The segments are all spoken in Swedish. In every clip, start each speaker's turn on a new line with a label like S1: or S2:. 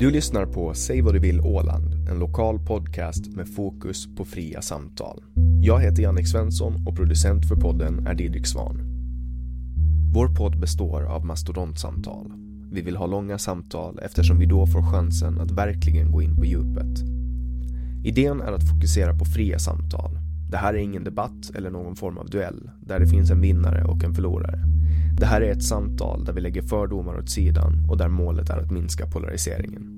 S1: Du lyssnar på Säg vad du vill Åland, en lokal podcast med fokus på fria samtal. Jag heter Jannik Svensson och producent för podden är Didrik Svan. Vår podd består av mastodontsamtal. Vi vill ha långa samtal eftersom vi då får chansen att verkligen gå in på djupet. Idén är att fokusera på fria samtal. Det här är ingen debatt eller någon form av duell där det finns en vinnare och en förlorare. Det här är ett samtal där vi lägger fördomar åt sidan och där målet är att minska polariseringen.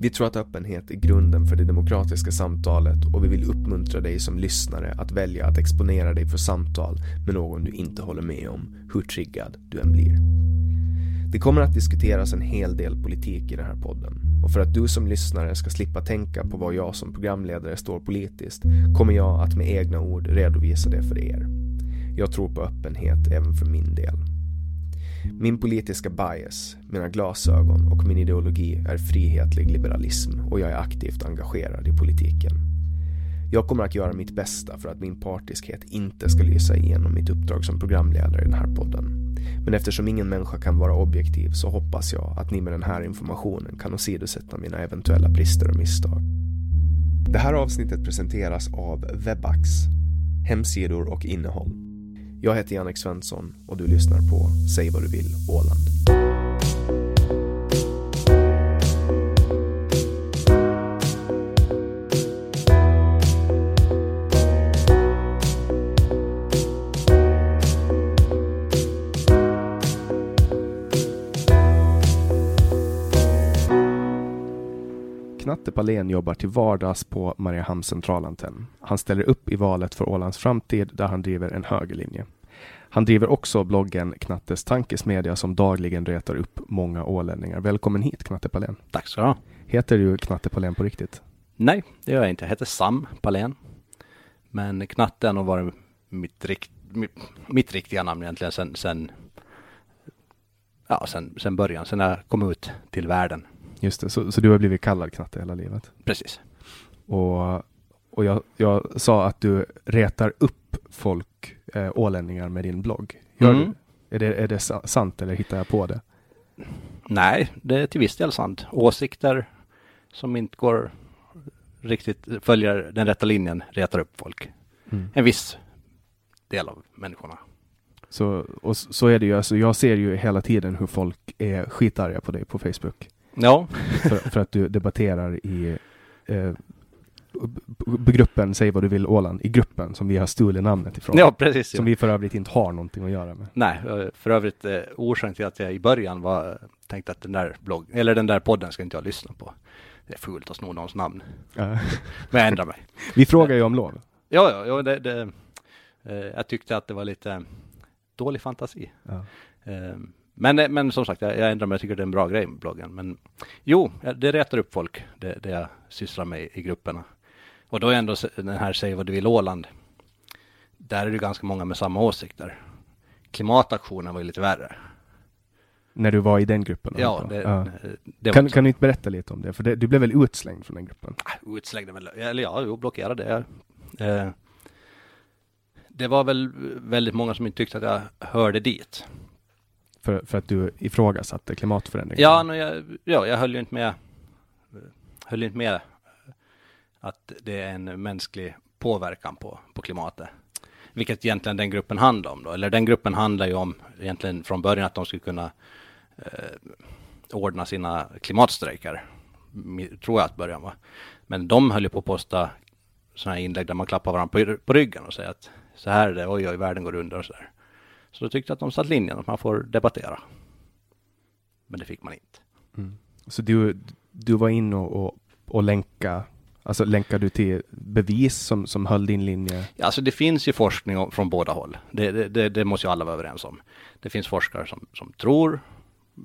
S1: Vi tror att öppenhet är grunden för det demokratiska samtalet och vi vill uppmuntra dig som lyssnare att välja att exponera dig för samtal med någon du inte håller med om, hur triggad du än blir. Det kommer att diskuteras en hel del politik i den här podden och för att du som lyssnare ska slippa tänka på vad jag som programledare står politiskt kommer jag att med egna ord redovisa det för er. Jag tror på öppenhet även för min del. Min politiska bias, mina glasögon och min ideologi är frihetlig liberalism och jag är aktivt engagerad i politiken. Jag kommer att göra mitt bästa för att min partiskhet inte ska lysa igenom mitt uppdrag som programledare i den här podden. Men eftersom ingen människa kan vara objektiv så hoppas jag att ni med den här informationen kan åsidosätta mina eventuella brister och misstag. Det här avsnittet presenteras av Webax, hemsidor och innehåll. Jag heter Jannik Svensson och du lyssnar på Säg vad du vill Åland. Palén jobbar till vardags på Mariehamns centralantenn. Han ställer upp i valet för Ålands framtid där han driver en högerlinje. Han driver också bloggen Knattes tankesmedja som dagligen retar upp många ålänningar. Välkommen hit Knatte Palén.
S2: Tack ska du.
S1: Heter du Knatte Palén på riktigt?
S2: Nej, det gör jag inte. Jag heter Sam Palén. Men Knatte har nog varit mitt, rikt, mitt, mitt riktiga namn egentligen sen, sen, ja, sen, sen början, sen jag kom ut till världen.
S1: Just det, så, så du har blivit kallad Knatte hela livet?
S2: Precis.
S1: Och, och jag, jag sa att du retar upp folk, eh, ålänningar med din blogg. Gör
S2: Mm.
S1: du? Är det, är det sa- sant eller hittar jag på det?
S2: Nej, det är till viss del sant. Åsikter som inte går riktigt, följer den rätta linjen retar upp folk.
S1: Mm.
S2: En viss del av människorna.
S1: Så, och så är det ju, alltså jag ser ju hela tiden hur folk är skitarga på dig på Facebook.
S2: Ja,
S1: För, för att du debatterar i eh, gruppen Säg vad du vill Åland, i gruppen som vi har stulit namnet ifrån.
S2: ja precis.
S1: Som
S2: Ja.
S1: vi för övrigt inte har någonting att göra med.
S2: Nej, eh, för övrigt eh, orsaken till att jag i början var tänkte att den där blogg, eller den där podden ska inte jag lyssna på. Det är fult att sno någons namn.
S1: Ja.
S2: Men jag ändrar mig.
S1: Vi frågar ju om lov.
S2: Ja, ja, ja det, det, eh, jag tyckte att det var lite dålig fantasi.
S1: Ja.
S2: Eh, men, men som sagt, jag, jag ändrar mig. Jag tycker det är en bra grej med bloggen. Men jo, det retar upp folk, det, det jag sysslar med i grupperna. Och då är ändå den här Säg vad du vill Åland. Där är det ganska många med samma åsikter. Klimataktionen var ju lite värre.
S1: När du var i den gruppen?
S2: Ja,
S1: alltså.
S2: det,
S1: Ja.
S2: det
S1: Kan, kan du inte berätta lite om det? För det, du blev väl utslängd från den gruppen?
S2: Ah, Utslängd eller ja, jo, blockerade. Eh, det var väl väldigt många som inte tyckte att jag hörde dit.
S1: För, för att du ifrågasatte klimatförändringen?
S2: Ja, no, jag, ja, jag höll ju inte med. Höll inte med att det är en mänsklig påverkan på, på klimatet. Vilket egentligen den gruppen handlar om då. Eller den gruppen handlar ju om egentligen från början att de skulle kunna eh, ordna sina klimatstrejker. Tror jag att början var. Men de höll ju på att posta sådana här inlägg där man klappar varandra på, på ryggen och säger att så här är det, oj oj, världen går under och så där. Så då tyckte jag att de satt linjen att man får debattera. Men det fick man inte.
S1: Så du, du var in och, och, och länka, alltså länkade du till bevis som, som höll din linje?
S2: Ja, Alltså det finns ju forskning från båda håll. Det, det, det, det måste ju alla vara överens om. Det finns forskare som, som tror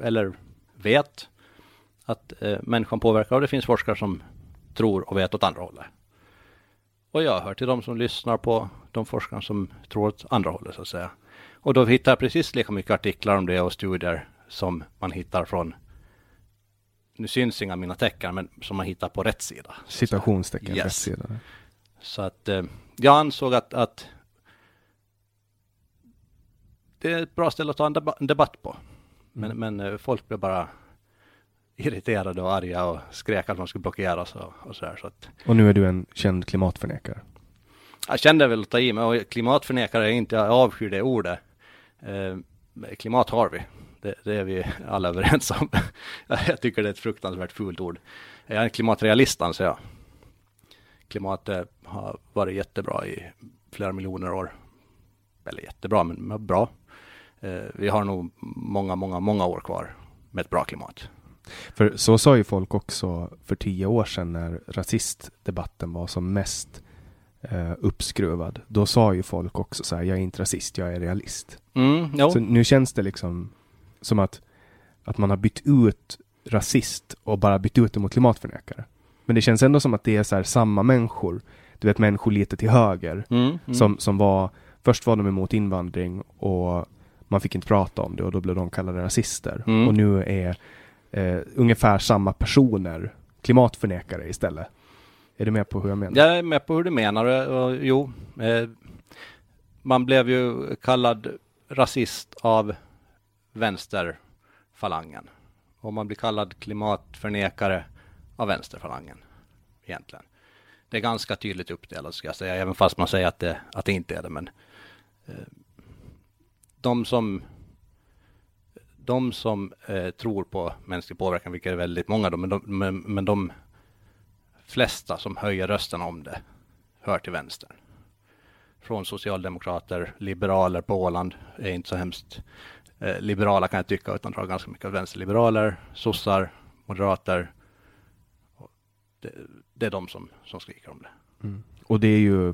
S2: eller vet att eh, människan påverkar och det finns forskare som tror och vet åt andra hållet. Och jag hör till de som lyssnar på de forskare som tror åt andra hållet så att säga. Och då hittar jag precis lika mycket artiklar om det och studier som man hittar från nu syns inga mina tecken, men som man hittar på rätt sida.
S1: Citationstecken,
S2: Yes.
S1: rätt sida.
S2: Så att eh, jag ansåg att, att det är ett bra ställe att ta en, deba en debatt på. Men, men eh, folk blev bara irriterade och arga och skrek att man skulle blockeras och, och sådär. Så att
S1: Och nu är du en känd klimatförnekare.
S2: jag kände väl att ta i mig och klimatförnekare är inte, jag avskyr det ordet. Eh, klimat har vi. Det, det är vi alla överens om. jag tycker det är ett fruktansvärt fult ord. Jag är en klimatrealist anser jag. Klimatet har varit jättebra i flera miljoner år. Eller jättebra, men bra. Eh, vi har nog många, många, många år kvar med ett bra klimat.
S1: För så sa ju folk också för tio år sedan när rasistdebatten var som mest eh, uppskruvad. Då sa ju folk också så här, jag är inte rasist, jag är realist.
S2: Mm.
S1: Så nu känns det liksom som att, att man har bytt ut rasist och bara bytt ut det mot klimatförnekare. Men det känns ändå som att det är så här samma människor. Du vet människor lite till höger.
S2: Mm, mm.
S1: Som, som var, först var de emot invandring och man fick inte prata om det och då blev de kallade rasister.
S2: Mm.
S1: Och nu är eh, ungefär samma personer klimatförnekare istället. Är du med på hur jag menar?
S2: Jag är med på hur du menar. Och, jo, eh, man blev ju kallad rasist av vänsterfalangen. Och man blir kallad klimatförnekare av vänsterfalangen. Egentligen. Det är ganska tydligt uppdelat ska jag säga, även fast man säger att det, att det inte är det. Men eh, de som de som eh, tror på mänsklig påverkan, vilket är väldigt många då, men de, men, men de flesta som höjer rösten om det hör till vänstern. Från socialdemokrater, liberaler på Åland är inte så hemskt eh, liberala kan jag tycka, utan drar ganska mycket av vänsterliberaler, sossar, moderater. Det, det är de som, som skriker om det.
S1: Och det är ju,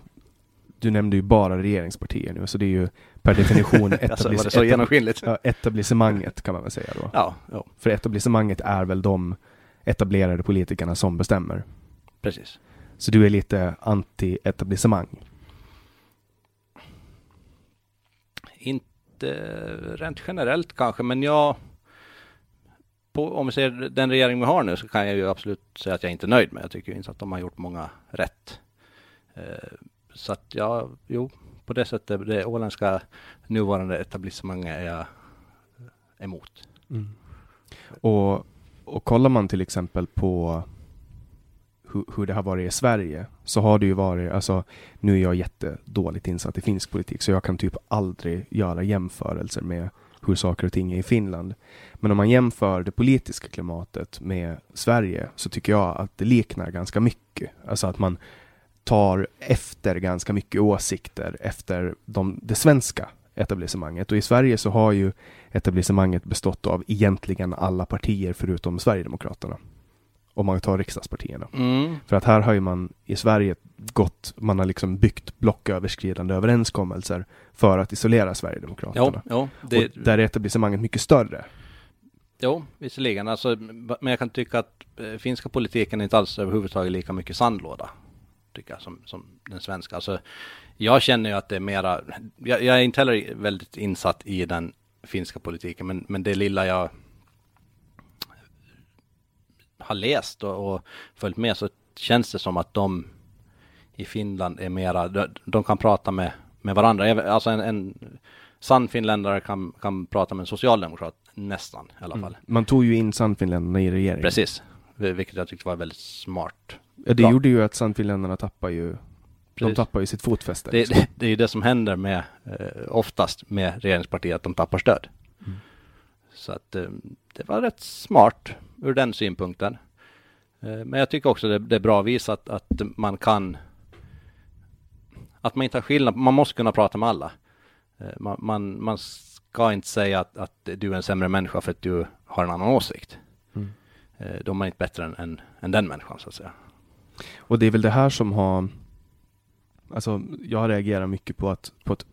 S1: du nämnde ju bara regeringspartier nu, så det är ju per definition
S2: Alltså,
S1: etablis-
S2: det så genomskinligt?
S1: ja, etablissemanget kan man väl säga då.
S2: Ja, ja,
S1: För etablissemanget är väl de etablerade politikerna som bestämmer.
S2: Precis.
S1: Så du är lite anti-etablissemang.
S2: Inte rent generellt kanske, men jag på, om vi ser den regering vi har nu så kan jag ju absolut säga att jag inte är nöjd med. Jag tycker inte att de har gjort många rätt. Eh, så att ja, jo, på det sättet, det åländska nuvarande etablissemanget är jag emot.
S1: Och, och kollar man till exempel på hur, hur det har varit i Sverige så har det ju varit, alltså nu är jag jättedåligt insatt i finsk politik så jag kan typ aldrig göra jämförelser med hur saker och ting är i Finland. Men om man jämför det politiska klimatet med Sverige så tycker jag att det liknar ganska mycket. Alltså att man tar efter ganska mycket åsikter efter de, det svenska etablissemanget. Och i Sverige så har ju etablissemanget bestått av egentligen alla partier förutom Sverigedemokraterna. Om man tar riksdagspartierna.
S2: Mm.
S1: För att här har ju man i Sverige gått, man har liksom byggt blocköverskridande överenskommelser för att isolera Sverigedemokraterna.
S2: Jo, jo, det,
S1: Och där är etablissemanget mycket större.
S2: jo, visserligen. Alltså, men jag kan tycka att eh, finska politiken är inte alls överhuvudtaget lika mycket sandlåda. Tycker jag, som, som den svenska. Alltså, jag känner ju att det är mera, jag, jag är inte heller väldigt insatt i den finska politiken, men, men det lilla jag har läst och, och följt med så känns det som att de i Finland är mera, de, de kan prata med, med varandra. Alltså en, en sann finländare kan, kan prata med en socialdemokrat nästan i alla fall.
S1: Man tog ju in Sannfinländarna i regeringen.
S2: Precis, Vil- vilket jag tyckte var väldigt smart.
S1: Ja, det
S2: Bra.
S1: gjorde ju att Sannfinländarna tappar ju, de
S2: Precis.
S1: tappar ju sitt fotfäste.
S2: Det,
S1: liksom.
S2: det, det är ju det som händer med, eh, oftast med regeringspartiet, att de tappar stöd.
S1: Mm.
S2: Så att eh, det var rätt smart ur den synpunkten. Eh, men jag tycker också det, det är bra visat att man kan, att man inte har skillnad, man måste kunna prata med alla. Eh, man, man, man ska inte säga att, att du är en sämre människa för att du har en annan åsikt.
S1: Mm.
S2: Då är man inte bättre än, än, än den människan så att säga.
S1: Och det är väl det här som har, alltså jag reagerar mycket på att, på att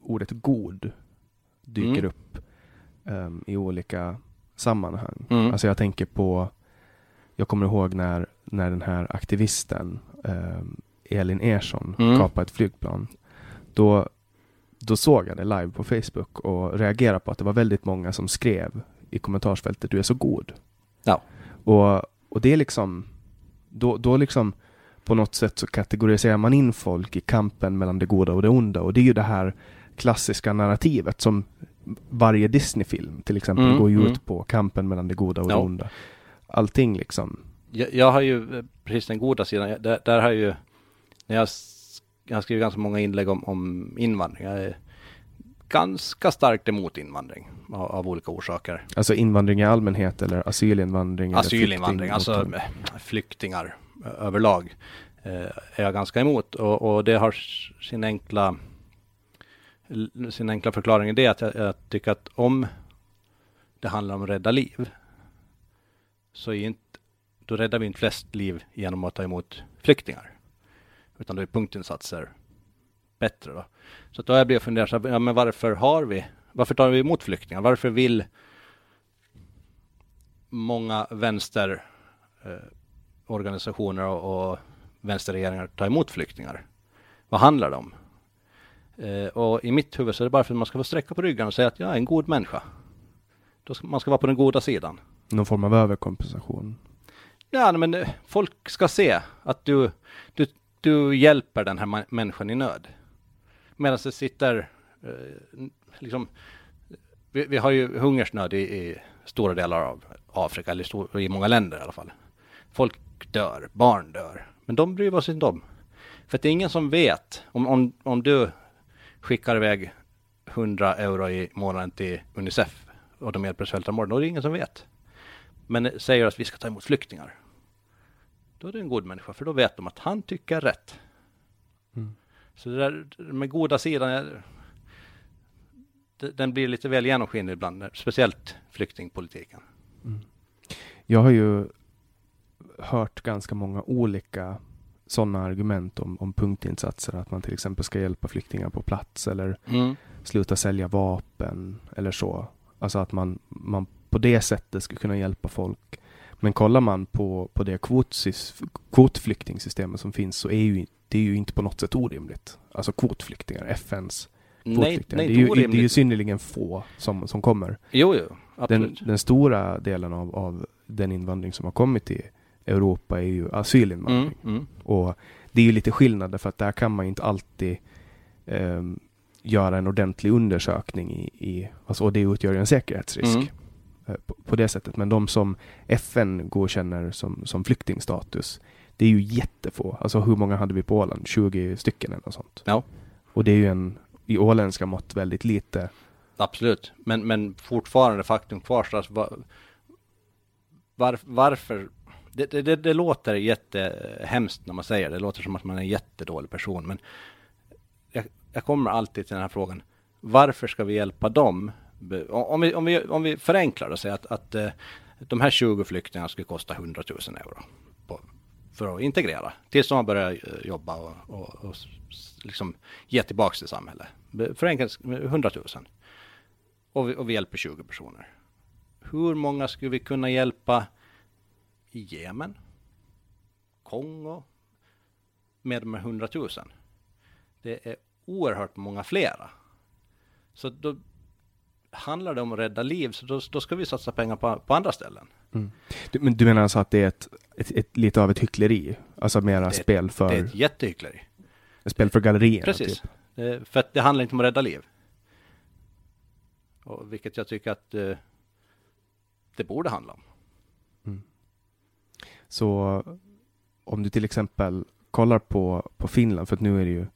S1: ordet god dyker
S2: Mm.
S1: upp ehm, i olika sammanhang.
S2: Mm.
S1: Alltså jag tänker på, jag kommer ihåg när, när den här aktivisten ehm, Elin Ersson
S2: Mm.
S1: kapade ett flygplan. Då, då såg jag det live på Facebook och reagerade på att det var väldigt många som skrev i kommentarsfältet du är så god.
S2: Ja.
S1: Och, och det är liksom, då, då liksom på något sätt så kategoriserar man in folk i kampen mellan det goda och det onda och det är ju det här klassiska narrativet som varje Disney-film till exempel
S2: Mm,
S1: går ju
S2: mm.
S1: ut på kampen mellan det goda och
S2: Ja.
S1: det onda. Allting liksom.
S2: Jag, jag har ju eh, precis den goda sidan. Där, där har jag ju, när jag, jag har skrivit ganska många inlägg om, om invandring. Jag är ganska starkt emot invandring av, av olika orsaker.
S1: Alltså invandring i allmänhet eller asylinvandring. eller
S2: Asylinvandring,
S1: flykting-
S2: alltså flyktingar överlag eh, är jag ganska emot. Och, och det har sin enkla, sin enkla förklaring i det att jag, jag tycker att om det handlar om att rädda liv så är inte, då räddar vi inte flest liv genom att ta emot flyktingar. Utan då är punktinsatser bättre då. Så att då har jag blivit fundersam, ja, men varför har vi, varför tar vi emot flyktingar? Varför vill många vänsterorganisationer eh, och, och vänsterregeringar ta emot flyktingar? Vad handlar det om? Eh, och i mitt huvud så är det bara för att man ska få sträcka på ryggen och säga att jag är en god människa. Då ska, man ska vara på den goda sidan.
S1: Någon form av överkompensation.
S2: Ja, men eh, folk ska se att du, du, du hjälper den här människan i nöd. Medan det sitter, eh, liksom, vi, vi har ju hungersnöd i, i stora delar av Afrika, eller stor, i många länder i alla fall. Folk dör, barn dör, men de bryr oss inte om. För att det är ingen som vet, om, om, om du skickar iväg 100 euro i månaden till Unicef och de hjälper svälta då är det ingen som vet. Men säger att vi ska ta emot flyktingar. Då är det en god människa, för då vet de att han tycker rätt.
S1: Mm.
S2: Så det där med goda sidan, är- det- den blir lite väl genomskinlig ibland, speciellt flyktingpolitiken.
S1: Jag har ju hört ganska många olika sådana argument om, om punktinsatser. Att man till exempel ska hjälpa flyktingar på plats eller
S2: Mm.
S1: sluta sälja vapen eller så. Alltså att man, man på det sättet ska kunna hjälpa folk. Men kollar man på, på det kvotsys, kvotflyktingsystemet som finns så är ju det är ju inte på något sätt orimligt. Alltså kvotflyktingar, FNs
S2: Nej,
S1: kvotflyktingar.
S2: nej,
S1: det, är ju, det är ju synnerligen få som, som kommer.
S2: Jo, jo,
S1: Den, den stora delen av, av den invandring som har kommit till Europa är ju asylinvandring.
S2: Mm, mm.
S1: Och det är ju lite skillnad därför att där kan man inte alltid ehm, göra en ordentlig undersökning i, i alltså, och det utgör ju en säkerhetsrisk.
S2: Mm.
S1: eh, På, på det sättet. Men de som FN godkänner som, som flyktingstatus, det är ju jättefå. Alltså hur många hade vi på Åland? 20 stycken eller något sånt.
S2: Ja.
S1: Och det är ju en, i åländska mått, väldigt lite.
S2: Absolut, men, men fortfarande faktum kvarstår. Alltså, var, var, varför? Det, det, det, det låter jättehemskt när man säger det. Det låter som att man är en jättedålig person. Men jag, jag kommer alltid till den här frågan. Varför ska vi hjälpa dem? Om vi, om vi, om vi förenklar och säger att, att eh, de här 20 flyktingarna skulle kosta 100 000 euro på, för att integrera tills de har börjat eh, jobba och, och, och liksom ge tillbaka till samhället. Förenklat 100 000. Och vi, och vi hjälper 20 personer. Hur många skulle vi kunna hjälpa i Jemen? Kongo? Med de här 100 000? Det är oerhört många flera. Så då handlar det om att rädda liv, så då, då ska vi satsa pengar på, på andra ställen.
S1: Mm. Du, men du menar alltså att det är ett, ett, ett lite av ett hyckleri? Alltså mera det spel för...
S2: Det är ett jättehyckleri.
S1: Ett spel för gallerierna?
S2: Precis. Typ. Det, för att det handlar inte om att rädda liv. Och vilket jag tycker att eh, det borde handla om.
S1: Så om du till exempel kollar på, på Finland, för att nu är det ju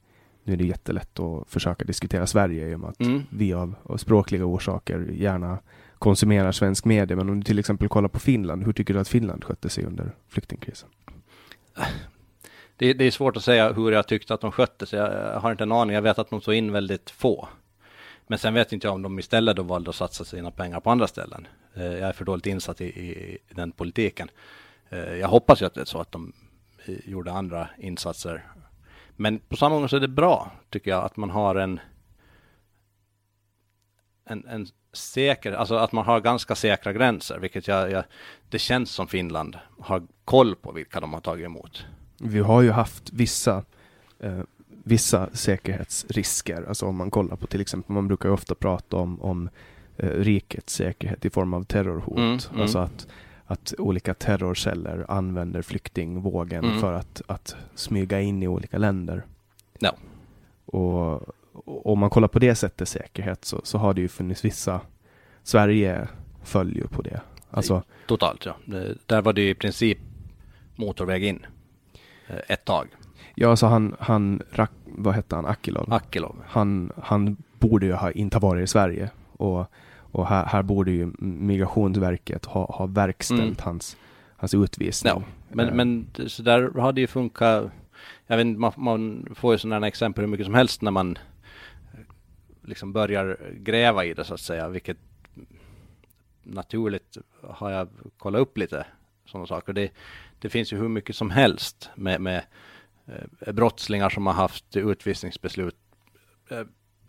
S1: nu är det jättelätt att försöka diskutera Sverige i och med att mm. vi av, av språkliga orsaker gärna konsumerar svensk media. Men om du till exempel kollar på Finland, hur tycker du att Finland skötte sig under flyktingkrisen?
S2: Det, det är svårt att säga hur jag tyckte att de skötte sig. Jag har inte en aning. Jag vet att de tog in väldigt få. Men sen vet inte jag om de istället då valde att satsa sina pengar på andra ställen. Eh, jag är för dåligt insatt i, i den politiken. Eh, jag hoppas ju att det är så att de eh, gjorde andra insatser. Men på samma gång så är det bra, tycker jag, att man har en en, en säker, alltså att man har ganska säkra gränser, vilket jag, jag, det känns som Finland har koll på vilka de har tagit emot.
S1: Vi har ju haft vissa eh, vissa säkerhetsrisker. Alltså om man kollar på till exempel, man brukar ju ofta prata om, om eh, rikets säkerhet i form av terrorhot. Mm, mm. Alltså att, att olika terrorceller använder flyktingvågen mm. för att, att smyga in i olika länder.
S2: No.
S1: Och, och om man kollar på det sättet säkerhet så, så har det ju funnits vissa Sverige följer på det. Alltså,
S2: Totalt ja. Där var det i princip motorväg in eh, ett tag.
S1: Ja, alltså han, han vad hette han, Akilov?
S2: Akilov.
S1: Han, han borde ju ha, inte ha varit i Sverige. Och, och här, här borde ju Migrationsverket ha, ha verkställt mm. hans, hans utvisning. Ja,
S2: men, uh. men så där har det ju funkat. Jag vet man, man får ju sådana exempel hur mycket som helst när man liksom börjar gräva i det så att säga, vilket naturligt har jag kollat upp lite sådana saker. Det, det finns ju hur mycket som helst med, med eh, brottslingar som har haft utvisningsbeslut.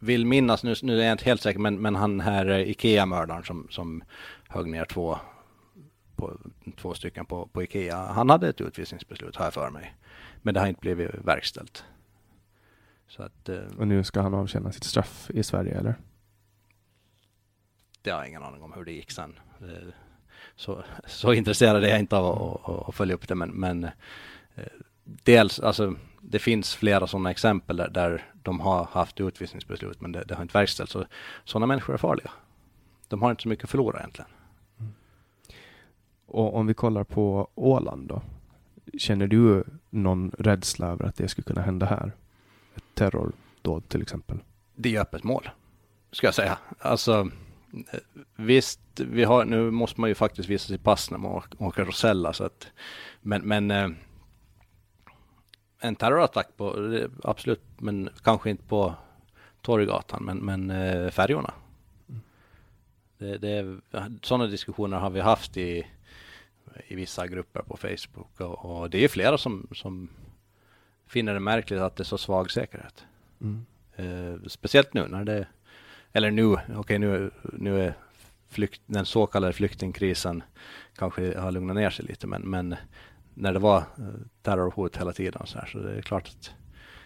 S2: Eh, vill minnas, nu, nu är jag inte helt säker, men, men han här eh, Ikea-mördaren som, som högg ner två, på, två stycken på, på Ikea. Han hade ett utvisningsbeslut har jag för mig. Men det har inte blivit verkställt.
S1: Så att, eh, och nu ska han avtjäna sitt straff i Sverige eller?
S2: Det har jag ingen aning om hur det gick sen. Så, så intresserad är jag inte av att, att följa upp det men, men eh, dels, alltså det finns flera sådana exempel där, där de har haft utvisningsbeslut men det, det har inte verkställts. Så, sådana människor är farliga. De har inte så mycket att förlora egentligen. Mm.
S1: Och om vi kollar på Åland då? Känner du någon rädsla över att det skulle kunna hända här? Ett terrordåd till exempel?
S2: Det är öppet mål, ska jag säga. Alltså, visst, vi har, nu måste man ju faktiskt visa sitt pass när man åker Rosella, så att, men, men eh, en terrorattack på, absolut, men kanske inte på Torggatan, men, men eh, färjorna. Mm. Det, det, sådana diskussioner har vi haft i, i vissa grupper på Facebook och, och det är flera som, som finner det märkligt att det är så svag säkerhet. Mm. Eh, speciellt nu när det, eller nu, okej okay, nu, nu är flykt, den så kallade flyktingkrisen kanske har lugnat ner sig lite, men, men när det var eh, terrorhot hela tiden så här, så det är klart att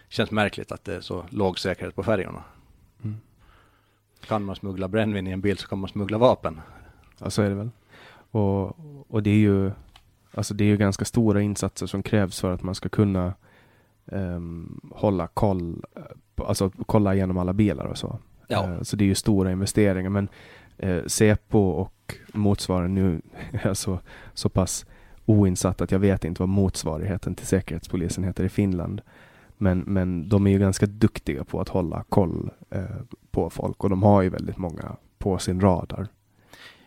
S2: det känns märkligt att det är så låg säkerhet på färjorna. Mm. Kan man smuggla brännvin i en bil så kan man smuggla vapen.
S1: Ja, så är det väl. Och, och det är ju Alltså det är ju ganska stora insatser som krävs för att man ska kunna um, hålla koll, eh, alltså kolla igenom alla bilar och så. Ja. Uh, så det är ju stora investeringar men uh, Säpo och motsvarande nu är så, så pass oinsatt att jag vet inte vad motsvarigheten till Säkerhetspolisen heter i Finland. Men, men de är ju ganska duktiga på att hålla koll eh, på folk och de har ju väldigt många på sin radar.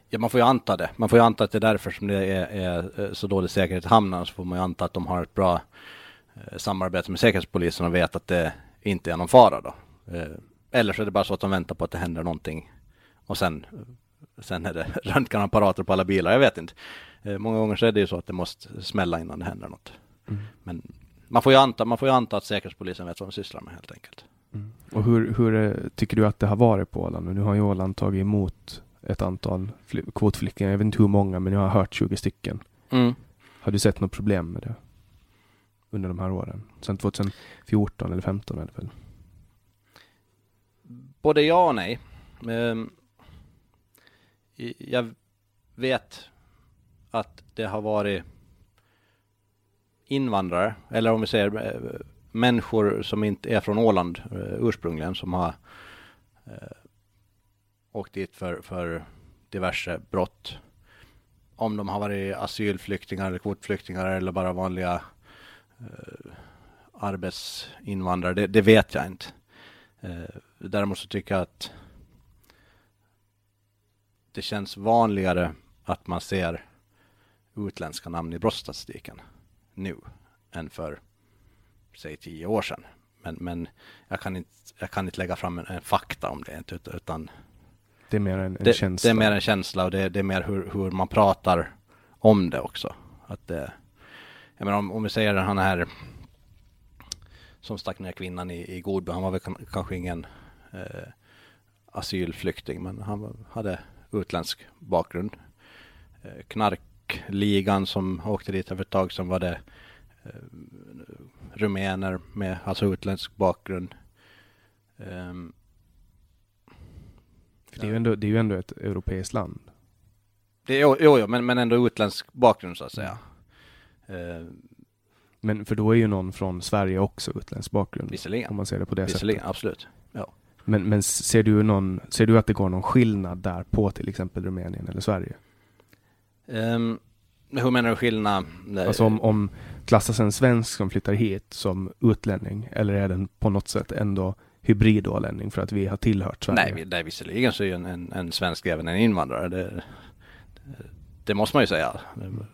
S2: Ja, man får ju anta det. Man får ju anta att det är därför som det är, är eh, så dålig säkerhet i hamnarna. Så får man ju anta att de har ett bra Eh, samarbete med Säkerhetspolisen och vet att det inte är någon fara då. Eh, eller så är det bara så att de väntar på att det händer någonting och sen, sen är det röntgenapparater på alla bilar. Jag vet inte. Eh, många gånger så är det ju så att det måste smälla innan det händer något.
S1: Mm.
S2: Men man får, ju anta, man får ju anta att Säkerhetspolisen vet vad de sysslar med helt enkelt.
S1: Mm. Och hur, hur eh, tycker du att det har varit på Åland? Nu har ju Åland tagit emot ett antal kvotflyktingar. Jag vet inte hur många, men jag har hört 20 stycken.
S2: Mm.
S1: Har du sett något problem med det? Under de här åren? Sen 2014 eller 2015 är det väl?
S2: Både ja och nej. Ehm, jag vet att det har varit invandrare, eller om vi säger eh, människor som inte är från Åland eh, ursprungligen, som har eh, åkt dit för, för diverse brott. Om de har varit asylflyktingar eller kvotflyktingar eller bara vanliga arbetsinvandrare, det, det, vet jag inte. däremot så tycker jag att det känns vanligare att man ser utländska namn i brottsstatistiken nu än för säg tio år sedan. Men, men jag, kan inte, jag kan inte lägga fram en, en fakta om det inte, utan
S1: det är mer en, en
S2: det,
S1: känsla.
S2: Det är mer en känsla och det, det är mer hur, hur, man pratar om det också. Att det, jag menar om, om vi säger han här som stack ner kvinnan i, i Godby, han var väl kanske ingen eh, asylflykting, men han hade utländsk bakgrund. Eh, knarkligan som åkte dit över ett tag som var det eh, rumäner med alltså utländsk bakgrund. Um,
S1: det, är ju ändå, det är ju ändå ett europeiskt land.
S2: Det, jo, jo, men, men ändå utländsk bakgrund så att säga. Uh,
S1: men för då är ju någon från Sverige också utländsk bakgrund.
S2: Visserligen.
S1: Om man ser det på det
S2: visserligen,
S1: sättet.
S2: absolut. Ja.
S1: Men, men ser, du någon, ser du att det går någon skillnad där på till exempel Rumänien eller Sverige?
S2: Um, hur menar du skillnad?
S1: Alltså om, om klassas en svensk som flyttar hit som utlänning eller är den på något sätt ändå hybridålänning för att vi har tillhört Sverige?
S2: Nej, nej visserligen så är ju en, en, en svensk även en invandrare. Det, det måste man ju säga. Men...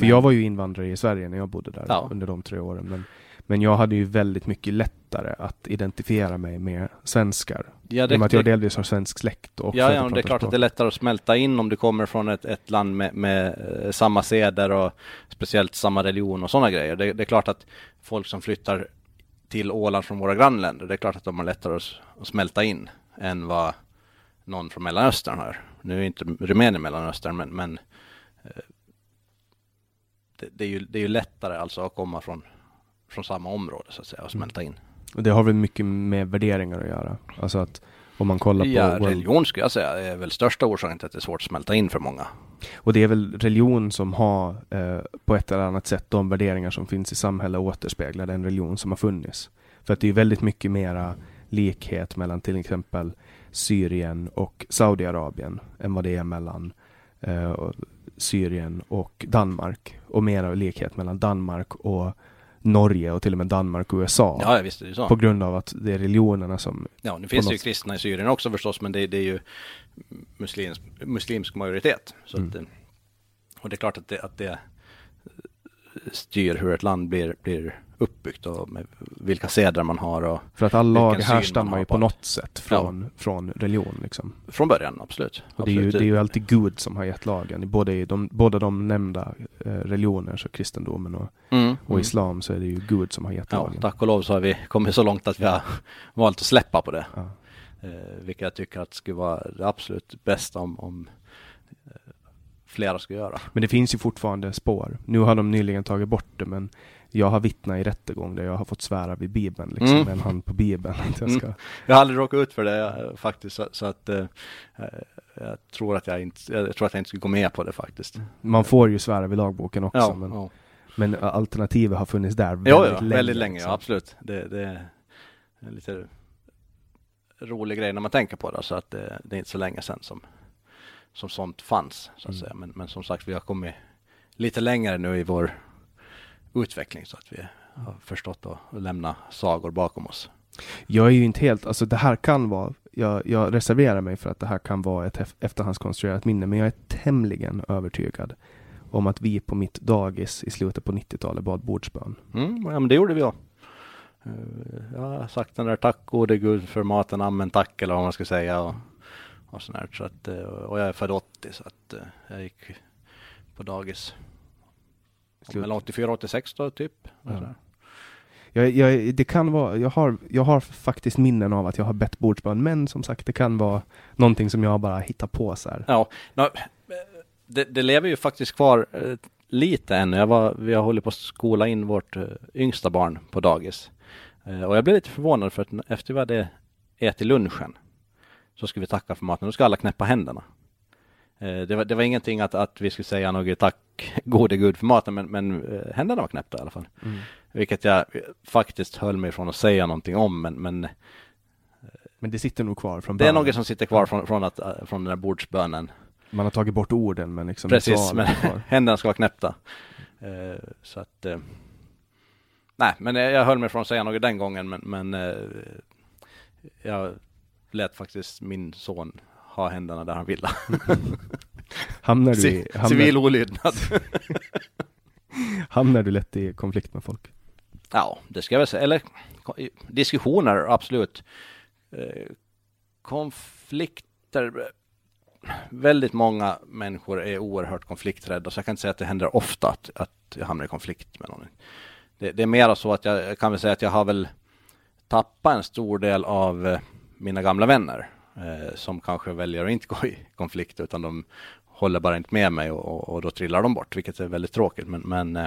S1: För jag var ju invandrare i Sverige när jag bodde där
S2: ja.
S1: under de tre åren. Men, men jag hade ju väldigt mycket lättare att identifiera mig med svenskar. Ja, det, I och med att jag delvis har svensk släkt. Och
S2: ja, ja det är klart språk. att det är lättare att smälta in om du kommer från ett, ett land med, med eh, samma seder och speciellt samma religion och sådana grejer. Det, det, är klart att folk som flyttar till Åland från våra grannländer, det är klart att de har lättare att, att smälta in än vad någon från Mellanöstern har. Nu är inte Rumänien Mellanöstern, men, men eh, det, det, är ju, det är ju lättare alltså att komma från från samma område så att säga och smälta mm. in.
S1: Och det har väl mycket med värderingar att göra? Alltså att om man kollar på...
S2: Ja, religion skulle jag säga är väl största orsaken till att det är svårt att smälta in för många.
S1: Och det är väl religion som har eh, på ett eller annat sätt de värderingar som finns i samhället återspeglar den religion som har funnits. För att det är väldigt mycket mera likhet mellan till exempel Syrien och Saudiarabien än vad det är mellan eh, Syrien och Danmark. Och mera likhet mellan Danmark och Norge och till och med Danmark och USA.
S2: Ja, visst är det så.
S1: På grund av att det är religionerna som...
S2: Ja, nu finns det ju kristna i Syrien också förstås, men det, det är ju muslimsk, muslimsk majoritet. Så mm. att, och det är klart att det, att det styr hur ett land blir, blir uppbyggt och med vilka seder man har och
S1: För att alla lag härstammar ju på något sätt från, ja. från religion liksom.
S2: Från början, absolut.
S1: Och det är, ju, det är ju alltid Gud som har gett lagen. Både i de, båda de nämnda eh, religioner, så kristendomen och,
S2: mm.
S1: och islam, så är det ju Gud som har gett
S2: ja,
S1: lagen.
S2: Tack och lov så har vi kommit så långt att vi har valt att släppa på det. Ja. Eh, vilket jag tycker att skulle vara det absolut bästa om, om eh, flera ska göra.
S1: Men det finns ju fortfarande spår. Nu har de nyligen tagit bort det, men jag har vittnat i rättegång där jag har fått svära vid Bibeln, liksom, mm. med en hand på Bibeln. Att jag, ska... Mm.
S2: jag har aldrig råkat ut för det faktiskt, så, så att eh, jag, tror att jag, inte, jag tror att jag inte skulle gå med på det faktiskt.
S1: Man får ju svära vid lagboken också,
S2: ja,
S1: men,
S2: ja.
S1: men alternativet har funnits där väldigt
S2: jo, ja,
S1: länge.
S2: väldigt länge,
S1: liksom.
S2: ja, absolut. Det, det, är en lite rolig grej när man tänker på det, så att det, det är inte så länge sedan som, som sånt fanns, så att mm. säga. Men, men som sagt, vi har kommit lite längre nu i vår utveckling så att vi har förstått att lämna sagor bakom oss.
S1: Jag är ju inte helt, alltså det här kan vara, jag, jag reserverar mig för att det här kan vara ett efterhandskonstruerat minne, men jag är tämligen övertygad om att vi på mitt dagis i slutet på 90-talet bad bordsbön.
S2: Mm, ja, men det gjorde vi också. Eh, Jag har sagt den där tack gode gud för maten, amen tack eller vad man ska säga. Och, och sånt där. Så att, eh, och jag är född 80 så att eh, jag gick på dagis.
S1: Slut.
S2: Mellan 84 och 86 då typ.
S1: Ja.
S2: Sådär.
S1: Jag, jag, det kan vara, jag har, jag har faktiskt minnen av att jag har bett bordsbön, men som sagt det kan vara någonting som jag bara hittar på så här.
S2: Ja, nå, det, det lever ju faktiskt kvar eh, lite ännu. Jag var, vi har hållit på att skola in vårt eh, yngsta barn på dagis. Eh, och jag blev lite förvånad för att efter vi hade ätit lunchen så skulle vi tacka för maten. Då ska alla knäppa händerna. Eh, det, var, det var ingenting att, att vi skulle säga något tack gode gud för maten, men, men eh, händerna var knäppta i alla fall.
S1: Mm.
S2: Vilket jag eh, faktiskt höll mig från att säga någonting om, men, men
S1: Men det sitter nog kvar från
S2: det är något som sitter kvar från, från, att, eh, från den där bordsbönen.
S1: Man har tagit bort orden men liksom
S2: Precis, men händerna ska vara knäppta. Eh, så att, eh, nej, men jag höll mig från att säga något den gången, men, men eh, jag lät faktiskt min son ha händerna där han ville.
S1: Hamnar du, i, hamnar,
S2: Civil olydnad.
S1: hamnar du lätt i konflikt med folk?
S2: ja, det ska jag väl säga. Eller diskussioner, absolut. Eh, konflikter. Väldigt många människor är oerhört konflikträdda, så jag kan inte säga att det händer ofta att, att jag hamnar i konflikt med någon. Det, det är mer så att jag, jag kan väl säga att jag har väl tappat en stor del av eh, mina gamla vänner eh, som kanske väljer att inte gå i konflikt utan de håller bara inte med mig och, och, och då trillar de bort, vilket är väldigt tråkigt. Men, men eh,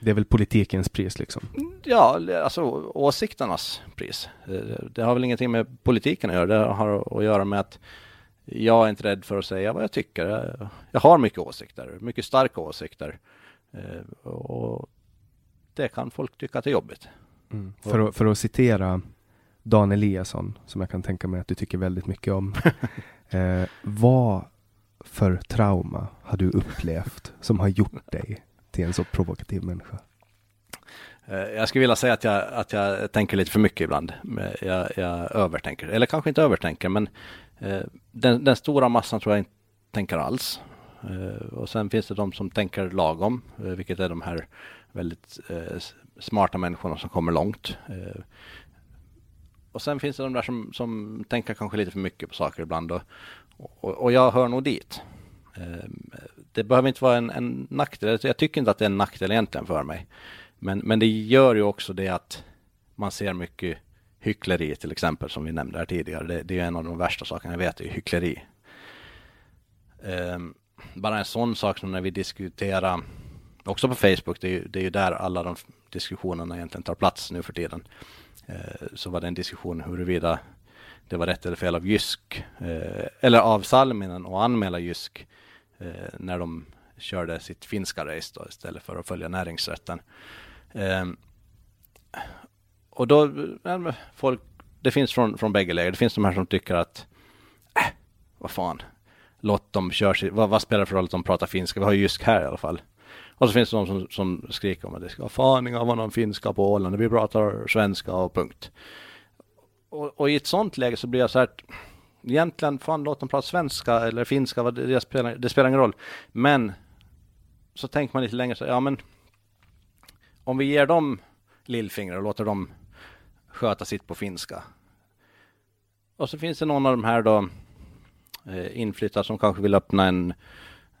S1: Det är väl politikens pris liksom?
S2: Ja, alltså åsikternas pris. Eh, Det har väl ingenting med politiken att göra. Det har att göra med att jag är inte rädd för att säga vad jag tycker. Jag- har mycket åsikter, mycket starka åsikter. Eh, Och det kan folk tycka att det är jobbigt.
S1: Mm. För, att, för att citera Dan Eliasson, som jag kan tänka mig att du tycker väldigt mycket om. eh, vad för trauma har du upplevt som har gjort dig till en så provokativ människa?
S2: Eh, Jag skulle vilja säga att jag, att jag tänker lite för mycket ibland. Men Jag, jag övertänker, eller kanske inte övertänker, men eh, den, den stora massan tror jag inte tänker alls. Eh, Och sen finns det de som tänker lagom, eh, vilket är de här väldigt eh, smarta människorna som kommer långt. Och sen finns det de där som, som tänker kanske lite för mycket på saker ibland. Och, och, och jag hör nog dit. Ehm, det behöver inte vara en, en nackdel. Alltså, jag tycker inte att det är en nackdel egentligen för mig. Men, men det gör ju också det att man ser mycket hyckleri till exempel som vi nämnde här tidigare. Det, det är en av de värsta sakerna jag vet, det är hyckleri. Um, bara en sån sak som när vi diskuterar, också på Facebook, det är, ju, det är ju där alla de diskussionerna egentligen tar plats nu för tiden. Eh, så var det en diskussion huruvida det var rätt eller fel av Jysk, eh, eller av Salminen att anmäla Jysk eh, när de körde sitt finska race då, istället för att följa näringsrätten. Ehm, och då, eh, folk, det finns från, från bägge läger. Det finns de här som tycker att, äh, vad fan, låt dem köra sitt, vad, vad spelar det för roll att de pratar finska? Vi har ju Jysk här i alla fall. Och så finns det de som, som skriker om att det ska vara faning av någon finska på Åland, vi pratar svenska och punkt. Och, och i ett sånt läge så blir jag så här, egentligen, fan låt dem prata svenska eller finska, vad det, spelar, det spelar ingen roll. Men så tänker man lite längre så, ja men om vi ger dem lillfingrar och låter dem sköta sitt på finska. Och så finns det någon av de här då eh, inflyttade som kanske vill öppna en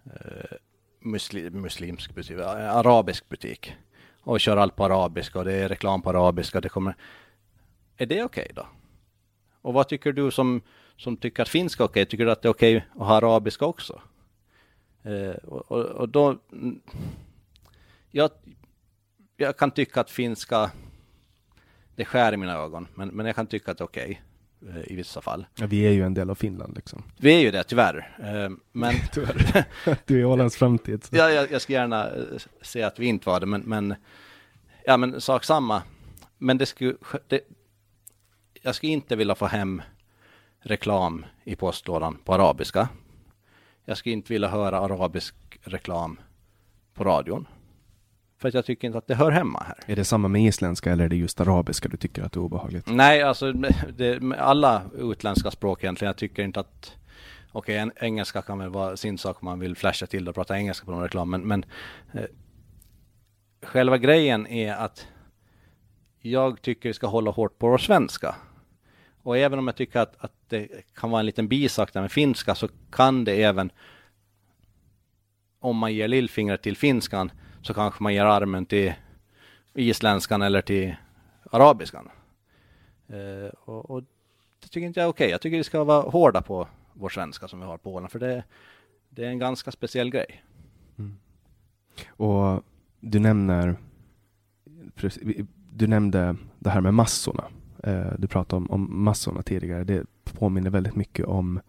S2: eh, musli, muslimsk butik, arabisk butik och kör allt på arabiska och det är reklam på arabiska. Det kommer... Är det okej då? Och vad tycker du som, som tycker att finska är okej? Tycker du att det är okej att ha arabiska också? Eh, och, och, och då... Jag, jag kan tycka att finska, det skär i mina ögon, men, men jag kan tycka att det är okej i vissa fall.
S1: Ja, vi är ju en del av Finland liksom.
S2: Vi är ju det, tyvärr. Eh, Men
S1: Tyvärr. du är Ålands framtid.
S2: Ja, jag, jag ska gärna eh, se att vi inte var det, men, men ja, men sak samma. Men det skulle, det, jag skulle inte vilja få hem reklam i postlådan på arabiska. Jag skulle inte vilja höra arabisk reklam på radion. För att jag tycker inte att det hör hemma här.
S1: Är det samma med isländska eller är det just arabiska du tycker att det är obehagligt?
S2: Nej, alltså det, med alla utländska språk egentligen. Jag tycker inte att Okej, en, engelska kan väl vara sin sak om man vill flasha till och prata engelska på någon reklam. Men, men eh, själva grejen är att jag tycker vi ska hålla hårt på vår svenska. Och även om jag tycker att, att det kan vara en liten bisak där med finska så kan det även om man ger lillfingret till finskan så kanske man ger armen till isländskan eller till arabiskan. Eh, och, och, det tycker inte jag är okej. Okay. Jag tycker vi ska vara hårda på vår svenska som vi har på Åland, för det, det är en ganska speciell grej.
S1: Mm. Och du nämner du nämnde det här med massorna. Eh, du pratade om, om massorna tidigare. Det påminner väldigt mycket om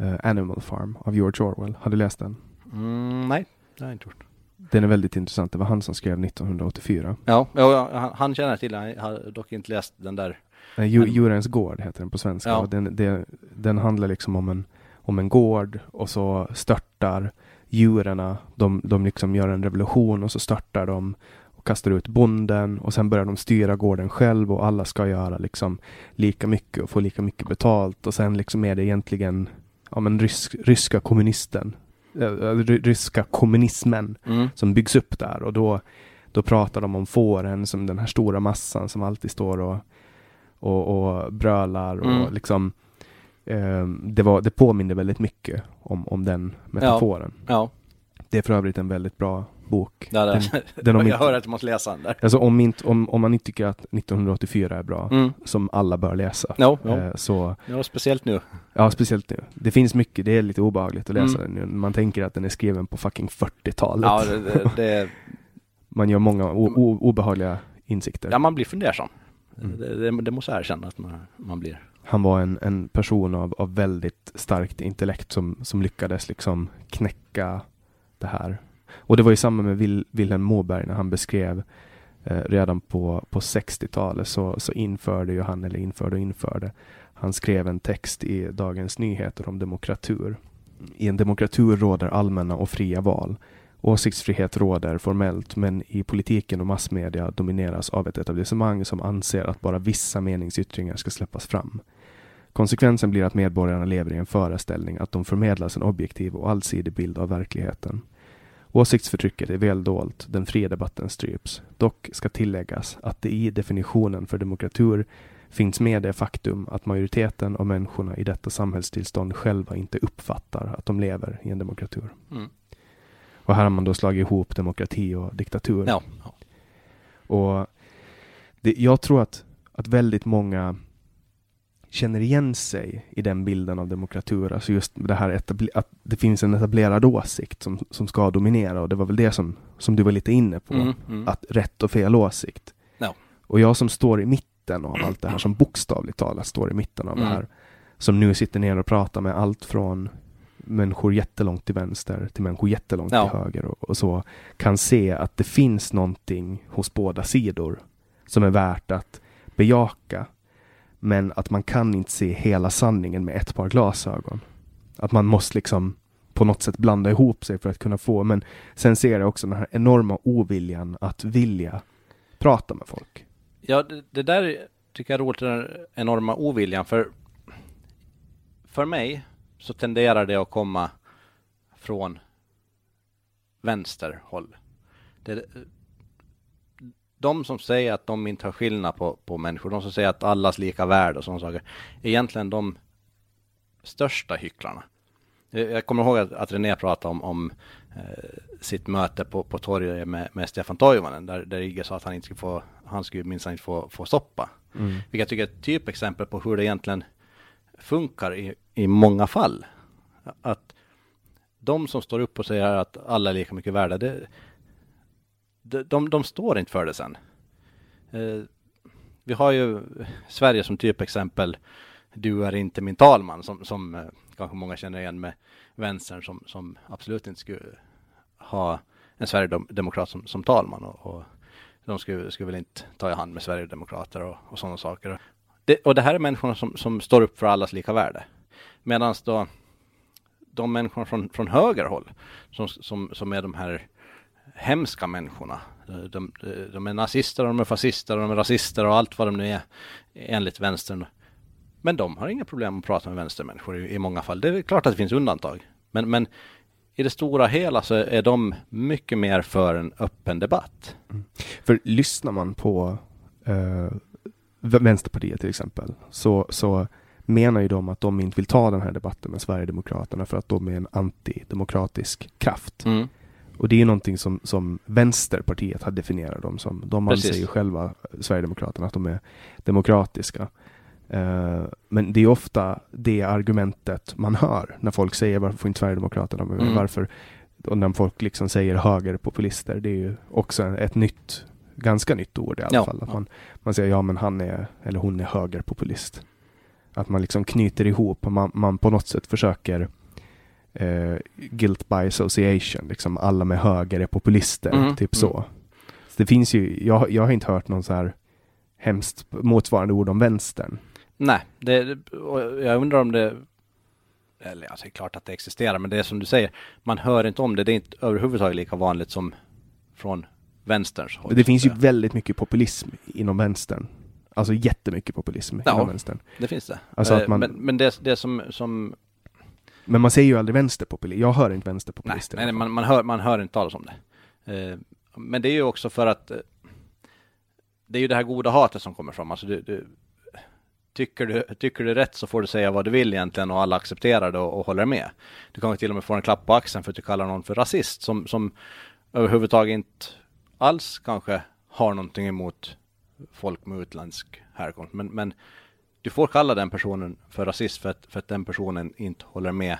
S1: uh, Animal Farm av George Orwell. Har du läst den?
S2: Mm, nej, det har jag inte gjort.
S1: Den är väldigt intressant. Det var han som skrev 1984.
S2: Ja, ja han, han känner till den. Jag har dock inte läst den där.
S1: Djurens gård heter den på svenska. Ja. Den, det, den handlar liksom om en, om en gård och så störtar djuren. De, de liksom gör en revolution och så störtar de och kastar ut bonden och sen börjar de styra gården själv och alla ska göra liksom lika mycket och få lika mycket betalt och sen liksom är det egentligen ja, men rysk, ryska kommunisten ryska kommunismen mm. som byggs upp där och då, då pratar de om fåren som den här stora massan som alltid står och, och, och brölar och mm. liksom eh, det, var, det påminner väldigt mycket om, om den metaforen.
S2: Ja. ja.
S1: Det är för övrigt en väldigt bra bok.
S2: Ja, den, den jag inte, hör att du måste läsa den där.
S1: Alltså om, inte, om, om man inte tycker att 1984 är bra, mm. som alla bör läsa.
S2: No, no. Eh, så, ja, speciellt nu.
S1: Ja, speciellt nu. Det finns mycket, det är lite obehagligt att läsa mm. den nu. Man tänker att den är skriven på fucking 40-talet.
S2: Ja, det, det, det...
S1: man gör många o, o, obehagliga insikter.
S2: Ja, man blir fundersam. Mm. Det, det, måste jag erkänna att man, man blir.
S1: Han var en, en person av, av väldigt starkt intellekt som, som lyckades liksom knäcka det här och det var ju samma med Vil Wilhelm Moberg när han beskrev eh, redan på, på 60-talet så, så införde ju han, eller införde och införde, han skrev en text i Dagens Nyheter om demokratur. I en demokratur råder allmänna och fria val. Åsiktsfrihet råder formellt, men i politiken och massmedia domineras av ett etablissemang som anser att bara vissa meningsyttringar ska släppas fram. Konsekvensen blir att medborgarna lever i en föreställning att de förmedlas en objektiv och allsidig bild av verkligheten. Åsiktsförtrycket är väl dolt, den fria debatten stryps. Dock ska tilläggas att det i definitionen för demokratur finns med det faktum att majoriteten av människorna i detta samhällstillstånd själva inte uppfattar att de lever i en demokratur. Mm. Och här har man då slagit ihop demokrati och diktatur.
S2: Ja.
S1: Och det, jag tror att, att väldigt många känner igen sig i den bilden av demokratur. Alltså just det här att det finns en etablerad åsikt som, som ska dominera och det var väl det som, som du var lite inne på. Mm, mm. Att rätt och fel åsikt.
S2: No.
S1: Och jag som står i mitten av allt det här, som bokstavligt talat står i mitten av mm. det här. Som nu sitter ner och pratar med allt från människor jättelångt till vänster till människor jättelångt ja. till höger och, och, så kan se att det finns någonting hos båda sidor som är värt att bejaka men att man kan inte se hela sanningen med ett par glasögon. Att man måste liksom på något sätt blanda ihop sig för att kunna få, men sen ser jag också den här enorma oviljan att vilja prata med folk.
S2: Ja, det, det där tycker jag är roligt, den enorma oviljan, för för mig så tenderar det att komma från vänsterhåll. Det, de som säger att de inte har skillnad på, på människor, de som säger att allas lika värde och sådana saker, är egentligen de största hycklarna. Jag kommer ihåg att, att René pratade om, om eh, sitt möte på, på torget med, med Stefan Toivonen, där, där Igge sa att han inte skulle få, han skulle minsann inte få, få stoppa. Mm. Vilket jag tycker är ett typexempel på hur det egentligen funkar i, i många fall. Att de som står upp och säger att alla är lika mycket värda, det, de, de, de står inte för det sen. Eh, vi har ju Sverige som typexempel. Du är inte min talman som, som eh, kanske många känner igen med vänstern som, som absolut inte skulle ha en sverigedemokrat som, som talman och, och de skulle, skulle väl inte ta i hand med sverigedemokrater och, och sådana saker. Det, och det här är människorna som, som står upp för allas lika värde. Medan då de människorna från, från höger håll som, som, som är de här hemska människorna. De, de, är nazister, de är fascister, de är rasister och allt vad de nu är enligt vänstern. Men de har inga problem att prata med vänstermänniskor i, i många fall. Det är klart att det finns undantag. Men, men i det stora hela så är de mycket mer för en öppen debatt. Mm.
S1: För lyssnar man på eh, Vänsterpartiet till exempel, så, så menar ju de att de inte vill ta den här debatten med Sverigedemokraterna för att de är en antidemokratisk kraft.
S2: Mm.
S1: Och det är ju någonting som, som Vänsterpartiet har definierat dem som. De
S2: Precis.
S1: anser ju själva, Sverigedemokraterna, att de är demokratiska. Eh, men det är ofta det argumentet man hör när folk säger varför får inte Sverigedemokraterna med?
S2: Mm.
S1: Varför? Och när folk liksom säger högerpopulister, det är ju också ett nytt, ganska nytt ord i alla
S2: Ja.
S1: fall. Att man, man säger ja men han är, eller hon är högerpopulist. Att man liksom knyter ihop och man, man på något sätt försöker eh, guilt by association, liksom alla med höger är populister,
S2: Mm,
S1: typ
S2: mm.
S1: så. så. Det finns ju, jag, jag har inte hört någon så här hemskt motsvarande ord om vänstern.
S2: Nej, det, jag undrar om det eller alltså det är klart att det existerar, men det är som du säger, man hör inte om det. Det är inte överhuvudtaget lika vanligt som från vänsterns håll.
S1: Det finns ju väldigt mycket populism inom vänstern. Alltså jättemycket populism
S2: Ja.
S1: inom vänstern.
S2: Det finns det.
S1: Alltså att
S2: Eh,
S1: man-
S2: Men, men det, det som, som
S1: Men man säger ju aldrig vänsterpopulist. Jag hör inte
S2: nej,
S1: vänsterpopulist. i
S2: nej, nej man, man, hör, man hör inte talas om det. Eh, Men det är ju också för att eh, det är ju det här goda hatet som kommer fram. Alltså du, du, tycker, du, tycker du rätt så får du säga vad du vill egentligen och alla accepterar det och, och håller med. Du kanske till och med får en klapp på axeln för att du kallar någon för rasist som, som överhuvudtaget inte alls kanske har någonting emot folk med utländsk härkomst. Men, men du får kalla den personen för rasist för att, för att den personen inte håller med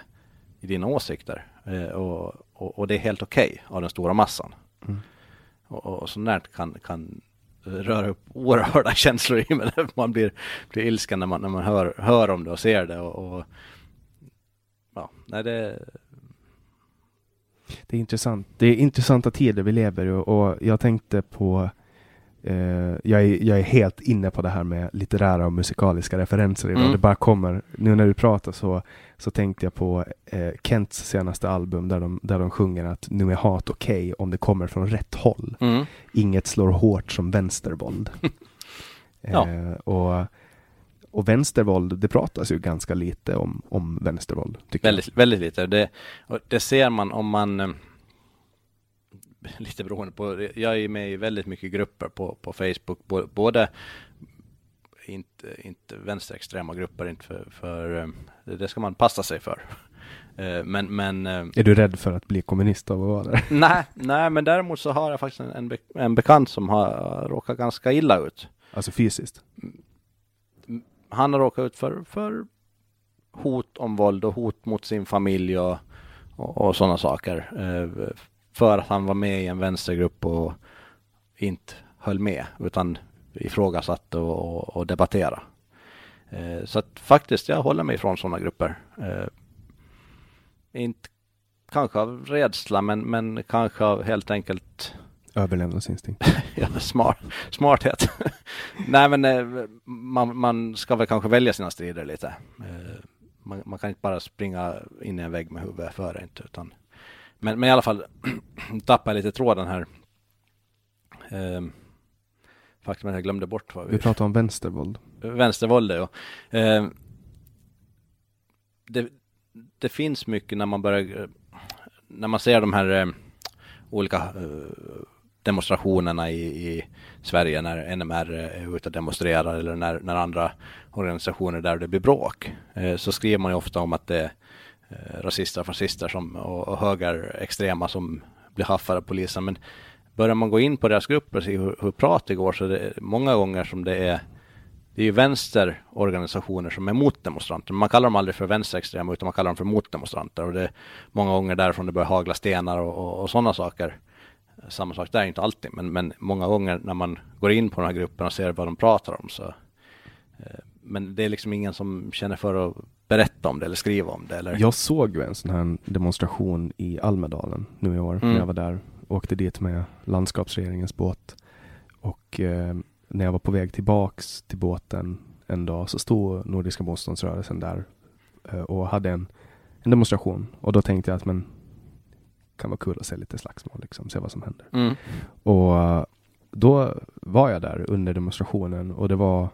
S2: i dina åsikter. Eh, och, och, och det är helt okej av den stora massan.
S1: Mm.
S2: Och, och sånt där kan, kan röra upp oerhörda känslor i mig. Man blir, blir ilsken när man, när man hör, hör om det och ser det. Och, och ja, nej det,
S1: Det är intressant. Det är intressanta tider vi lever i och, och jag tänkte på eh, jag, är, jag är helt inne på det här med litterära och musikaliska referenser idag.
S2: Mm.
S1: Det bara kommer. Nu när du pratar så, så tänkte jag på eh, Kents senaste album där de, där de sjunger att nu är hat okej om det kommer från rätt håll.
S2: mm,
S1: Inget slår hårt som vänstervåld.
S2: Ja.
S1: eh, och, och vänstervåld, det pratas ju ganska lite om, om vänstervåld.
S2: Väldigt, väldigt lite. Det, och det ser man om man eh, lite beroende på, jag är med i väldigt mycket grupper på, på Facebook, bo- både inte, inte vänsterextrema grupper, inte för, för eh, det ska man passa sig för. Eh, Men, men eh,
S1: jag. Är du rädd för att bli kommunist av att vara där?
S2: nej, nej, men däremot så har jag faktiskt en, en, be, en bekant som har råkat ganska illa ut.
S1: Alltså fysiskt?
S2: Han har råkat ut för, för hot om våld och hot mot sin familj och, och, och sådana saker. För att han var med i en vänstergrupp och inte höll med utan ifrågasatte och, och, och debattera. Eh, så att faktiskt, jag håller mig ifrån sådana grupper. Eh, inte kanske av rädsla men, men kanske av helt enkelt
S1: Överlevnadsinstinkt.
S2: ja, smart, smarthet. Nej men eh, man, man ska väl kanske välja sina strider lite. Eh, Man, man kan inte bara springa in i en vägg med huvudet före inte utan men, men i alla fall tappar lite tråden här. Eh, faktum att jag glömde bort vad
S1: Vi pratar om vänstervåld.
S2: vänstervåldet. Och, eh, det, det finns mycket när man börjar, när man ser de här eh, olika eh, demonstrationerna i, i Sverige när NMR är ute och demonstrerar eller när, när andra organisationer där det blir bråk. Eh, så skriver man ju ofta om att det eh, rasister och fascister som, och, och högerextrema som blir haffade av polisen. Men börjar man gå in på deras grupper och se hur, hur prat det går så det är många gånger som det är det är ju vänsterorganisationer som är mot demonstranter. Man kallar dem aldrig för vänsterextrema utan man kallar dem för motdemonstranter. Och det är många gånger därifrån det börjar hagla stenar och, och, och sådana saker. Samma sak där, inte alltid, men, men många gånger när man går in på de här grupperna och ser vad de pratar om så eh, men det är liksom ingen som känner för att berätta om det eller skriva om det eller
S1: Jag såg ju en sån här demonstration i Almedalen nu i år
S2: Mm.
S1: när jag var där. Åkte dit med landskapsregeringens båt. Och eh, när jag var på väg tillbaks till båten en dag så stod Nordiska motståndsrörelsen där eh, och hade en, en demonstration. Och då tänkte jag att men kan vara kul att se lite slagsmål liksom, se vad som händer.
S2: Mm.
S1: Och då var jag där under demonstrationen och det var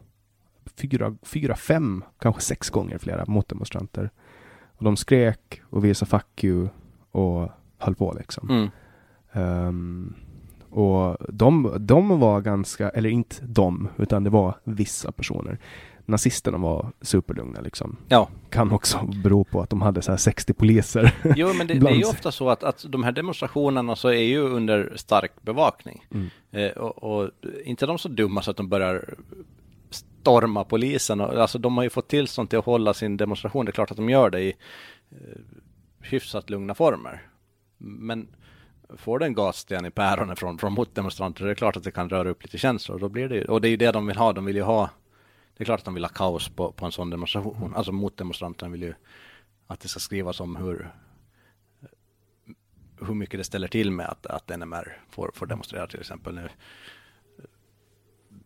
S1: fyra, fyra, fem, kanske sex gånger flera motdemonstranter. Och de skrek och visade fuck you och höll på liksom.
S2: Mm.
S1: Ehm, Och de, de var ganska, eller inte de, utan det var vissa personer. Nazisterna var superlugna liksom.
S2: Ja.
S1: Kan också bero på att de hade så här 60 poliser.
S2: Jo, men det, det är ju ofta så att, att de här demonstrationerna så är ju under stark bevakning. Mm. Eh, och, och, inte de så dumma så att de börjar storma polisen. Alltså de har ju fått tillstånd till att hålla sin demonstration. Det är klart att de gör det i eh, hyfsat lugna former. Men får du en gatsten i päronen från, från motdemonstranter, det är klart att det kan röra upp lite känslor. Då blir det, och det är ju det de vill ha. De vill ju ha, det är klart att de vill ha kaos på, på en sån demonstration. Mm. Alltså motdemonstranterna vill ju att det ska skrivas om hur, hur mycket det ställer till med att, att NMR får, får demonstrera till exempel. Nu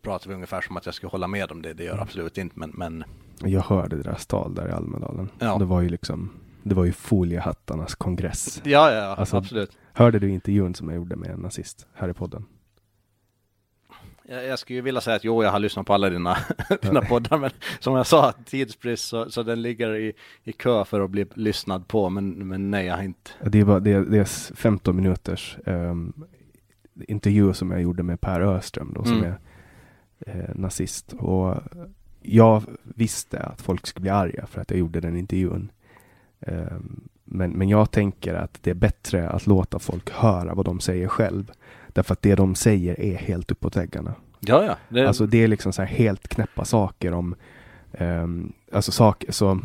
S2: pratar vi ungefär som att jag skulle hålla med om det. Det gör mm. absolut inte, men, men...
S1: Jag hörde deras tal där i Almedalen. Ja. Det var ju liksom det var ju foliehattarnas kongress.
S2: Ja, ja, alltså, absolut.
S1: Hörde du intervjun som jag gjorde med en nazist här i podden?
S2: Jag, jag skulle ju vilja säga att jo, jag har lyssnat på alla dina, dina poddar, men som jag sa, tidsbrist, så, så den ligger i, i kö för att bli lyssnad på, men, men nej, jag har inte.
S1: Det är, bara, det är, det är 15 minuters um, intervju som jag gjorde med Per Öström då, som mm. är eh, nazist. Och jag visste att folk skulle bli arga för att jag gjorde den intervjun. Ehm, men, men jag tänker att det är bättre att låta folk höra vad de säger själv. Därför att det de säger är helt uppåt väggarna.
S2: Ja, ja.
S1: Det... Alltså det är liksom så här helt knäppa saker om, um, alltså saker så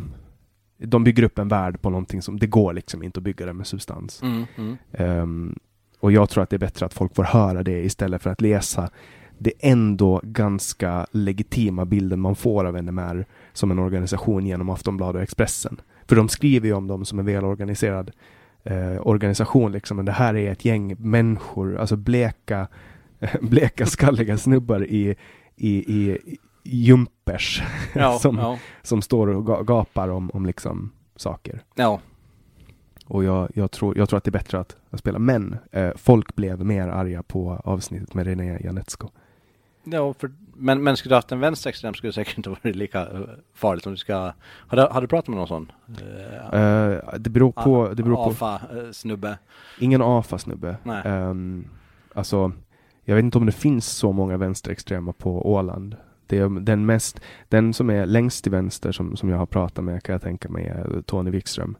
S1: de bygger upp en värld på någonting som, det går liksom inte att bygga det med substans. Mm, mm. Um, och jag tror att det är bättre att folk får höra det istället för att läsa det ändå ganska legitima bilden man får av NMR som en organisation genom Aftonbladet och Expressen. För de skriver ju om dem som en välorganiserad eh, organisation liksom. Men det här är ett gäng människor, alltså bleka, bleka skalliga snubbar i, i, i jumpers ja, som, ja. som står och gapar om, om liksom saker.
S2: Ja.
S1: Och jag, jag, tror, jag tror att det är bättre att, att spela. Men eh, folk blev mer arga på avsnittet med René Janetsko.
S2: Ja, för, men, men skulle du haft en vänsterextrem skulle det säkert inte varit lika eh, farligt om du ska... Har du, har du pratat med någon sån?
S1: Uh, det beror på... Det beror
S2: AFA-snubbe?
S1: Ingen AFA-snubbe. Um, alltså, jag vet inte om det finns så många vänsterextrema på Åland. Det är den mest, den som är längst till vänster som, som jag har pratat med kan jag tänka mig är Tony Wikström.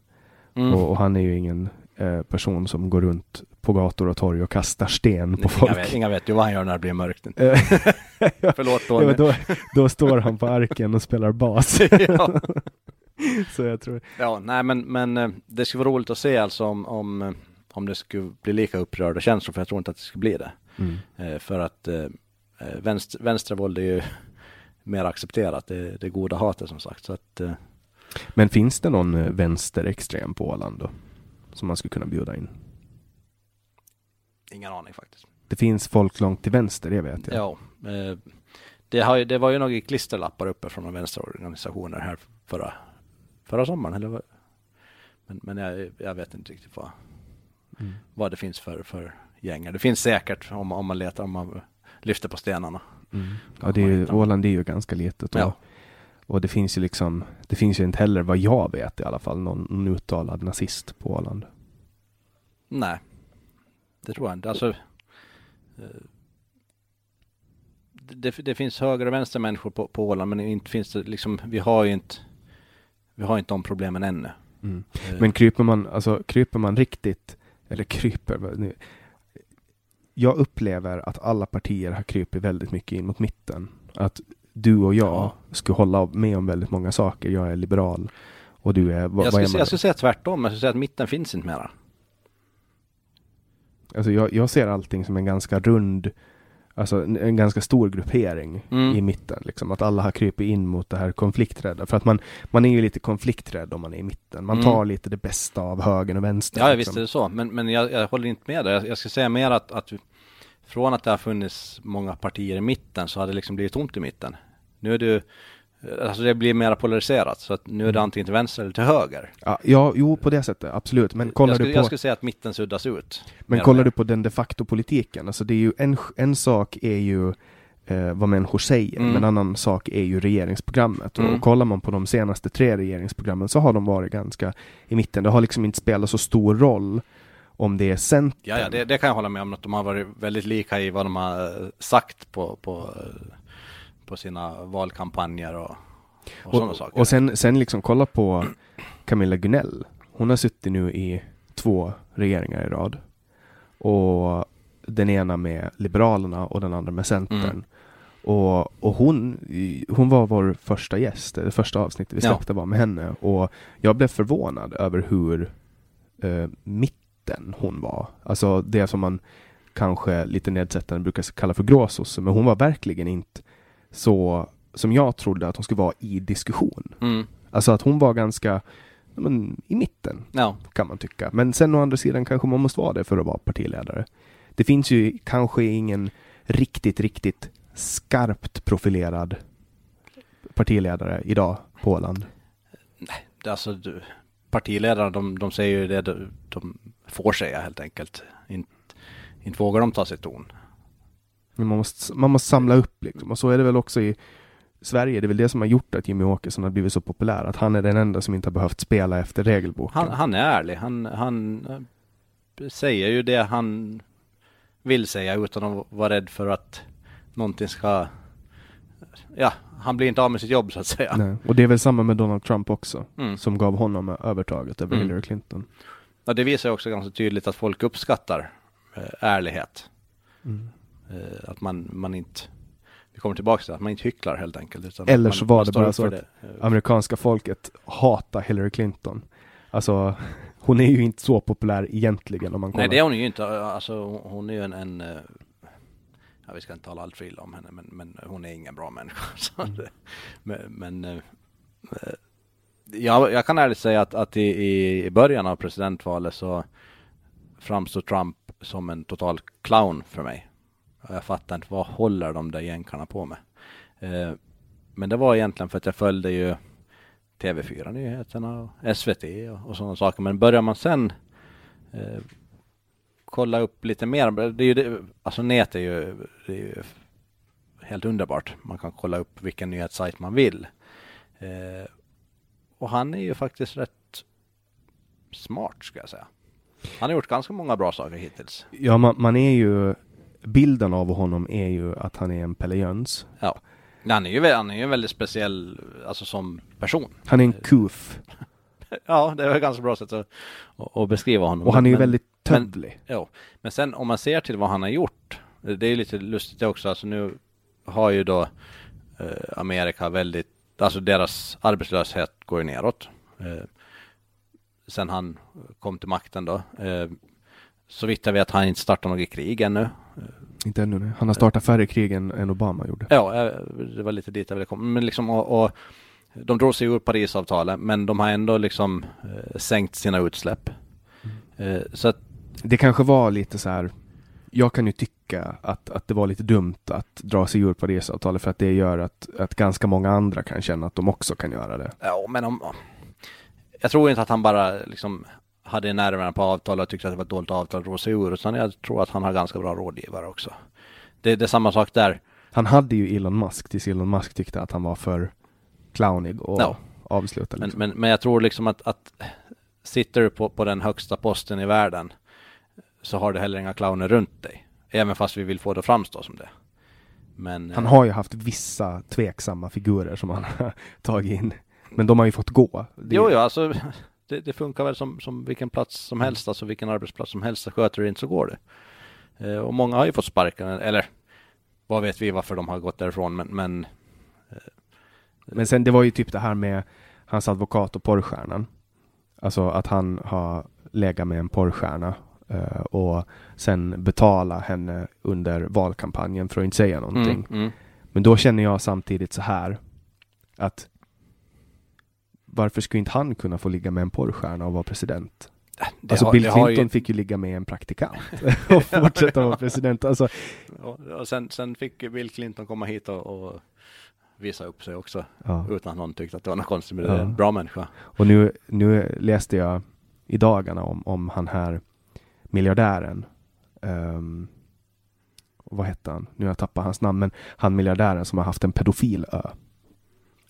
S1: Mm. Och, och, han är ju ingen eh, person som går runt på gator och torg och kastar sten på folk.
S2: Vet, inga vet ju vad han gör när det blir mörkt.
S1: Förlåt Tony. Ja, då, då står han på arken och spelar bas. ja. Så jag tror.
S2: Ja, nej men, men eh, det skulle vara roligt att se alltså om, om, eh, om det skulle bli lika upprörda känslor, för jag tror inte att det skulle bli det. Mm. Eh, för att vänster, vänstra våld är ju mer accepterat, det, det goda hatet som sagt. Så att.
S1: Men finns det någon vänsterextrem på Åland då? Som man skulle kunna bjuda in?
S2: Ingen aning faktiskt.
S1: Det finns folk långt till vänster, det vet jag.
S2: Ja. Eh, det, har det var ju några klisterlappar uppe från några vänsterorganisationer här förra, förra sommaren. Eller vad? Men, men jag, jag vet inte riktigt vad, mm. vad det finns för, för gängar. Det finns säkert om, om man letar, om man lyfter på stenarna.
S1: Mm. Ja, det är ju, Åland är ju ganska litet. Och, ja. och det finns ju liksom, det finns ju inte heller vad jag vet i alla fall någon, någon uttalad nazist på Åland.
S2: Nej, det tror jag inte. Alltså, eh, det, det finns höger och vänster människor på, på Åland, men inte finns det liksom, vi har ju inte, vi har inte de problemen ännu.
S1: Mm. Eh. Men kryper man, alltså kryper man riktigt, eller kryper, nu, jag upplever att alla partier har krypit väldigt mycket in mot mitten. Att du och jag ja. skulle hålla med om väldigt många saker. Jag är liberal och du är, vad,
S2: jag, skulle, jag skulle säga tvärtom, jag skulle säga att mitten finns inte mera.
S1: Alltså jag, jag ser allting som en ganska rund, alltså en, en ganska stor gruppering mm. i mitten. Liksom. Att alla har krypit in mot det här konflikträdda. För att man, man är ju lite konflikträdd om man är i mitten. Man mm. tar lite det bästa av höger och vänster.
S2: Ja, liksom. visst är det så. Men, men jag, jag håller inte med dig. Jag, jag ska säga mer att, att från att det har funnits många partier i mitten så har det liksom blivit tomt i mitten. Nu är det Alltså det blir mer polariserat, så att nu är det mm. antingen till vänster eller till höger.
S1: Ja, ja jo på det sättet, absolut. Men kollar
S2: jag skulle,
S1: du på...
S2: Jag skulle säga att mitten suddas ut.
S1: Men kollar du på den de facto-politiken, alltså det är ju en, en sak är ju eh, vad människor säger, mm. men en annan sak är ju regeringsprogrammet. Mm. Och kollar man på de senaste tre regeringsprogrammen så har de varit ganska i mitten. Det har liksom inte spelat så stor roll om det är Centern.
S2: Ja, ja det, det, kan jag hålla med om att de har varit väldigt lika i vad de har eh, sagt på, på, eh, på sina valkampanjer och, och, och sådana saker.
S1: Och sen, sen liksom kolla på Camilla Gunell. Hon har suttit nu i två regeringar i rad. Och den ena med Liberalerna och den andra med Centern. Mm. Och, och hon, hon var vår första gäst, det första avsnittet vi släppte ja. var med henne. Och jag blev förvånad över hur eh, mitten hon var. Alltså det som man kanske lite nedsättande brukar kalla för gråsosse. Men hon var verkligen inte så som jag trodde att hon skulle vara i diskussion. Mm. Alltså att hon var ganska men, i mitten, ja. kan man tycka. Men sen å andra sidan kanske man måste vara det för att vara partiledare. Det finns ju kanske ingen riktigt, riktigt skarpt profilerad partiledare idag på Åland.
S2: Nej, alltså du, partiledare de, de säger ju det de, de får säga helt enkelt. Inte, inte vågar de ta sig ton.
S1: Men man måste, man måste samla upp liksom. Och så är det väl också i Sverige. Det är väl det som har gjort att Jimmy Åkesson har blivit så populär. Att han är den enda som inte har behövt spela efter regelboken.
S2: Han, han är ärlig. Han, han eh, säger ju det han vill säga utan att vara rädd för att någonting ska Ja, han blir inte av med sitt jobb så att säga.
S1: Nej. Och det är väl samma med Donald Trump också, mm. som gav honom övertaget över mm. Hillary Clinton.
S2: Ja, det visar också ganska tydligt att folk uppskattar eh, ärlighet. Mm. Eh, att man, man inte vi kommer tillbaka till att man inte hycklar helt enkelt.
S1: Eller så var det bara så att det. amerikanska folket hatar Hillary Clinton. Alltså, hon är ju inte så populär egentligen om man kollar.
S2: Nej, det är hon ju inte. Alltså, hon är ju en, en eh, ja, vi ska inte tala allt för illa om henne, men, men hon är ingen bra människa. Mm. Det, men, men ja, jag kan ärligt säga att, att i, i början av presidentvalet så framstod Trump som en total clown för mig. Jag fattar inte, vad håller de där jänkarna på med? Eh, men det var egentligen för att jag följde ju TV4-nyheterna och SVT och, och sådana saker. Men börjar man sen eh, kolla upp lite mer. Det är ju det, alltså nät är ju, det är ju helt underbart. Man kan kolla upp vilken nyhetssajt man vill. Eh, och han är ju faktiskt rätt smart ska jag säga. Han har gjort ganska många bra saker hittills.
S1: Ja, man, man är ju bilden av honom är ju att han är en Pelle Jöns.
S2: Ja. Han är ju, han är ju en väldigt speciell, alltså som person.
S1: Han är en kuf.
S2: ja, det är ett ganska bra sätt att, att beskriva honom.
S1: Och han är ju men, väldigt tövlig.
S2: Men, ja. men sen om man ser till vad han har gjort. Det är lite lustigt också. Alltså nu har ju då eh, Amerika väldigt, alltså deras arbetslöshet går ju neråt. Eh, sen han kom till makten då. Eh, så vitt jag vet har han inte startat något krig ännu.
S1: Inte ännu nej. Han har startat färre krig än, än Obama gjorde.
S2: Ja, eh, det var lite dit jag ville komma. Men liksom och, och de drog sig ur Parisavtalet men de har ändå liksom eh, sänkt sina utsläpp. Mm. Eh, så att
S1: det kanske var lite så här jag kan ju tycka att, att det var lite dumt att dra sig ur Parisavtalet för att det gör att, att ganska många andra kan känna att de också kan göra det.
S2: Ja, men om... Jag tror inte att han bara liksom hade nerverna på avtalet och tyckte att det var ett dåligt avtal dra sig ur, utan jag tror att han har ganska bra rådgivare också. Det, det är samma sak där.
S1: Han hade ju Elon Musk tills Elon Musk tyckte att han var för clownig och ja. avslutade.
S2: Liksom. Men, men, men jag tror liksom att, att sitter du på, på den högsta posten i världen så har du heller inga clowner runt dig. Även fast vi vill få det att framstå som det.
S1: Men, han har ju haft vissa tveksamma figurer som han har tagit in. Men de har ju fått gå.
S2: Det... Jo, jo, alltså det, det, funkar väl som, som vilken plats som helst, alltså vilken arbetsplats som helst. Sköter du inte så går det. Eh, och många har ju fått sparken, eller vad vet vi varför de har gått därifrån, men, men
S1: eh, men sen det var ju typ det här med hans advokat och porrstjärnan. Alltså att han har legat med en porrstjärna uh, och sen betala henne under valkampanjen för att inte säga någonting. Mm, mm. Men då känner jag samtidigt så här att varför skulle inte han kunna få ligga med en porrstjärna och vara president? Det alltså har, Bill Clinton ju... fick ju ligga med en praktikant och fortsätta vara president. Alltså...
S2: Och sen, sen fick Bill Clinton komma hit och, och visa upp sig också ja. utan att någon tyckte att det var något konstigt med det. Ja. En bra människa.
S1: Och nu, nu läste jag i dagarna om, om han här miljardären. Um, vad hette han? Nu har jag tappat hans namn, men han miljardären som har haft en pedofil ö.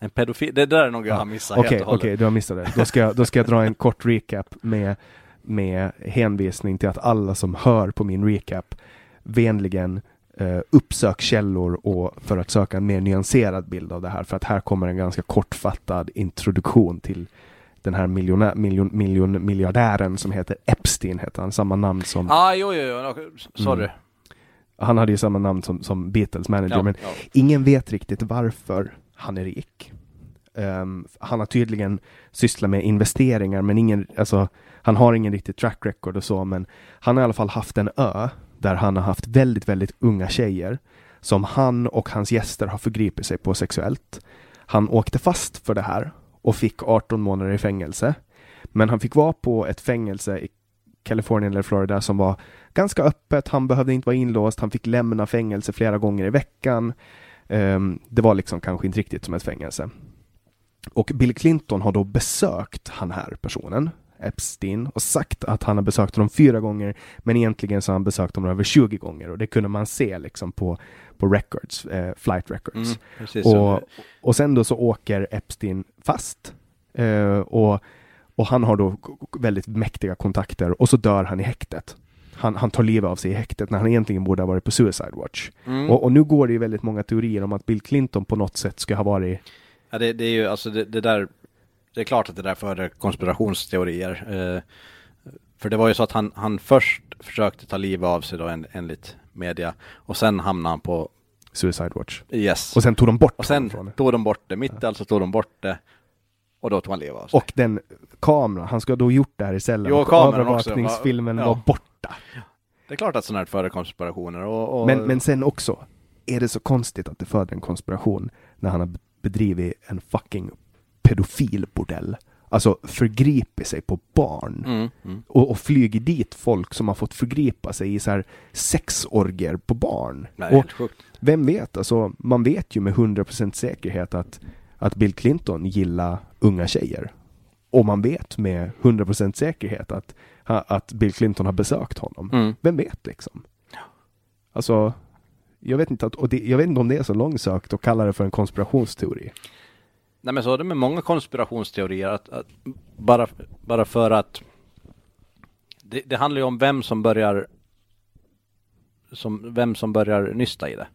S2: En pedofil, det där är nog jag har missat
S1: okay, okej, okay, du har missat det. Då ska, jag, då ska jag dra en kort recap med med hänvisning till att alla som hör på min recap vänligen eh, uppsök källor och för att söka en mer nyanserad bild av det här. För att här kommer en ganska kortfattad introduktion till den här miljonär, miljon, miljon, miljardären som heter Epstein, heter han, samma namn som...
S2: Ah, jo, jo, jo. sorry. Mm.
S1: Han hade ju samma namn som, som Beatles manager, ja, men ja. ingen vet riktigt varför han är rik. Um, han har tydligen sysslat med investeringar, men ingen, alltså, han har ingen riktig track record och så, men han har i alla fall haft en ö där han har haft väldigt, väldigt unga tjejer som han och hans gäster har förgripit sig på sexuellt. Han åkte fast för det här och fick 18 månader i fängelse. Men han fick vara på ett fängelse i Kalifornien eller Florida som var ganska öppet. Han behövde inte vara inlåst. Han fick lämna fängelse flera gånger i veckan. Um, det var liksom kanske inte riktigt som ett fängelse. Och Bill Clinton har då besökt han här personen, Epstein, och sagt att han har besökt honom fyra gånger, men egentligen så har han besökt honom över 20 gånger och det kunde man se liksom på, på records, eh, flight records. Mm, och, och sen då så åker Epstein fast eh, och, och han har då väldigt mäktiga kontakter och så dör han i häktet. Han, han tar livet av sig i häktet när han egentligen borde ha varit på Suicide Watch. Mm. Och, och, nu går det ju väldigt många teorier om att Bill Clinton på något sätt ska ha varit
S2: Ja, det, det är ju alltså det, det, där, det är klart att det där föder konspirationsteorier. Eh, för det var ju så att han, han först försökte ta livet av sig då en, enligt media och sen hamnade han på
S1: Suicide Watch.
S2: Yes.
S1: Och sen tog de bort
S2: Och sen tog de bort det, mitt ja. alltså tog de bort det och då tog han livet av sig.
S1: Och den kameran, han ska då gjort det här i cellen. Jo, kameran Övervakningsfilmen var, ja. var borta.
S2: Det är klart att sådana här föder konspirationer. Och, och...
S1: Men, men sen också, är det så konstigt att det föder en konspiration när han har bedrivit en fucking pedofilbordell. Alltså förgripit sig på barn. Mm, mm. Och, och flyger dit folk som har fått förgripa sig i så här sexorger på barn.
S2: Nej,
S1: och vem vet, alltså man vet ju med 100% säkerhet att, att Bill Clinton gillar unga tjejer. Och man vet med 100% säkerhet att, att Bill Clinton har besökt honom. Mm. Vem vet liksom? Alltså, jag vet, inte att, och det, jag vet inte om det är så långsökt att kalla det för en konspirationsteori.
S2: Nej men så är det med många konspirationsteorier. Att, att bara, bara för att det, det, handlar ju om vem som börjar som, vem som börjar nysta i det.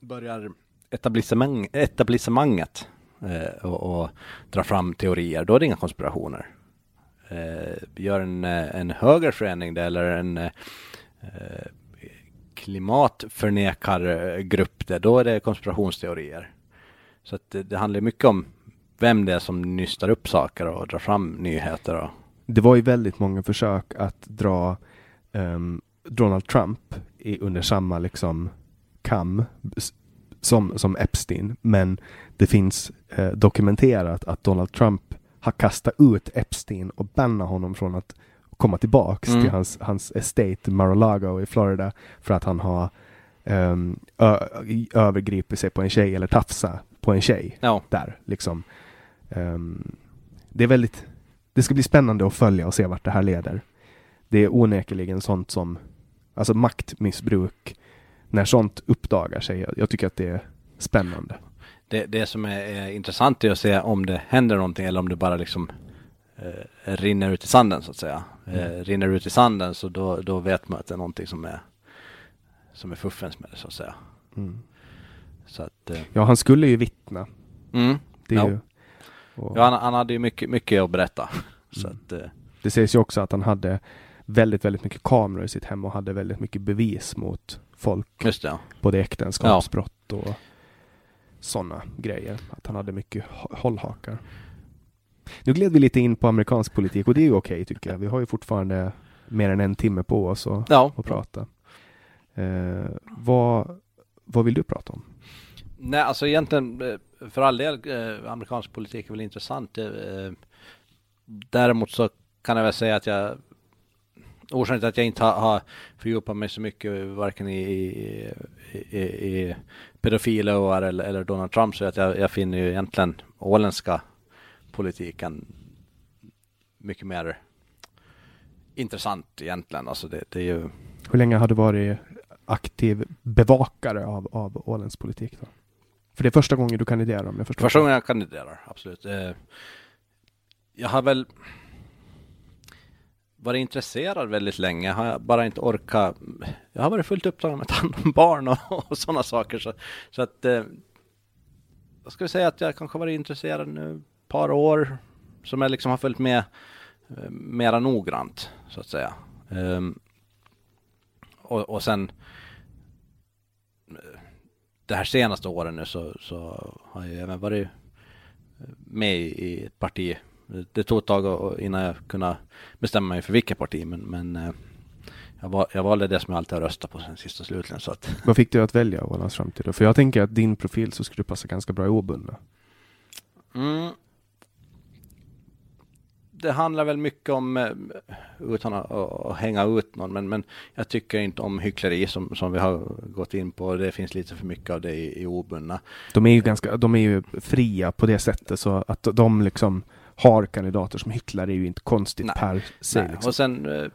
S2: Börjar etablissemang, etablissemanget eh, och, och dra fram teorier, då är det inga konspirationer. Eh, gör en, eh, en högerförening det eller en eh, klimatförnekargrupp eh, det, då är det konspirationsteorier. Så att det, det handlar mycket om vem det är som nystar upp saker och drar fram nyheter. Och...
S1: Det var ju väldigt många försök att dra um, Donald Trump i, under samma liksom kam som, som Epstein. Men det finns eh, dokumenterat att Donald Trump har kastat ut Epstein och bannat honom från att komma tillbaks mm. till hans, hans estate Mar-a-Lago i Florida för att han har um, övergripit sig på en tjej eller tafsa på en tjej ja. där liksom. Um, det är väldigt, det ska bli spännande att följa och se vart det här leder. Det är onekligen sånt som, alltså maktmissbruk, när sånt uppdagar sig. Jag, tycker att det är spännande.
S2: Det, det som är, är intressant är att se om det händer någonting eller om det bara liksom eh, rinner ut i sanden så att säga. Eh, mm. rinner ut i sanden så då, då vet man att det är någonting som är som är fuffens med det så att säga. Mm.
S1: Så att, eh, ja, han skulle ju vittna.
S2: Mm. Det, no. ju, och... ja, han, han, hade ju mycket, mycket att berätta. så mm. att, eh,
S1: det sägs ju också att han hade väldigt, väldigt mycket kameror i sitt hem och hade väldigt mycket bevis mot folk.
S2: Just det, ja.
S1: Både äktenskapsbrott och sådana grejer. Att han hade mycket hållhakar. Nu gled vi lite in på amerikansk politik och det är ju okej okay, tycker jag. Vi har ju fortfarande mer än en timme på oss att, ja. att prata. Eh, vad, vad vill du prata om?
S2: Nej, alltså egentligen eh, för all del eh, amerikansk politik är väl intressant. Eh, däremot så kan jag väl säga att jag orsaken till att jag inte har, har fördjupat mig så mycket varken i, i, i, i pedofiler eller, eller Donald Trump så att jag, jag finner ju egentligen åländska politiken mycket mer intressant egentligen. Alltså det, det är ju...
S1: Hur länge har du varit aktiv bevakare av, av Ålands politik? Då? För det är första gången du kandiderar om jag förstår
S2: Första gången jag kandiderar, absolut. Eh, jag har väl varit intresserad väldigt länge. Har jag bara inte orkat. Jag har varit fullt upptagen med att ta hand om barn och, och sådana saker. Så, så att eh, jag skulle säga att jag kanske varit intresserad nu ett par år. Som jag liksom har följt med eh, mera noggrant så att säga. Um, och, och sen De det här senaste åren nu så, så har jag även varit med i ett parti. Det tog ett tag innan jag kunde bestämma mig för vilket parti men, men eh, jag, val, jag valde det som jag alltid har röstat på sen sist och slutligen. Så att...
S1: Vad fick du att välja Ålands framtid då? För jag tänker att din profil så skulle du passa ganska bra i Åbunda.
S2: Mm, det handlar väl mycket om, eh, utan att, att, hänga ut någon, men, men jag tycker inte om hyckleri som, som vi har gått in på. Det finns lite för mycket av det i, i obundna.
S1: De är ju ganska, de är ju fria på det sättet så att de liksom har kandidater som hycklar är ju inte konstigt nej, per se.
S2: Liksom. Och sen, eh,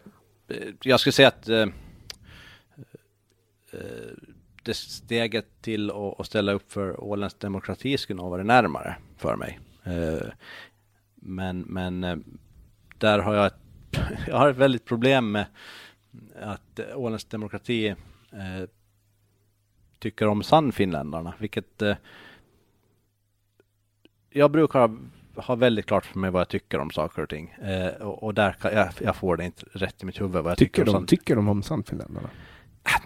S2: jag skulle säga att eh, det steget till att ställa upp för Ålands demokrati skulle nog vara närmare för mig. Men, men eh, där har jag ett, jag har ett väldigt problem med att Ålands demokrati eh, tycker om Sannfinländarna, vilket eh, jag brukar ha, ha, väldigt klart för mig vad jag tycker om saker och ting. Eh, och, och, där kan jag, jag får det inte rätt i mitt huvud vad jag tycker,
S1: tycker
S2: om.
S1: De, tycker de om Sannfinländarna?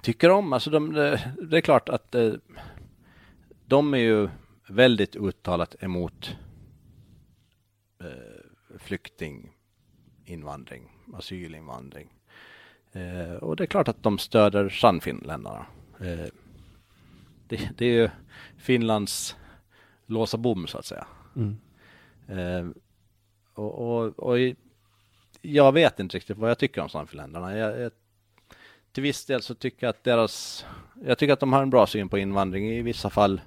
S2: Tycker om, alltså de, det är klart att eh, de är ju väldigt uttalat emot eh, flyktinginvandring, asylinvandring. Eh, och det är klart att de stöder Sannfinländarna. Eh, det, det, är ju Finlands låsa bom så att säga. Mm. Eh, och, och, och, jag vet inte riktigt vad jag tycker om samfinländarna. Jag, jag, till viss del så tycker jag att deras, jag tycker att de har en bra syn på invandring i vissa fall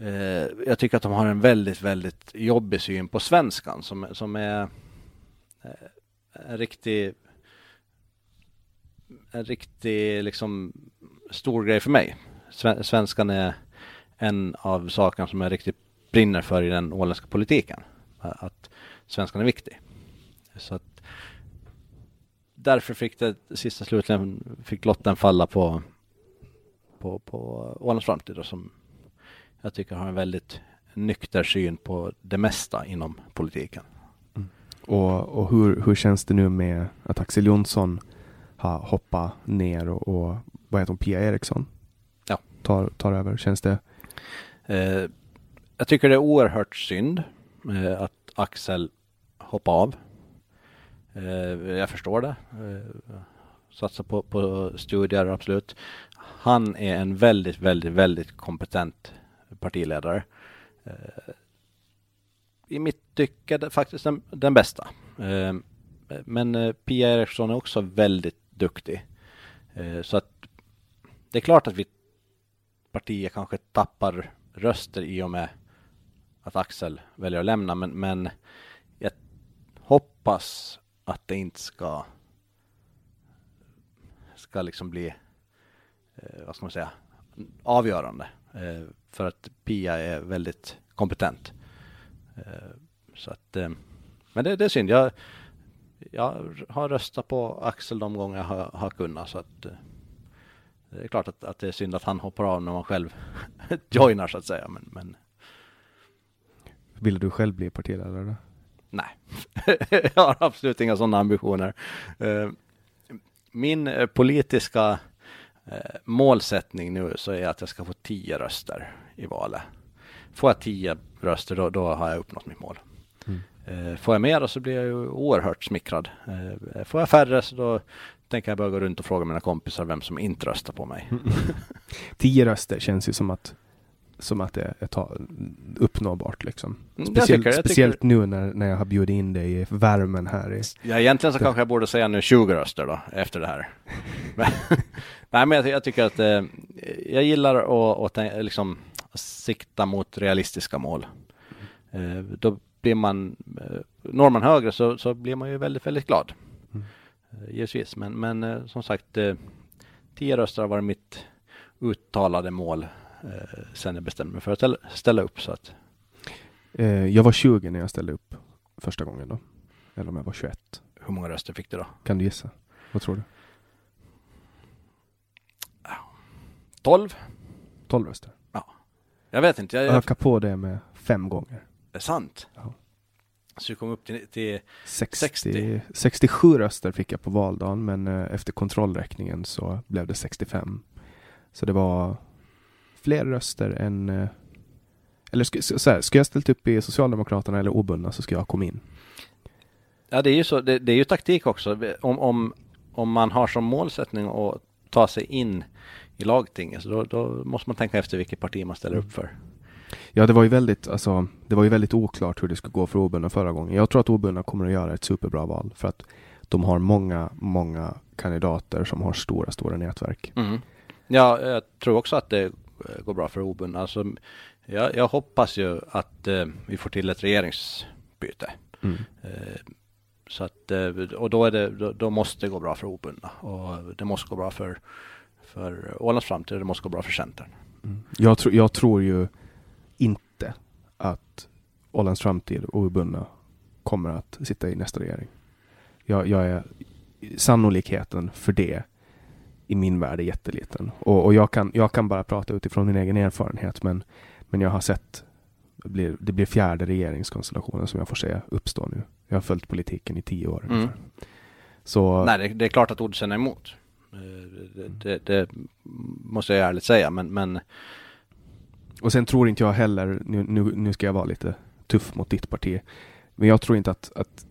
S2: Eh, jag tycker att de har en väldigt, väldigt jobbig syn på svenskan som, som är eh, en riktig en riktig liksom stor grej för mig. Svenskan är en av sakerna som är riktigt brinner för i den åländska politiken. Att svenskan är viktig. Så att därför fick det sista slutligen fick lotten falla på på, på Ålands framtid då, som jag tycker har en väldigt nykter syn på det mesta inom politiken.
S1: Mm. Och, och hur, hur känns det nu med att Axel Jonsson har hoppat ner och, och vad heter hon, Pia Eriksson?
S2: Ja.
S1: Tar, tar över. Känns det?
S2: Eh, jag tycker det är oerhört synd eh, att Axel hoppar av. Eh, jag förstår det. Eh, satsa på, på studier, absolut. Han är en väldigt, väldigt, väldigt kompetent partiledare. Eh, I mitt tycke det faktiskt den, den bästa. Eh, men eh, Pia Eriksson är också väldigt duktig. Eh, så att det är klart att vi partier kanske tappar röster i och med att Axel väljer att lämna, men, men jag hoppas att det inte ska ska liksom bli, eh, vad ska man säga, avgörande. Eh, för att Pia är väldigt kompetent. Eh, så att, eh, men det, det är synd. Jag, jag har röstat på Axel de gånger jag har, har kunnat. Så att, eh, det är klart att, att det är synd att han hoppar av när man själv joinar så att säga. Men, men...
S1: Vill du själv bli partiledare?
S2: Nej, jag har absolut inga sådana ambitioner. Min politiska eh, målsättning nu så är att jag ska få tio röster i valet. Får jag tio röster då, då har jag uppnått mitt mål. Mm. Eh, får jag mer så blir jag ju oerhört smickrad. Eh, får jag färre så då tänker jag börja gå runt och fråga mina kompisar vem som inte röstar på mig.
S1: tio röster känns ju som att som att det är ta, uppnåbart liksom.
S2: Mm,
S1: speciellt,
S2: tycker,
S1: speciellt
S2: tycker...
S1: nu när, när jag har bjudit in dig i värmen här. I,
S2: ja, egentligen så det... kanske jag borde säga nu 20 röster då, efter det här. nej, men jag, jag, tycker att eh, jag gillar att, att liksom, sikta mot realistiska mål. Eh, då blir man, eh, når man högre så, så blir man ju väldigt, väldigt glad. Mm. Eh, givetvis, men, men eh, som sagt, eh, 10 röster har varit mitt uttalade mål eh, sen jag bestämde mig för att ställa, upp. Så att...
S1: Eh, jag var 20 när jag ställde upp första gången då. Eller om jag var 21.
S2: hur många röster fick det då?
S1: Kan du gissa? Vad tror du?
S2: 12?
S1: 12 röster.
S2: Jag vet inte. Jag, jag,
S1: Öka på det med fem gånger.
S2: det är sant.
S1: Ja.
S2: Så vi kom upp till, till
S1: 60,
S2: 60.
S1: 67 röster fick jag på valdagen men eh, efter kontrollräkningen så blev det 65. Så det var fler röster än eh, eller ska, så här, ska jag ställt upp i Socialdemokraterna eller obundna så ska jag komma in.
S2: Ja, det är ju så. Det, det är ju taktik också. Om, om, om man har som målsättning att ta sig in i lagtinget, så då, då måste man tänka efter vilket parti man ställer upp för.
S1: Ja, det var ju väldigt, alltså, det var ju väldigt oklart hur det skulle gå för obundna förra gången. Jag tror att obundna kommer att göra ett superbra val för att de har många, många kandidater som har stora, stora nätverk.
S2: Mm. Ja, jag tror också att det går bra för obundna. Alltså, jag, jag hoppas ju att eh, vi får till ett regeringsbyte.
S1: Mm.
S2: Eh, så att, eh, och då, är det, då, då måste det gå bra för obundna. Och det måste gå bra för, för Ålands framtid och det måste gå bra för Centern.
S1: Mm. Jag, tro, jag tror ju inte att Ålands framtid och obundna kommer att sitta i nästa regering. Jag, jag är, sannolikheten för det i min värld är jätteliten. Och, och jag, kan, jag kan bara prata utifrån min egen erfarenhet men, men jag har sett det blir, det blir fjärde regeringskonstellationen som jag får se uppstå nu. Jag har följt politiken i tio år
S2: Mm.
S1: Så
S2: Nej, det, det är klart att Oddsen är emot. Eh, Det, det, det måste jag ärligt säga, men, men
S1: Och sen tror inte jag heller, nu, nu, nu ska jag vara lite tuff mot ditt parti, men jag tror inte att, att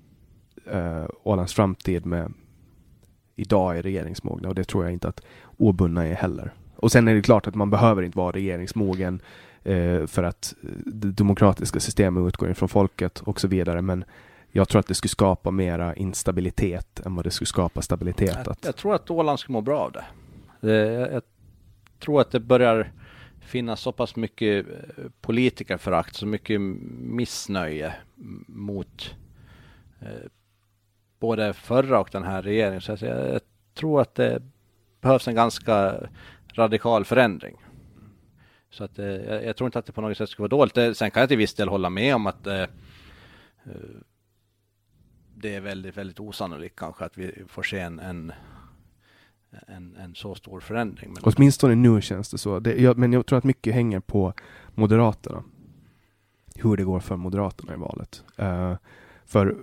S1: uh, Ålands framtid med idag är regeringsmogna och det tror jag inte att obundna är heller. Och sen är det klart att man behöver inte vara regeringsmogen eh, för att det demokratiska systemet utgår ifrån folket och så vidare. Men jag tror att det skulle skapa mera instabilitet än vad det skulle skapa stabilitet.
S2: jag, jag tror att Åland skulle må bra av det. det jag, jag tror att det börjar finnas så pass mycket eh, politikerförakt, så mycket missnöje mot eh, både förra och den här regeringen. Så jag, jag tror att det behövs en ganska radikal förändring. Så att, eh, jag, jag tror inte att det på något sätt skulle vara dåligt. Eh, sen kan jag till viss del hålla med om att eh, det är väldigt, väldigt osannolikt kanske att vi får se en, en, en, en så stor förändring. Men,
S1: åtminstone nu känns det så. Det, jag, men jag tror att mycket hänger på Moderaterna. Hur det går för Moderaterna i valet. Uh, för,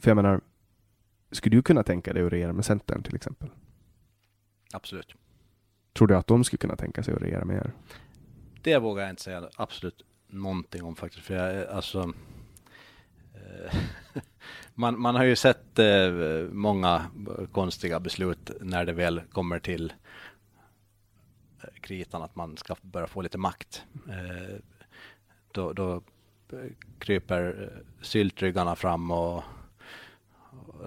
S1: för jag menar, skulle du kunna tänka dig att regera med Centern till exempel?
S2: absolut.
S1: Tror du att de skulle kunna tänka sig att regera med er?
S2: Det vågar jag inte säga absolut någonting om faktiskt. För jag, alltså, eh, man, man har ju sett eh, många konstiga beslut när det väl kommer till eh, kritan att man ska börja få lite makt. Eh, då, då kryper eh, syltryggarna fram och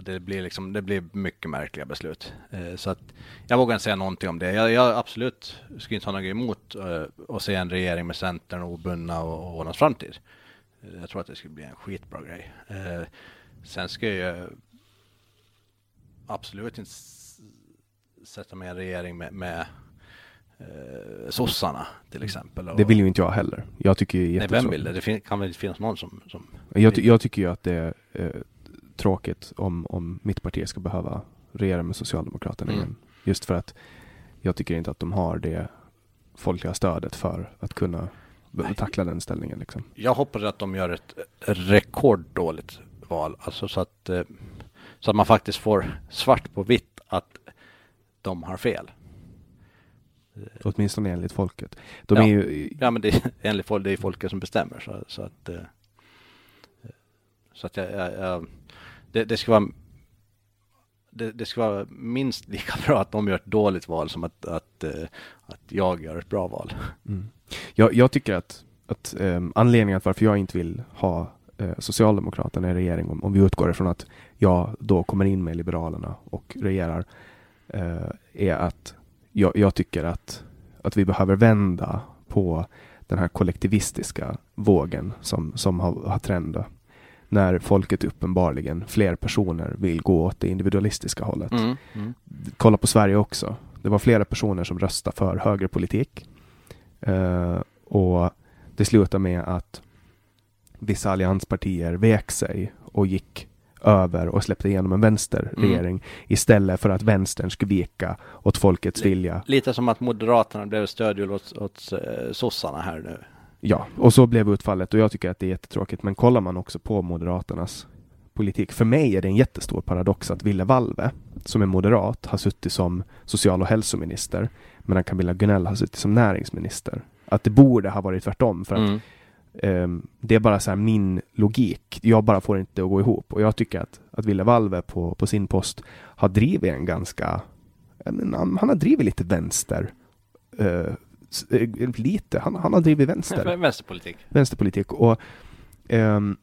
S2: det blir liksom, det blir mycket märkliga beslut. Eh, så att jag vågar inte säga någonting om det. Jag, jag absolut skulle inte ha något emot eh, att se en regering med Centern, obundna och, och Ålands framtid. Eh, Jag tror att det skulle bli en skitbra grej. Sen ska jag absolut inte sätta mig i en regering med, med eh, sossarna till exempel.
S1: Det vill ju inte jag heller. Jag tycker ju
S2: Nej, vem vill det? Det kan väl inte finnas någon som... som
S1: Jag, ty- jag tycker ju att det eh, tråkigt om, om mitt parti ska behöva regera med Socialdemokraterna
S2: Mm.
S1: igen. Just för att jag tycker inte att de har det folkliga stödet för att kunna
S2: Nej.
S1: tackla den ställningen. Liksom.
S2: Jag hoppas att de gör ett rekorddåligt val. Alltså så att, eh, så att man faktiskt får svart på vitt att de har fel.
S1: Åtminstone enligt folket. De
S2: Ja.
S1: är ju,
S2: Ja men det är enligt folk, det är folket som bestämmer. Så, så att, eh, så att jag, jag, jag det, det ska vara det, det ska vara minst lika bra att de gör ett dåligt val som att, att, eh, att jag gör ett bra val.
S1: Mm. Jag, jag tycker att, att um, anledningen till varför jag inte vill ha uh, Socialdemokraterna i regering, om, om vi utgår ifrån att jag då kommer in med Liberalerna och regerar, uh, är att jag, jag tycker att, att vi behöver vända på den här kollektivistiska vågen som, som har, har trendat. När folket uppenbarligen, fler personer, vill gå åt det individualistiska hållet
S2: Mm.
S1: kolla på Sverige också. Det var flera personer som röstade för högerpolitik. Eh, och det slutade med att vissa allianspartier vek sig och gick över och släppte igenom en vänsterregering
S2: Mm.
S1: istället för att vänstern skulle vika åt folkets vilja.
S2: Lite som att Moderaterna blev stödhjul åt, åt eh, sossarna här nu.
S1: Ja, och så blev utfallet och jag tycker att det är jättetråkigt. Men kollar man också på Moderaternas politik. För mig är det en jättestor paradox att Ville Valve, som är moderat, har suttit som social och hälsominister medan Camilla Gunell har suttit som näringsminister. Att det borde ha varit tvärtom för att
S2: Mm.
S1: Ehm, det är bara så här min logik. Jag bara får inte att gå ihop. Och jag tycker att, att Ville Valve på, på sin post har drivit en ganska... Han, har drivit lite vänster. Eh, lite. Han, han har drivit vänster.
S2: Vänsterpolitik.
S1: vänsterpolitik. Och ehm,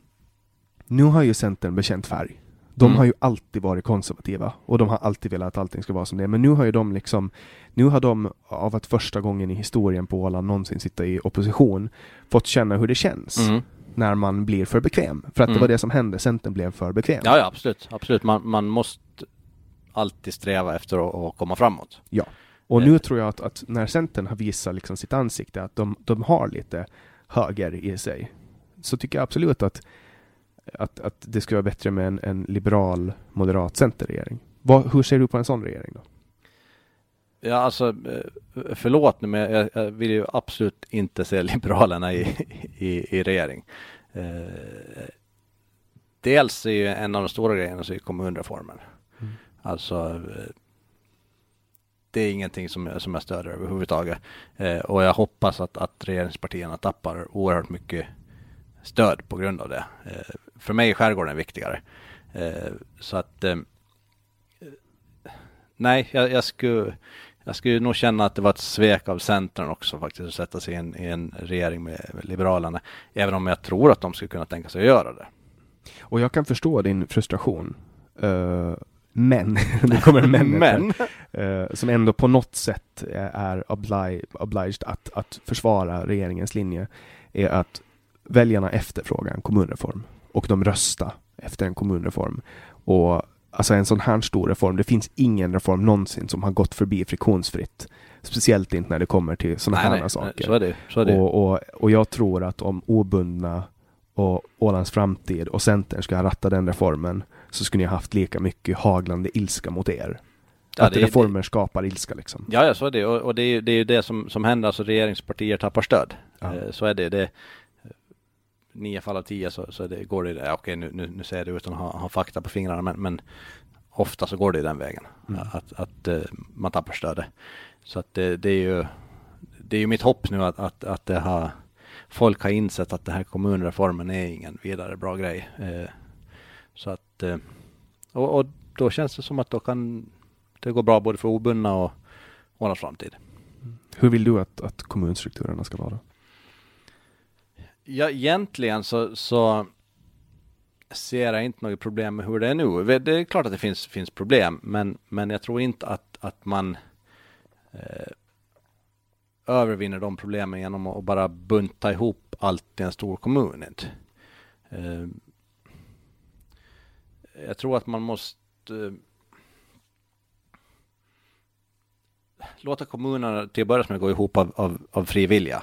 S1: nu har ju Centern bekänt färg. De
S2: Mm.
S1: har ju alltid varit konservativa och de har alltid velat att allting ska vara som det är. Men nu har ju de liksom, nu har de av att första gången i historien på Åland någonsin sitta i opposition fått känna hur det känns
S2: Mm.
S1: när man blir för bekväm. För att det
S2: Mm.
S1: var det som hände, Centern blev för bekväm.
S2: Ja, ja, absolut. Absolut. Man, man måste alltid sträva efter att, att komma framåt.
S1: Och nu tror jag att, att när Centern har visat liksom sitt ansikte, att de, de har lite höger i sig, så tycker jag absolut att, att, att det skulle vara bättre med en, en liberal, moderat centerregering. Vad, hur ser du på en sån regering då?
S2: Ja, alltså eh, förlåt nu, men jag, jag vill ju absolut inte se Liberalerna i, i, i regering. Eh, dels är ju en av de stora grejerna så är kommunreformen.
S1: Mm.
S2: Alltså eh, det är ingenting som, jag- som jag stöder överhuvudtaget. Eh, och jag hoppas att, att regeringspartierna tappar oerhört mycket stöd på grund av det. Eh, för mig är skärgården viktigare. Eh, så att eh, nej, jag, jag skulle jag skulle nog känna att det var ett svek av Centern också faktiskt att sätta sig i en, i en regering med, med Liberalerna. Även om jag tror att de skulle kunna tänka sig att göra det.
S1: Och jag kan förstå din frustration. Eh, men, nu kommer en men,
S2: Men,
S1: eh, som ändå på något sätt är obli obliged att, att försvara regeringens linje, är att väljarna efterfrågar en kommunreform och de röstar efter en kommunreform. Och alltså en sån här stor reform, det finns ingen reform någonsin som har gått förbi friktionsfritt. Speciellt inte när det kommer till sådana
S2: nej,
S1: här
S2: nej,
S1: saker.
S2: så är det. Så är det.
S1: Och, och, och jag tror att om obundna och Ålands framtid och Centern ska ratta den reformen så skulle ni ha haft lika mycket haglande ilska mot er.
S2: Ja,
S1: att
S2: det-
S1: reformer skapar ilska liksom.
S2: Ja, ja, så är det. Och, och det, är, det är ju det som, som händer, alltså regeringspartier tappar stöd.
S1: Ja.
S2: Eh, så är det. det nio fall av tio så, så det, går det, ja, okej nu, nu, nu säger jag det utan att ha, ha fakta på fingrarna, men, men ofta så går det den vägen.
S1: Mm.
S2: Att, att eh, man tappar stödet. Så att det, det är ju det är ju mitt hopp nu att, att, att det har, folk har insett att den här kommunreformen är ingen vidare bra grej. Eh, så att, eh, och, och då känns det som att då kan det gå bra både för obundna och Ålands framtid.
S1: Hur vill du att, att kommunstrukturerna ska vara?
S2: Ja, egentligen så, så ser jag inte något problem med hur det är nu. Det är klart att det finns, finns problem, men, men jag tror inte att, att man eh, övervinner de problemen genom att bara bunta ihop allt i en stor kommun. Inte. Eh, jag tror att man måste eh, låta kommunerna till att börja med gå ihop av, av, av fri vilja.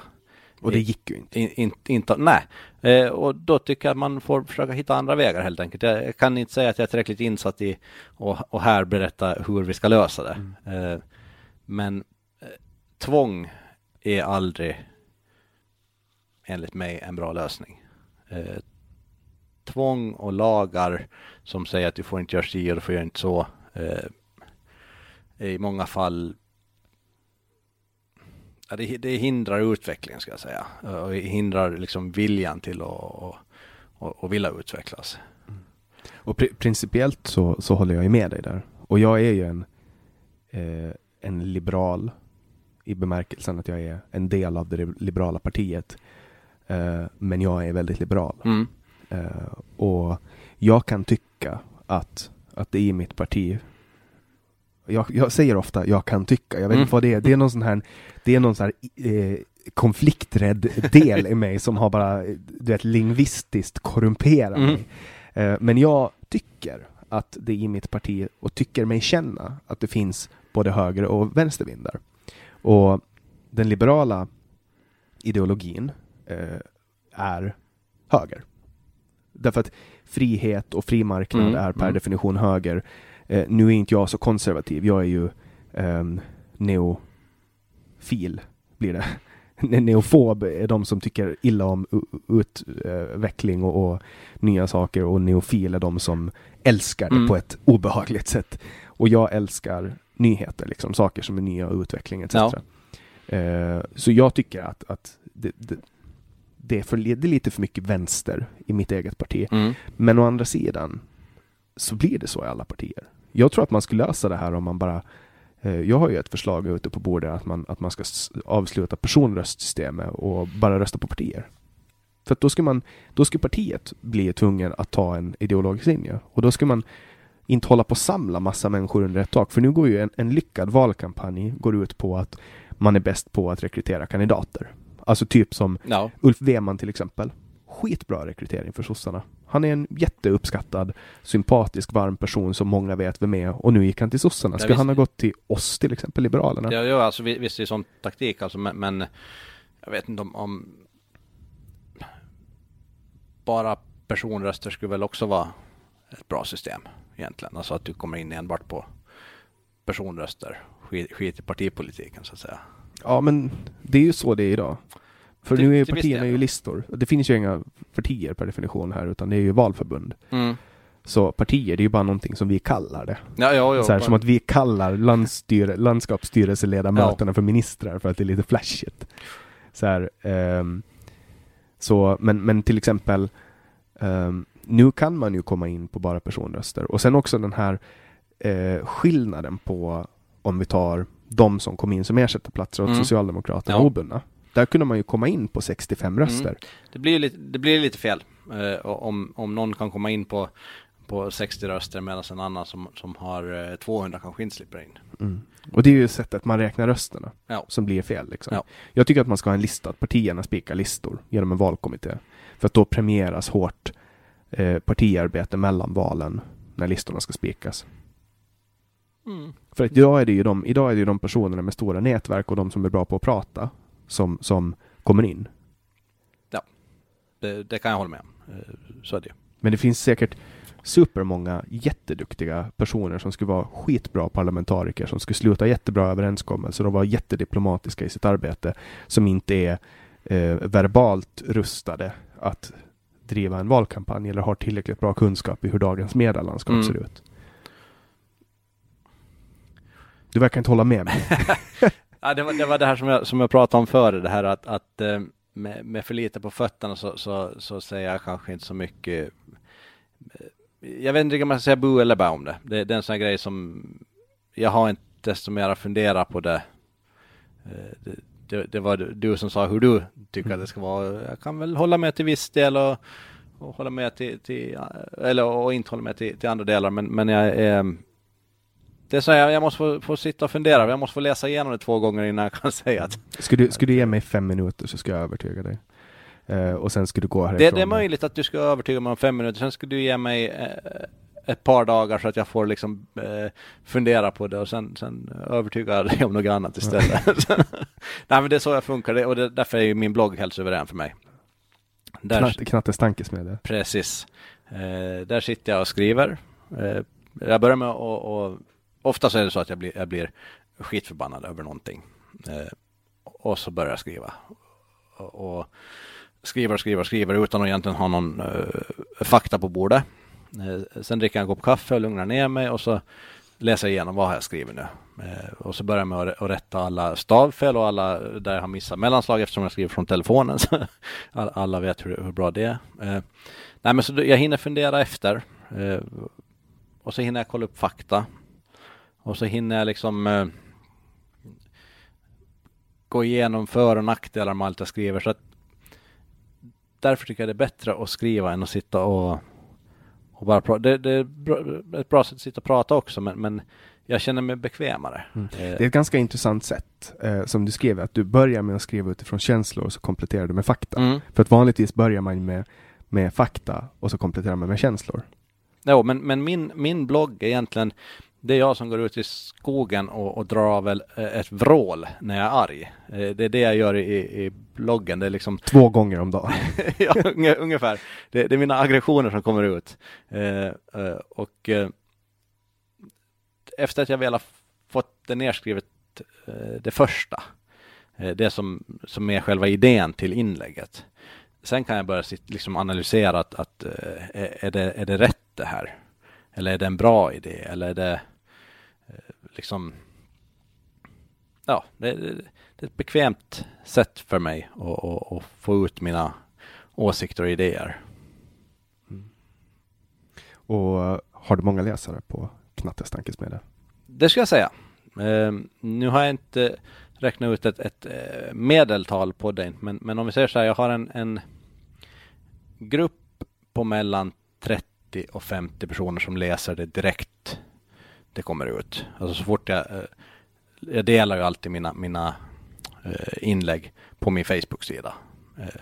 S1: Och det gick ju inte.
S2: In, in, inte, nej, eh, och då tycker jag att man får försöka hitta andra vägar helt enkelt. Jag, kan inte säga att jag är tillräckligt insatt i och, och här berätta hur vi ska lösa det. Eh, men eh, tvång är aldrig enligt mig en bra lösning. Eh, tvång och lagar som säger att du får inte göra si och du får göra inte så. Eh, i många fall Ja, det, det hindrar utvecklingen ska jag säga. Och det hindrar liksom viljan till att och, och, och vilja utvecklas.
S1: Och pri principiellt så, så håller jag ju med dig där. Och jag är ju en, eh, en liberal i bemärkelsen att jag är en del av det liberala partiet. Eh, men jag är väldigt liberal.
S2: Mm.
S1: Eh, och jag kan tycka att, att det i mitt parti jag, jag säger ofta jag kan tycka, jag vet
S2: Mm.
S1: inte vad det är. Det är någon sån här, det är någon sån här eh, konflikträdd del i mig som har bara, du vet, lingvistiskt korrumperat
S2: Mm.
S1: mig. Eh, men jag tycker att det i mitt parti, och tycker mig känna, att det finns både höger och vänstervindar. Och den liberala ideologin eh, är höger. Därför att frihet och fri marknad
S2: Mm,
S1: är per
S2: mm.
S1: definition höger. Eh, nu är inte jag så konservativ. Jag är ju ehm, neofil, blir det. Ne- Neofob är de som tycker illa om utveckling och, och nya saker och neofil är de som älskar det
S2: Mm.
S1: på ett obehagligt sätt. Och jag älskar nyheter, liksom saker som är nya och utveckling etc.
S2: Ja.
S1: Eh, så jag tycker att, att det, det, det, är lite för mycket vänster i mitt eget parti.
S2: Mm.
S1: Men å andra sidan så blir det så i alla partier. Jag tror att man skulle lösa det här om man bara eh, jag har ju ett förslag ute på bordet att man, att man ska avsluta personröstsystemet och bara rösta på partier. För då ska man, då ska partiet bli tvungen att ta en ideologisk linje. Och då ska man inte hålla på att samla massa människor under ett tak. För nu går ju en, en lyckad valkampanj går ut på att man är bäst på att rekrytera kandidater. Alltså typ som
S2: Ja.
S1: Ulf Weman till exempel. Skitbra rekrytering för sossarna. Han är en jätteuppskattad, sympatisk, varm person som många vet vem är och nu gick han till sossarna.
S2: Ja,
S1: Ska
S2: visst.
S1: han ha gått till oss till exempel, Liberalerna?
S2: Ja, ja alltså vi- visst det är sån taktik alltså, men, men jag vet inte om, om bara personröster skulle väl också vara ett bra system egentligen. Alltså att du kommer in enbart på personröster. Skit, skit i partipolitiken så att säga.
S1: Ja, men det är ju så det är idag. För
S2: Till-
S1: nu är ju partierna ju
S2: ja.
S1: listor. Det finns ju inga partier per definition här, utan det är ju valförbund.
S2: Mm.
S1: Så partier, det är ju bara någonting som vi kallar det.
S2: Ja, ja, ja.
S1: så här,
S2: bara-
S1: som att vi kallar landsstyre, landskapsstyrelseledamöterna för ministrar för att det är lite flashigt. Så här, ehm, så, men, men till exempel ehm, nu kan man ju komma in på bara personröster och sen också den här eh, skillnaden på om vi tar de som kom in som ersättarplatser åt
S2: Mm.
S1: Socialdemokraterna
S2: Ja.
S1: obundna. Där kunde man ju komma in på 65 röster.
S2: Mm. Det blir lite, det blir lite fel. Eh, om, om någon kan komma in på, på 60 röster medan en annan som, som har eh, 200 kanske inte slipper in.
S1: Mm. Och det är ju sättet man räknar rösterna
S2: Ja.
S1: som blir fel. Liksom.
S2: Ja.
S1: Jag tycker att man ska ha en lista, att partierna spikar listor genom en valkommitté. För att då premieras hårt eh, partiarbete mellan valen när listorna ska spikas.
S2: Mm.
S1: För att idag är det ju de, idag är det ju de personerna med stora nätverk och de som är bra på att prata som, som kommer in.
S2: Det, det kan jag hålla med om. Eh, Så är det.
S1: Men det finns säkert supermånga jätteduktiga personer som skulle vara skitbra parlamentariker som skulle sluta jättebra överenskommelser och vara jättediplomatiska i sitt arbete som inte är eh, verbalt rustade att driva en valkampanj eller har tillräckligt bra kunskap i hur dagens medielandskap
S2: Mm.
S1: ser ut. Du verkar inte hålla med mig.
S2: Ja, det, var, det var det här som jag, som jag pratade om före, det här att, att eh, med, med för lite på fötterna så, så, så säger jag kanske inte så mycket. Eh, jag vet inte om man ska säga bu eller bä om det. det. Det är en sån här grej som jag har inte desto mer funderat på det. Eh, det, det. Det var du som sa hur du tycker att det ska vara. Jag kan väl hålla med till viss del och, och hålla med till, till eller och inte hålla med till, till andra delar. Men, men jag är det är så här, jag måste få, få sitta och fundera. Jag måste få läsa igenom det två gånger innan jag kan säga att
S1: Skulle du, skulle du ge mig fem minuter så ska jag övertyga dig. Eh, och sen ska du gå
S2: det,
S1: härifrån.
S2: det är möjligt att du ska övertyga mig om fem minuter. Sen ska du ge mig eh, ett par dagar så att jag får liksom eh, fundera på det och sen, sen övertyga dig om något annat istället. Nej men det är så jag funkar det, och det, därför är ju min blogg helt suverän för mig. Där,
S1: Knatte, Knattes tankesmedja.
S2: Precis. Där sitter jag och skriver. Jag börjar med att, oftast ofta så är det så att jag blir, jag blir skitförbannad över någonting. Eh, och så börjar jag skriva. Och, och skriver och skriver och skriver utan att egentligen ha någon eh, fakta på bordet. Eh, sen dricker jag en kopp kaffe och lugnar ner mig och så läser jag igenom vad har jag skrivit nu. Eh, och så börjar jag med att, rätta alla stavfel och alla där jag har missat mellanslag eftersom jag skriver från telefonen. Så alla, alla vet hur, hur bra det är. Eh, nej men så jag hinner fundera efter. Eh, och så hinner jag kolla upp fakta. Och så hinner jag liksom eh, gå igenom för och nackdelar med allt jag skriver. Så att därför tycker jag det är bättre att skriva än att sitta och, och bara prata. Det, det är ett bra sätt att sitta och prata också, men, men jag känner mig bekvämare.
S1: Mm.
S2: Eh,
S1: Det är ett ganska intressant sätt eh, som du skrev, att du börjar med att skriva utifrån känslor och så kompletterar du med fakta.
S2: mm.
S1: För att vanligtvis börjar man med, med fakta och så kompletterar man med känslor.
S2: Jo, men, men min, min blogg är egentligen det är jag som går ut i skogen och, och drar väl eh, ett vrål när jag är arg. Eh, det är det jag gör i, i bloggen. Det är liksom
S1: Två gånger om dagen.
S2: ja, ungefär. Det, det, är mina aggressioner som kommer ut. Eh, och efter att jag väl har fått det nerskrivet, det första, det som, som är själva idén till inlägget. Sen kan jag börja liksom analysera att, att är, det, är det rätt det här? Eller är det en bra idé? Eller är det liksom ja, det, det, det, är ett bekvämt sätt för mig att, att, att få ut mina åsikter och idéer.
S1: Mm. Och uh, har du många läsare på Knattes tankesmedja?
S2: Det ska jag säga. Uh, nu har jag inte räknat ut ett, ett uh, medeltal på den, men, men om vi säger så här, jag har en, en grupp på mellan 30 och 50 personer som läser det direkt det kommer ut. Alltså så fort jag, eh, jag delar ju alltid mina, mina eh, inlägg på min Facebook-sida. Eh,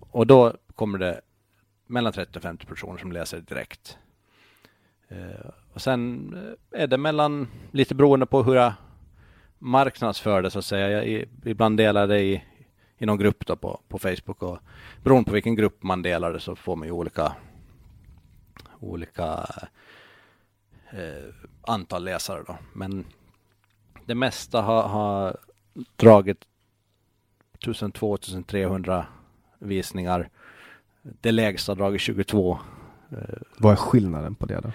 S2: och då kommer det mellan 30 och 50 personer som läser det direkt. Och sen är det mellan, lite beroende på hur jag marknadsför det så att säga. Jag ibland delar det i, i någon grupp då på, på Facebook och beroende på vilken grupp man delar det så får man ju olika olika eh, antal läsare då. Men det mesta har, har dragit 1200-1300 visningar. Det lägsta dragit 22.
S1: Vad är skillnaden på det då?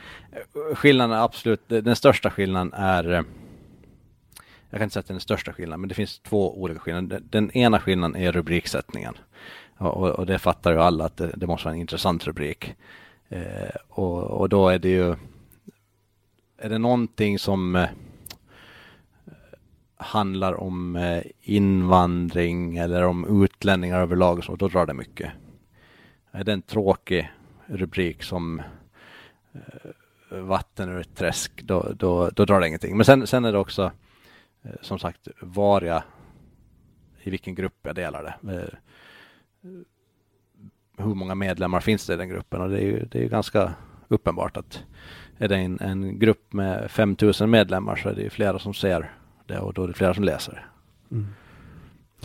S2: Skillnaden är absolut, den största skillnaden är jag kan inte säga att det är den största skillnaden, men det finns två olika skillnader. Den ena skillnaden är rubriksättningen. Och, och det fattar ju alla att det, det måste vara en intressant rubrik. Eh, och, och, då är det ju är det någonting som eh, handlar om eh, invandring eller om utlänningar överlag så då drar det mycket. Är det en tråkig rubrik som eh, vatten ur ett träsk då, då, då drar det ingenting. Men sen, sen är det också som sagt var jag i vilken grupp jag delar det. Hur många medlemmar finns det i den gruppen och det är ju det är ganska uppenbart att är det en, en grupp med 5000 medlemmar så är det flera som ser det och då är det flera som läser. Mm.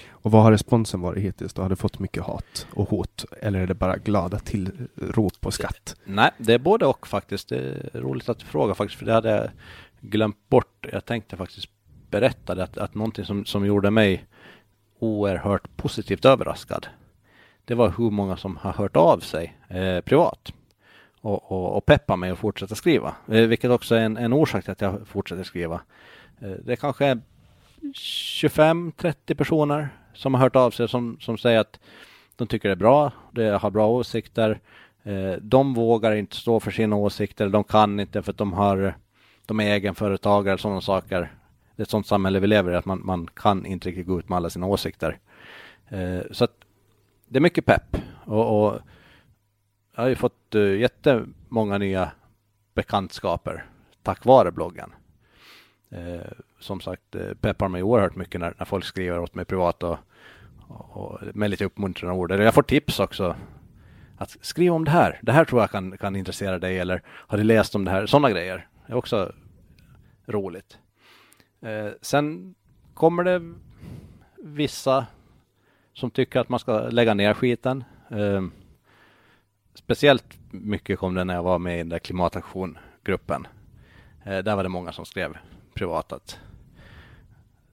S1: Och vad har responsen varit hittills? Du har du fått mycket hat och hot eller är det bara glada tillrop på skatt?
S2: Nej, det är både och faktiskt. Det är roligt att du frågar faktiskt för det hade jag glömt bort. Jag tänkte faktiskt berätta det, att, att någonting som, som gjorde mig oerhört positivt överraskad. Det var hur många som har hört av sig eh, privat och, och, och peppa mig att fortsätta skriva. Eh, vilket också är en, en orsak till att jag fortsätter skriva. Det det kanske är 25-30 personer som har hört av sig som, som säger att de tycker det är bra, de har bra åsikter. Eh, de vågar inte stå för sina åsikter, de kan inte för att de har de är egenföretagare och sådana saker. Det är ett sådant samhälle vi lever i, att man, man kan inte riktigt gå ut med alla sina åsikter. Så att det är mycket pepp. Och, och jag har ju fått uh, jättemånga nya bekantskaper tack vare bloggen. Uh, som sagt, uh, peppar mig oerhört mycket när, när folk skriver åt mig privat och, och, och med lite uppmuntrande ord. Eller jag får tips också. Att skriv om det här. Det här tror jag kan, kan intressera dig. Eller har du läst om det här? Sådana grejer. Det är också roligt. Uh, sen kommer det vissa som tycker att man ska lägga ner skiten. Uh, speciellt mycket kom det när jag var med i den där klimataktiongruppen. Eh, där var det många som skrev privat att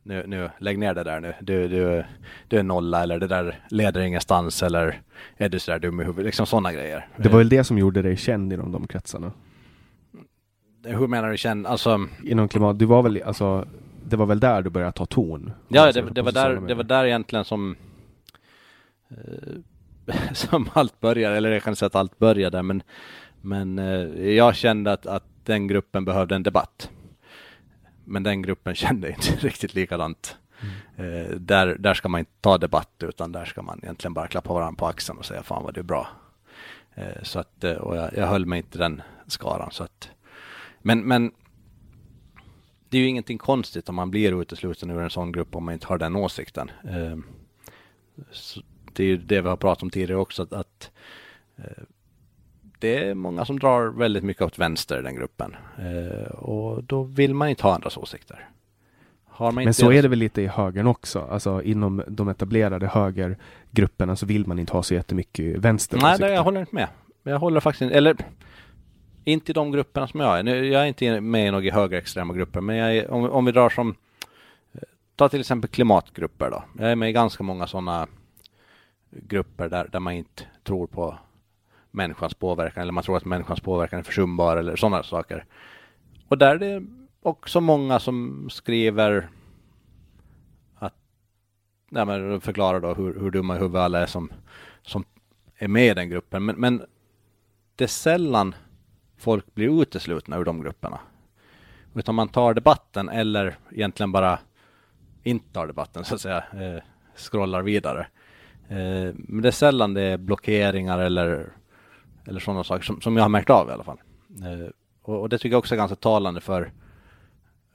S2: nu, nu lägg ner det där nu. Du, du, du är nolla eller det där leder ingenstans eller är du sådär dum i huvudet? Liksom sådana grejer.
S1: Det var väl det som gjorde dig känd inom de kretsarna?
S2: Hur menar du känd? Alltså...
S1: Inom klimat, du var väl alltså det var väl där du började ta ton?
S2: Ja, det, det var där, det var där egentligen som eh, som allt började, eller jag kan säga att allt började, men, men eh, jag kände att, att den gruppen behövde en debatt. Men den gruppen kände inte riktigt likadant. Mm. Eh, där, där ska man inte ta debatt utan där ska man egentligen bara klappa varandra på axeln och säga fan vad du är bra. Eh, så att, och jag, jag höll mig inte den skaran. Så att, men, men det är ju ingenting konstigt om man blir utesluten ur en sån grupp om man inte har den åsikten. Så det är ju det vi har pratat om tidigare också, att, att eh, det är många som drar väldigt mycket åt vänster i den gruppen. Eh, och då vill man inte ha andras åsikter.
S1: Men så är det väl lite i högern också. Alltså inom de etablerade högergrupperna så vill man inte ha så jättemycket vänster
S2: Nej, det, jag håller inte med. Jag håller faktiskt inte, eller inte i de grupperna som jag är. Nu, jag är inte med i några högerextrema grupper, men jag är, om, om vi drar som, eh, ta till exempel klimatgrupper då. Jag är med i ganska många sådana grupper där, där man inte tror på människans påverkan, eller man tror att människans påverkan är försumbar eller sådana saker. Och där är det också många som skriver att, nej men förklarar då hur, hur dumma i huvudet alla är som, som är med i den gruppen. Men, men det är sällan folk blir uteslutna ur de grupperna. Utan man tar debatten eller egentligen bara inte tar debatten så att säga. Eh, scrollar vidare. Eh, men det är sällan det är blockeringar eller, eller sådana saker som, som jag har märkt av i alla fall. Eh, och, och det tycker jag också är ganska talande för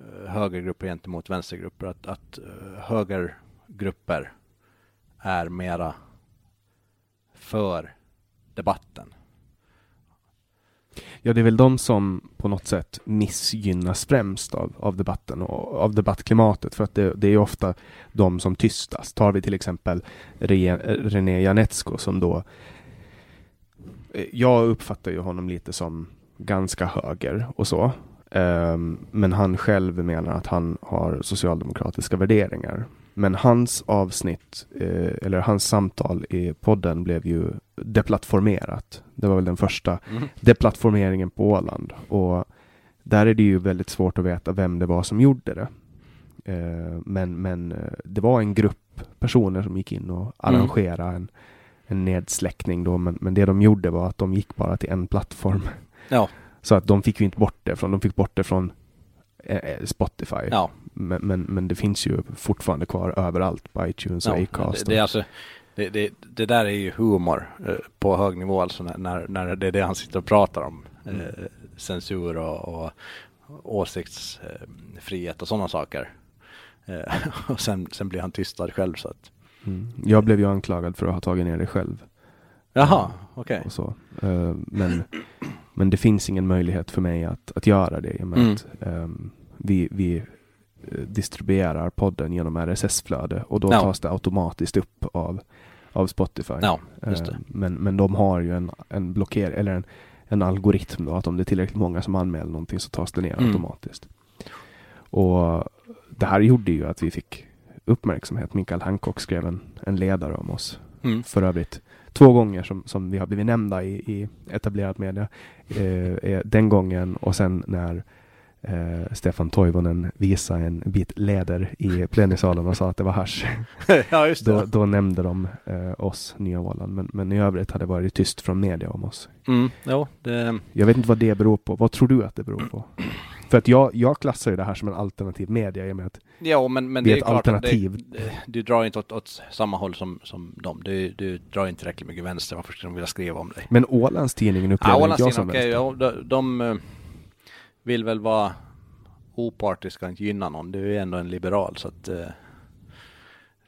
S2: eh, högergrupper gentemot vänstergrupper. Att, att eh, högergrupper är mera för debatten.
S1: Ja, det är väl de som på något sätt missgynnas främst av, av debatten och av debattklimatet. För att det, det är ofta de som tystas. Tar vi till exempel Re- René Janetsko som då eh, jag uppfattar ju honom lite som ganska höger och så. Ehm, men han själv menar att han har socialdemokratiska värderingar. Men hans avsnitt, eh, eller hans samtal i podden blev ju deplattformerat. Det var väl den första
S2: Mm.
S1: deplattformeringen på Åland. Och där är det ju väldigt svårt att veta vem det var som gjorde det. Eh, men, men eh, det var en grupp personer som gick in och arrangerade en, en nedsläckning då. Men, men det de gjorde var att de gick bara till en plattform.
S2: Ja,
S1: Så att de fick ju inte bort det från, de fick bort det från eh, Spotify.
S2: ja.
S1: Men, men, men det finns ju fortfarande kvar överallt på iTunes och
S2: ja.
S1: Acast.
S2: Det, det, är alltså, det, det, det där är ju humor eh, på hög nivå alltså när, när, när det är det han sitter och pratar om.
S1: Mm.
S2: Eh, censur och, och åsiktsfrihet och sådana saker. Eh, och sen, sen blir han tystad själv så att.
S1: Mm. Jag blev ju anklagad för att ha tagit ner det själv.
S2: Jaha, okej.
S1: och så. Eh, men, men det finns ingen möjlighet för mig att, att göra det i och med
S2: Mm.
S1: att ehm, vi, vi eh, distribuerar podden genom RSS-flöde och då
S2: Ja.
S1: tas det automatiskt upp av, av Spotify.
S2: Det.
S1: Eh, men, men de har ju en, en blocker eller en, en algoritm då att om det är tillräckligt många som anmäler någonting så tas det ner
S2: Mm.
S1: automatiskt. Och det här gjorde ju att vi fick uppmärksamhet. Mikael Hancock skrev en, en ledare om oss
S2: Mm.
S1: för övrigt två gånger som, som vi har blivit nämnda i, i etablerad media. Eh, den gången och sen när eh, Stefan Toivonen visade en bit läder i plenisalen och sa att det var hasch.
S2: ja, just det.
S1: Då, då nämnde de eh, oss, Nya Åland. Men, men i övrigt hade det varit tyst från media om oss.
S2: Mm, jo, det,
S1: Jag vet inte vad det beror på. Vad tror du att det beror på? För att jag, jag klassar ju det här som en alternativ media i och med att
S2: ja, men, men
S1: Det är ett
S2: klart
S1: alternativ.
S2: Det, du drar inte åt, åt samma håll som, som dem. Du, du drar inte tillräckligt mycket vänster. Varför skulle de vilja skriva om dig?
S1: Men Ålandstidningen upplever
S2: Ja,
S1: inte jag som
S2: okej,
S1: vänster.
S2: ja, de, de eh, vill väl vara opartiska och inte gynna någon. Du är ändå en liberal så att eh,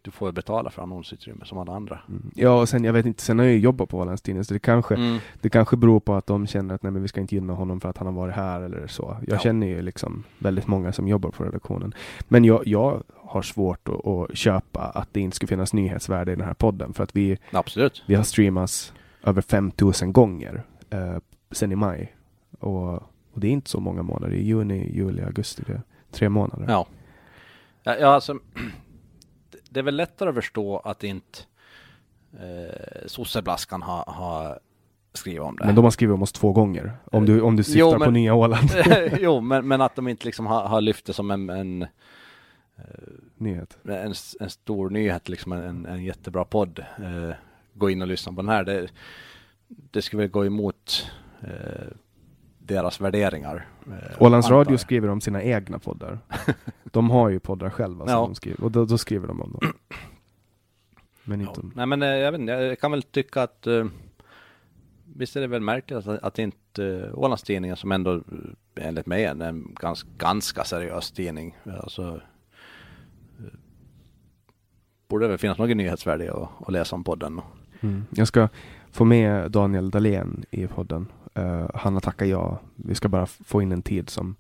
S2: du får betala för annonsutrymme som alla andra.
S1: Mm. Ja, och sen jag vet inte, sen har jag ju jobbat på Ålandstidningen så det kanske,
S2: Mm.
S1: det kanske beror på att de känner att nej men vi ska inte gynna honom för att han har varit här eller så. Jag
S2: Ja.
S1: känner ju liksom väldigt många som jobbar på redaktionen. Men jag, jag har svårt att, att köpa att det inte skulle finnas nyhetsvärde i den här podden för att vi,
S2: Absolut.
S1: vi har streamats över 5000 gånger eh, sen i maj. Och, och det är inte så många månader. I juni, juli, augusti. Det är tre månader.
S2: Ja. Ja, alltså, det är väl lättare att förstå att inte eh, sosseblaskan har ha skrivit om det.
S1: Men de har skrivit om oss två gånger. Om du, om du syftar
S2: Jo,
S1: på
S2: men-
S1: Nya Åland.
S2: jo, men, men att de inte liksom har, har lyft det som en, en,
S1: Nyhet.
S2: en, en stor nyhet, liksom en, en jättebra podd. Eh, gå in och lyssna på den här. Det, det skulle väl gå emot eh, deras värderingar. Eh,
S1: Ålands
S2: antar
S1: Radio skriver om sina egna poddar. De har ju poddar själva som
S2: Ja.
S1: de skriver. Och då, då skriver de om dem. Men inte
S2: Ja. Nej men eh, jag vet jag kan väl tycka att eh, Visst är det väl märkligt att, att inte eh, Ålandstidningen som ändå enligt mig är en ganska, ganska seriös tidning. Alltså, borde väl finnas något nyhetsvärde att, att läsa om podden.
S1: Mm. Jag ska få med Daniel Dahlén i podden. Uh, han har tackat ja. Vi ska bara få in en tid som,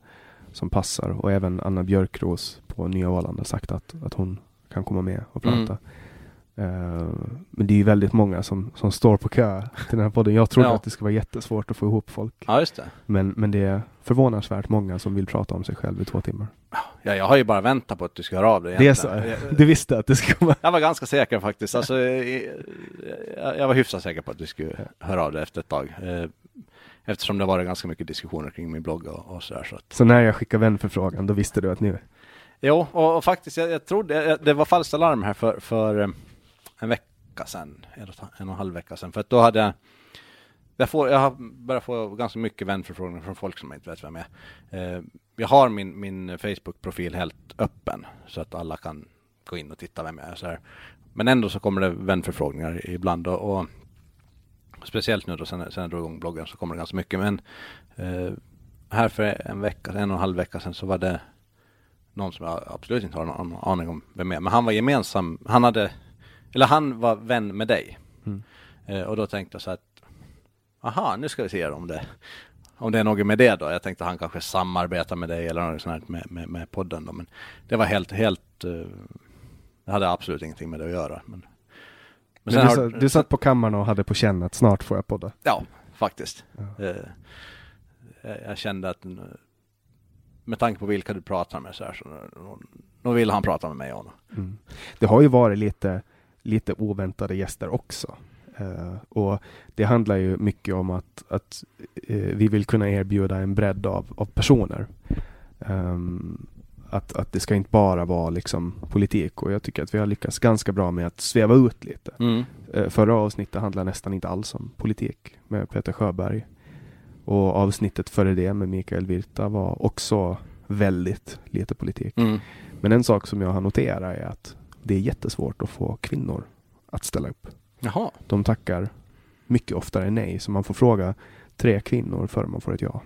S1: som passar. Och även Anna Björkros på Nya Åland har sagt att, att hon kan komma med och prata.
S2: Mm.
S1: Uh, men det är ju väldigt många som, som står på kö till den här podden. Jag trodde
S2: Ja.
S1: att det skulle vara jättesvårt att få ihop folk.
S2: Ja.
S1: Men, men det är förvånansvärt många som vill prata om sig själv i två timmar.
S2: Ja, jag har ju bara väntat på att du ska höra av dig.
S1: Det är så? Du visste att det skulle vara...
S2: Jag var ganska säker faktiskt. Alltså, jag var hyfsat säker på att du skulle höra av dig efter ett tag. Eh, Eftersom det varit ganska mycket diskussioner kring min blogg och, och sådär. Så att,
S1: Så när jag skickade vänförfrågan, då visste du att nu...
S2: jo, och, och faktiskt, jag, jag trodde, det var falskt alarm här för, för eh, en vecka sedan, en och en halv vecka sedan. För att då hade jag, jag, får, jag har börjat få ganska mycket vänförfrågningar från folk som inte vet vem jag är. Eh, jag har min, min Facebook-profil helt öppen så att alla kan gå in och titta vem jag är. Så här. Men ändå så kommer det vänförfrågningar ibland och, och speciellt nu då sen, sen jag drog igång bloggen så kommer det ganska mycket. Men eh, här för en vecka, en och en halv vecka sedan så var det någon som jag absolut inte har någon aning om vem är. Men han var gemensam, han hade, eller han var vän med dig.
S1: Mm.
S2: Eh, och då tänkte jag så att, aha, nu ska vi se om det, om det är något med det då. Jag tänkte han kanske samarbetar med dig eller något sånt med, med, med podden då. Men det var helt, helt, eh, det hade absolut ingenting med det att göra. Men,
S1: Men
S2: sen
S1: du,
S2: har-
S1: du satt på kammaren och hade på känn att snart får jag podda.
S2: Ja, faktiskt.
S1: Ja.
S2: Eh, jag, jag kände att eh, med tanke på vilka du pratar med så här så då, vill han prata med mig och
S1: Mm. Det har ju varit lite, lite oväntade gäster också. Eh, och det handlar ju mycket om att, att eh, vi vill kunna erbjuda en bredd av, av personer. Ehm, att, att det ska inte bara vara liksom politik och jag tycker att vi har lyckats ganska bra med att sväva ut lite.
S2: mm.
S1: Eh, Förra avsnittet handlade nästan inte alls om politik med Peter Sjöberg. Och avsnittet före det med Mikael Virta var också väldigt lite politik.
S2: Mm.
S1: Men en sak som jag har noterat är att det är jättesvårt att få kvinnor att ställa upp.
S2: Jaha.
S1: De tackar mycket oftare nej, så man får fråga tre kvinnor före man får ett ja.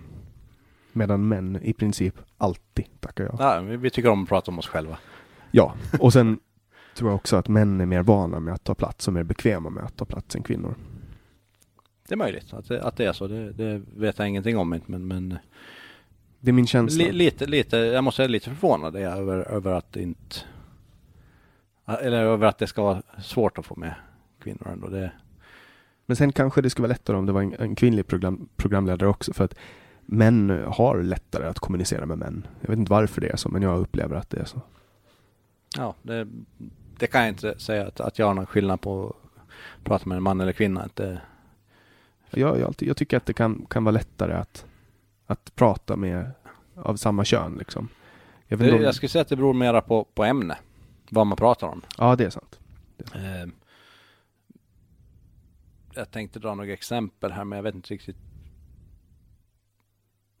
S1: Medan män i princip alltid tackar ja.
S2: Ja, vi, tycker om att prata om oss själva.
S1: Ja, och sen tror jag också att män är mer vana med att ta plats och mer bekväma med att ta plats än kvinnor.
S2: Det är möjligt att det, att det är så. Det, det vet jag ingenting om. Men, men
S1: Det är min känsla.
S2: li, lite, lite, jag måste säga lite förvånad är jag över, över att inte eller över att det ska vara svårt att få med kvinnor ändå. Det,
S1: Men sen kanske det skulle vara lättare om det var en, en kvinnlig program, programledare också för att män har lättare att kommunicera med män. Jag vet inte varför det är så, men jag upplever att det är så.
S2: ja, det, det kan jag inte säga att, att jag har någon skillnad på att prata med en man eller kvinna. Att det,
S1: Jag, jag, jag tycker att det kan, kan vara lättare att, att prata med av samma kön liksom. Jag
S2: det,
S1: om,
S2: jag skulle säga att det beror mera på, på ämne. Vad man pratar om.
S1: Ja, det är sant.
S2: Eh, jag tänkte dra några exempel här men jag vet inte riktigt.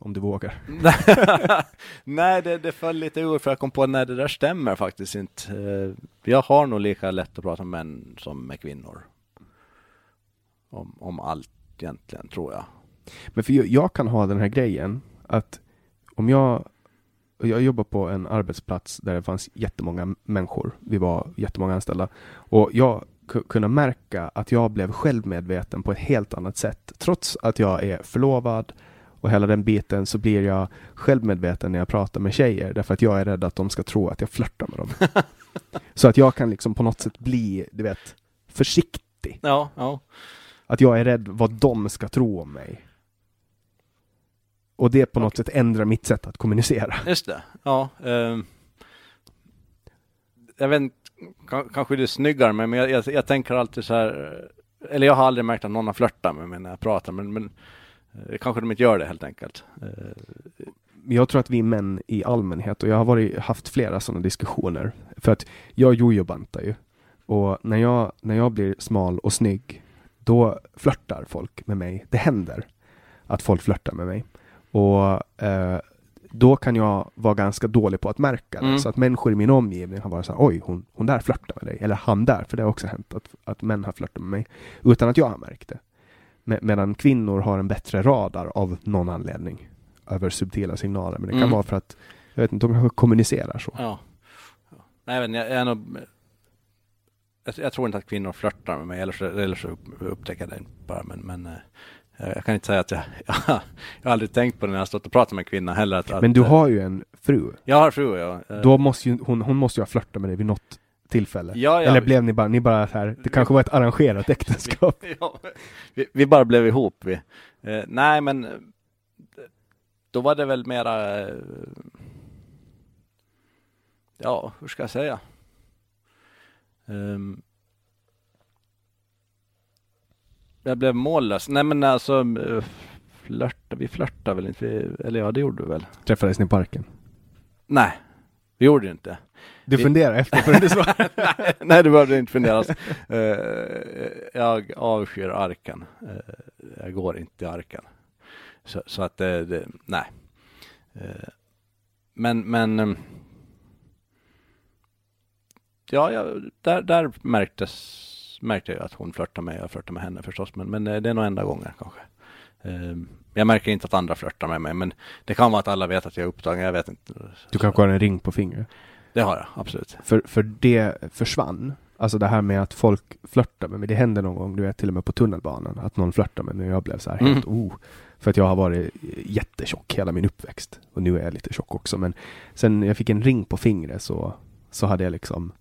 S1: Om du vågar.
S2: nej, det, det föll lite ur för jag kom på att nej, det där stämmer faktiskt inte. Eh, jag har nog lika lätt att prata med män som med kvinnor. Om, om allt egentligen, tror jag.
S1: Men för jag, jag kan ha den här grejen att om jag jag jobbar på en arbetsplats där det fanns jättemånga människor. Vi var jättemånga anställda. Och jag ku- kunde märka att jag blev självmedveten på ett helt annat sätt. Trots att jag är förlovad och hela den biten så blir jag självmedveten när jag pratar med tjejer därför att jag är rädd att de ska tro att jag flörtar med dem. så att jag kan liksom på något sätt bli, du vet, försiktig.
S2: Ja, ja.
S1: Att jag är rädd vad de ska tro om mig. Och det på något sätt ändrar mitt sätt att kommunicera.
S2: Just det. Ja. ehm. jag vet inte, kanske du är snyggare men jag, jag, jag tänker alltid så här. Eh, eller jag har aldrig märkt att någon har flörtat med mig när jag pratar men, men eh, kanske de inte gör det helt enkelt. Eh,
S1: jag tror att vi män i allmänhet, och jag har varit, haft flera sådana diskussioner, för att jag jojobantar ju. Och när jag, när jag blir smal och snygg, då flörtar folk med mig. Det händer att folk flörtar med mig. Och eh, då kan jag vara ganska dålig på att märka det.
S2: Mm.
S1: Så att människor i min omgivning har varit så här, oj, hon, hon där flörtar med dig. Eller han där, för det har också hänt att, att män har flörtat med mig. Utan att jag har märkt det. Me- medan kvinnor har en bättre radar av någon anledning. Över subtila signaler. Men det kan
S2: Mm.
S1: vara för att, jag vet inte, de kanske kommunicerar så.
S2: ja. Nej, jag, vet, inte, jag är nog jag, jag tror inte att kvinnor flörtar med mig, eller så, eller så upptäcker jag det bara. Men, men eh, jag kan inte säga att jag, jag, har aldrig tänkt på det när jag har stått och pratat med en kvinna heller. Att,
S1: Men du
S2: att,
S1: har ju en fru.
S2: Jag har fru, ja. Eh,
S1: Då måste ju, hon, hon måste ju ha flörtat med dig vid något tillfälle.
S2: Ja, ja.
S1: Eller blev ni bara, ni bara här, det kanske var ett arrangerat äktenskap?
S2: ja, vi, vi bara blev ihop. Vi. Eh, nej, men eh, då var det väl mera... Eh, ja, hur ska jag säga? Um, jag blev mållös. Nej men alltså, eh, flörta, vi flörtade väl inte? Vi, eller ja, det gjorde vi väl?
S1: Träffades ni i parken?
S2: Nej, vi gjorde det inte.
S1: Du
S2: Vi-
S1: funderar efter för du svarar.
S2: nej, nej, det behövde inte funderas. Eh, jag avskyr arken. Eh, jag går inte i arken. Så, så att det, det nej. Men, men ja, jag, där, där märktes, märkte jag att hon flörtade med, jag flörtade med henne förstås, men, men eh, det är nog enda gången kanske. Eh, jag märker inte att andra flörtar med mig, men det kan vara att alla vet att jag är upptagen, jag vet inte.
S1: Du kanske har en ring på fingret?
S2: Det har jag, absolut.
S1: För, för det försvann. Alltså det här med att folk flörtar med mig. Det hände någon gång, du vet till och med på tunnelbanan, att någon flörtar med mig och jag blev så här helt
S2: Mm.
S1: oh. För att jag har varit jättetjock hela min uppväxt. Och nu är jag lite tjock också. Men sen jag fick en ring på fingret så, så hade jag liksom,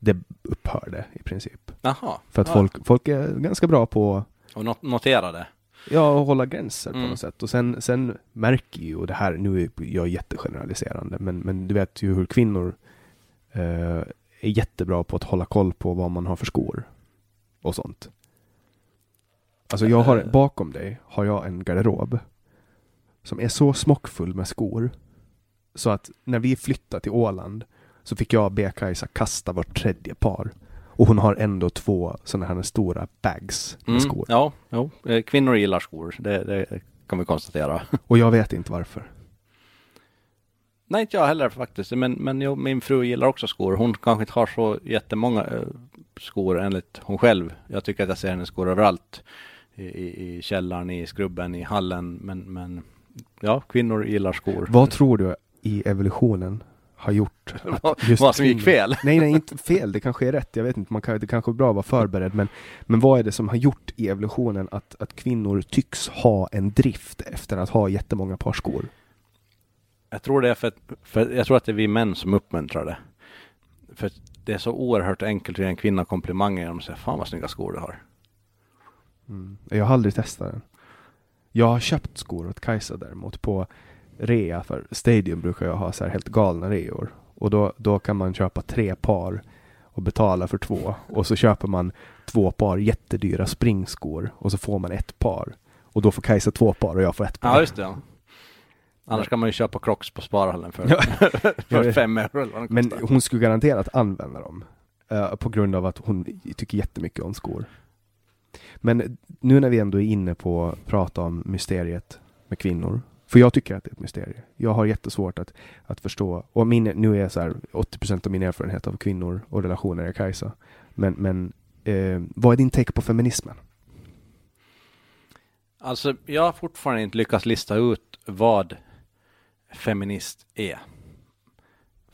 S1: det upphörde i princip.
S2: Jaha.
S1: För att
S2: ja.
S1: folk, folk är ganska bra på
S2: Och not- notera det.
S1: Ja, att hålla gränser på
S2: Mm.
S1: något sätt. Och sen, sen märker ju, och det här, nu är jag jättegeneraliserande, men, men du vet ju hur kvinnor eh, är jättebra på att hålla koll på vad man har för skor. Och sånt. Alltså jag har,
S2: Eh.
S1: bakom dig har jag en garderob som är så smockfull med skor. Så att när vi flyttade till Åland så fick jag be Kajsa kasta vart tredje par. Och hon har ändå två sådana här stora bags med
S2: Mm,
S1: skor.
S2: ja, jo. Eh, Kvinnor gillar skor, det, det kan vi konstatera.
S1: Och jag vet inte varför.
S2: Nej, inte jag heller faktiskt. Men, men jo, min fru gillar också skor. Hon kanske inte har så jättemånga eh, skor enligt hon själv. Jag tycker att jag ser hennes skor överallt. I, i, i källaren, i skrubben, i hallen. Men, men ja, kvinnor gillar skor.
S1: Vad tror du i evolutionen har gjort
S2: Vad-
S1: just
S2: vad som gick fel?
S1: Nej, nej, inte fel. Det kanske är rätt. Jag vet inte. Man kan, det kanske är bra att vara förberedd. Men, men vad är det som har gjort i evolutionen att, att kvinnor tycks ha en drift efter att ha jättemånga par skor?
S2: Jag tror det är för, att- för jag tror att det är vi män som uppmuntrar det. För det är så oerhört enkelt att ge en kvinna komplimanger genom att säga fan vad snygga skor du har.
S1: Mm. Jag har aldrig testat den. Jag har köpt skor åt Kajsa däremot på rea. För Stadium brukar jag ha så här helt galna reor. Och då, då kan man köpa tre par och betala för två. Och så köper man två par jättedyra springskor och så får man ett par. Och då får Kajsa två par och jag får ett par.
S2: Ja, just det. Ja. Annars kan man ju köpa Crocs på Sparhallen för, för fem euro eller vad
S1: Men hon skulle garanterat använda dem. eh, på grund av att hon tycker jättemycket om skor. Men nu när vi ändå är inne på att prata om mysteriet med kvinnor. För jag tycker att det är ett mysterium. Jag har jättesvårt att, att förstå. Och min, nu är jag så här 80% av min erfarenhet av kvinnor och relationer är Kajsa. Men, men eh, vad är din take på feminismen?
S2: Alltså, jag har fortfarande inte lyckats lista ut vad feminist är.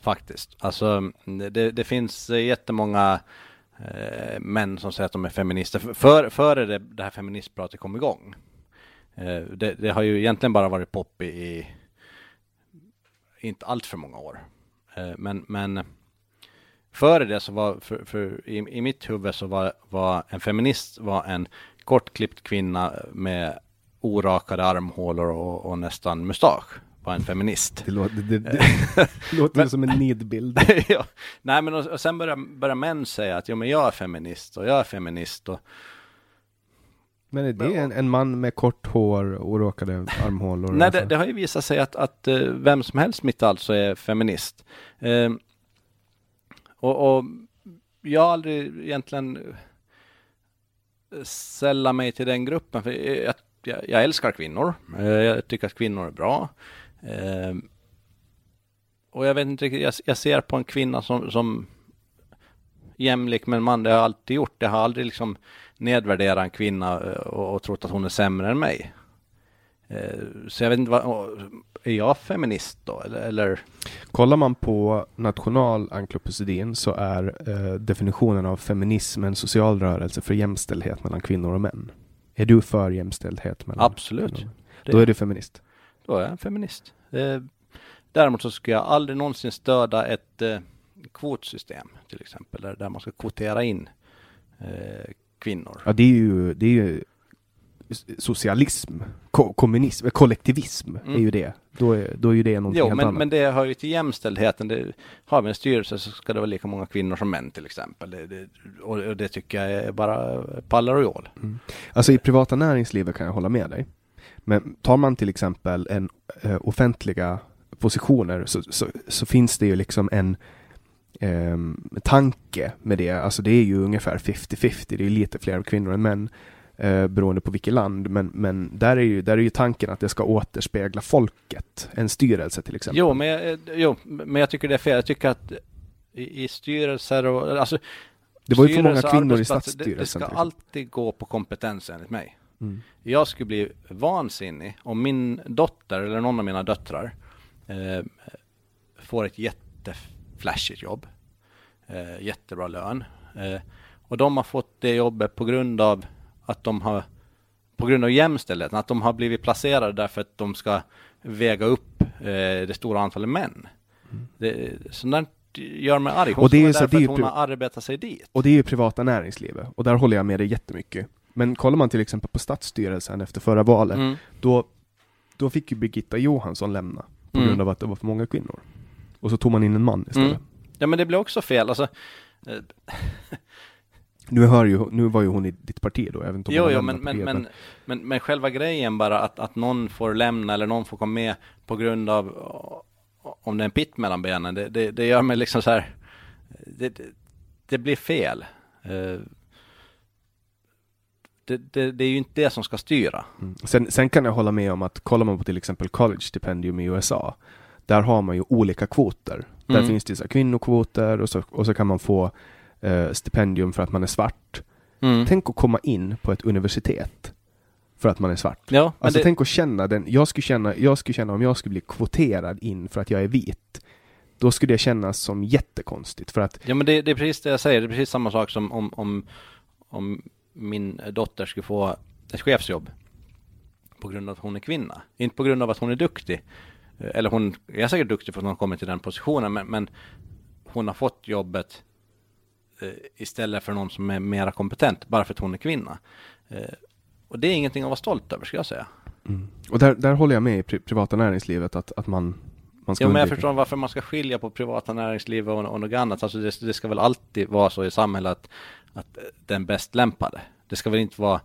S2: Faktiskt. Alltså, det, det finns jättemånga eh, män som säger att de är feminister. För, före det, det här feministpratet kom igång. Eh, det, det har ju egentligen bara varit pop i, i inte allt för många år. Eh, men, men före det så var, för, för i, i mitt huvud så var, var en feminist var en kortklippt kvinna med orakade armhålor och, och nästan mustasch var en feminist.
S1: Det låter, det, det, det låter som en nidbild.
S2: ja. Nej men och, och sen börjar, börjar män säga att jo men jag är feminist och jag är feminist och
S1: Men är det en, en man med kort hår och råkade armhålor?
S2: Nej, det, det har ju visat sig att, att eh, vem som helst mitt alltså är feminist. Eh, och, och jag har aldrig egentligen eh, sällat mig till den gruppen. För jag, jag, jag älskar kvinnor. Eh, jag tycker att kvinnor är bra. Eh, och jag vet inte riktigt, jag, jag ser på en kvinna som, som jämlik med en man. Det har jag alltid gjort. Jag har aldrig liksom nedvärderat en kvinna eh, och, och trott att hon är sämre än mig. Eh, Så jag vet inte vad, är jag feminist då? Eller?
S1: Kollar man på nationalencyklopedin så är eh, definitionen av feminism en social rörelse för jämställdhet mellan kvinnor och män. Är du för jämställdhet mellan
S2: Absolut.
S1: kvinnor? Då är du feminist.
S2: Då är jag en feminist. Däremot så skulle jag aldrig någonsin stödja ett kvotsystem till exempel, där, man ska kvotera in kvinnor.
S1: Ja, det är ju, det är ju socialism, ko kommunism, kollektivism
S2: Mm.
S1: är ju det. Då är, då är ju det någonting
S2: Jo,
S1: helt
S2: men,
S1: annat.
S2: men det hör ju till jämställdheten. Det, har vi en styrelse så ska det vara lika många kvinnor som män till exempel. Det, det, och, det tycker jag är bara pallar och jål.
S1: Alltså i privata näringslivet kan jag hålla med dig. Men tar man till exempel en eh, offentliga positioner så, så, så finns det ju liksom en ehm, tanke med det. Alltså det är ju ungefär 50-50. Det är lite fler kvinnor än män eh, beroende på vilket land. Men, men där, är ju, där är ju tanken att det ska återspegla folket. En styrelse till exempel.
S2: Jo men, jag, jo, men jag tycker det är fel. Jag tycker att i, i styrelser och alltså
S1: Det var ju för många kvinnor i
S2: arbetsplatser, det, det ska alltid gå på kompetens enligt mig.
S1: Mm.
S2: Jag skulle bli vansinnig om min dotter eller någon av mina döttrar eh, får ett jätteflashigt jobb. Eh, jättebra lön. Eh, och de har fått det jobbet på grund av att de har på grund av jämställdheten, att de har blivit placerade därför att de ska väga upp eh, det stora antalet män. Det, sånt där gör mig arg. Hon
S1: Mm. Och det är
S2: står
S1: ju
S2: där
S1: så-
S2: för
S1: det är
S2: att hon har arbetat sig dit.
S1: Och det är ju privata näringslivet. Och där håller jag med dig jättemycket. Men kollar man till exempel på stadsstyrelsen efter förra valet.
S2: Mm.
S1: Då, då fick ju Birgitta Johansson lämna. På
S2: Mm.
S1: grund av att det var för många kvinnor. Och så tog man in en man istället.
S2: Mm. Ja men det blir också fel. Alltså, eh,
S1: Nu, hör ju, nu var ju hon i ditt parti då, inte om
S2: Jo, jo men, men, men, men, men själva grejen bara att, att någon får lämna eller någon får komma med på grund av om det är en pitt mellan benen, det, det, det gör mig liksom så här, det, det, det blir fel. Eh, Det, det, det är ju inte det som ska styra.
S1: Mm. Sen, sen kan jag hålla med om att kollar man på till exempel college stipendium i USA. Där har man ju olika kvoter. Där
S2: Mm.
S1: finns det så kvinnokvoter och så, och så kan man få eh, stipendium för att man är svart.
S2: Mm.
S1: Tänk att komma in på ett universitet för att man är svart.
S2: Ja,
S1: Alltså
S2: det,
S1: tänk att känna den, jag skulle känna, jag skulle känna om jag skulle bli kvoterad in för att jag är vit. Då skulle det kännas som jättekonstigt för att
S2: ja, men det, det är precis det jag säger. Det är precis samma sak som om, om, om min dotter skulle få ett chefsjobb på grund av att hon är kvinna. Inte på grund av att hon är duktig. Eller hon är säkert duktig för att hon har kommit till den positionen, men, men hon har fått jobbet eh, istället för någon som är mera kompetent, bara för att hon är kvinna. Eh, och det är ingenting att vara stolt över, ska jag säga.
S1: Och där, där håller jag med i pri privata näringslivet att, att man, man ska
S2: Jo, men jag förstår varför man ska skilja på privata näringsliv och, och något annat. Alltså det, det ska väl alltid vara så i samhället att, att den bäst lämpade. Det ska väl inte vara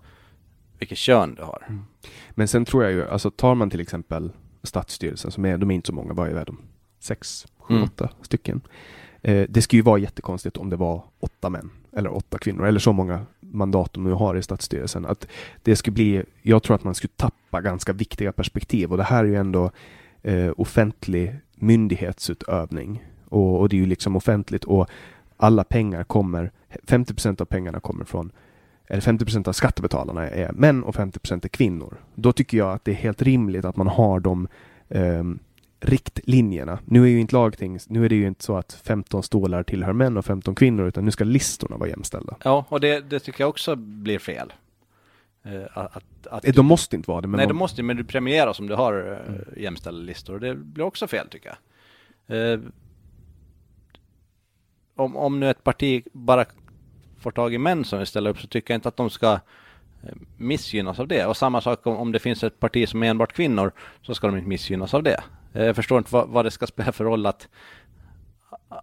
S2: vilket kön du har.
S1: Men sen tror jag ju, alltså tar man till exempel Stadsstyrelsen som är, de är inte så många, vad är de? Sex, sju,
S2: Mm.
S1: åtta stycken. Eh, det skulle ju vara jättekonstigt om det var åtta män eller åtta kvinnor eller så många mandat de nu har i Stadsstyrelsen. Att det skulle bli, jag tror att man skulle tappa ganska viktiga perspektiv och det här är ju ändå eh, offentlig myndighetsutövning och, och det är ju liksom offentligt och alla pengar kommer, 50% av pengarna kommer från eller 50% av skattebetalarna är män och 50 är kvinnor. Då tycker jag att det är helt rimligt att man har de ehm, riktlinjerna. Nu är ju inte lagting, nu är det ju inte så att 15 stolar tillhör män och 15 kvinnor utan nu ska listorna vara jämställda.
S2: Ja, och det, det tycker jag också blir fel. Eh, att, att,
S1: Eh, De måste inte vara det men
S2: Nej,
S1: de,
S2: du måste men du premieras om du har uh, jämställda listor. Det blir också fel tycker jag. Eh, om, om nu ett parti bara får tag i män som vill ställa upp så tycker jag inte att de ska eh, missgynnas av det. Och samma sak om, om det finns ett parti som är enbart kvinnor så ska de inte missgynnas av det. Eh, jag förstår inte vad, vad det ska spela för roll att,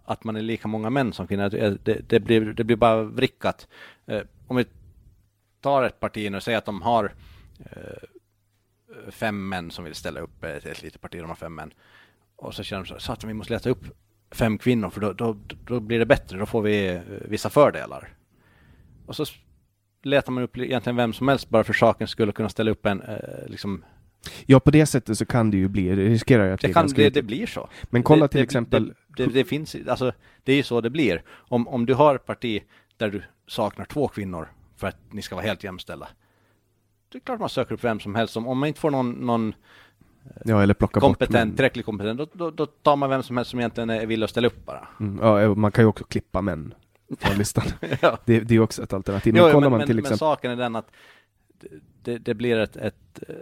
S2: att man är lika många män som kvinnor. Det, det, det, blir, det blir bara vrickat. Eh, om vi tar ett parti nu och säger att de har fem män som vill ställa upp, ett, ett litet parti, de har fem män. Och så känner de så, så att vi måste leta upp fem kvinnor för då, då, då blir det bättre, då får vi vissa fördelar. Och så letar man upp egentligen vem som helst bara för sakens skulle kunna ställa upp en, eh, liksom,
S1: ja på det sättet så kan det ju bli, det riskerar ju att
S2: det, kan, det, det blir så.
S1: Men kolla
S2: det,
S1: till exempel
S2: Det, finns, alltså det är ju så det blir. Om, om du har ett parti där du saknar två kvinnor för att ni ska vara helt jämställda. Det är klart man söker upp vem som helst. Om, man inte får någon, någon
S1: Ja, eller plocka
S2: kompetent,
S1: bort
S2: tillräckligt kompetent, då, då, då tar man vem som helst som egentligen är villig att ställa upp bara.
S1: Mm, ja, man kan ju också klippa män från listan.
S2: ja.
S1: det, det är också ett alternativ. Men
S2: jo,
S1: kollar
S2: men,
S1: man till
S2: men,
S1: exempel...
S2: men saken är den att det, det blir ett, ett eh,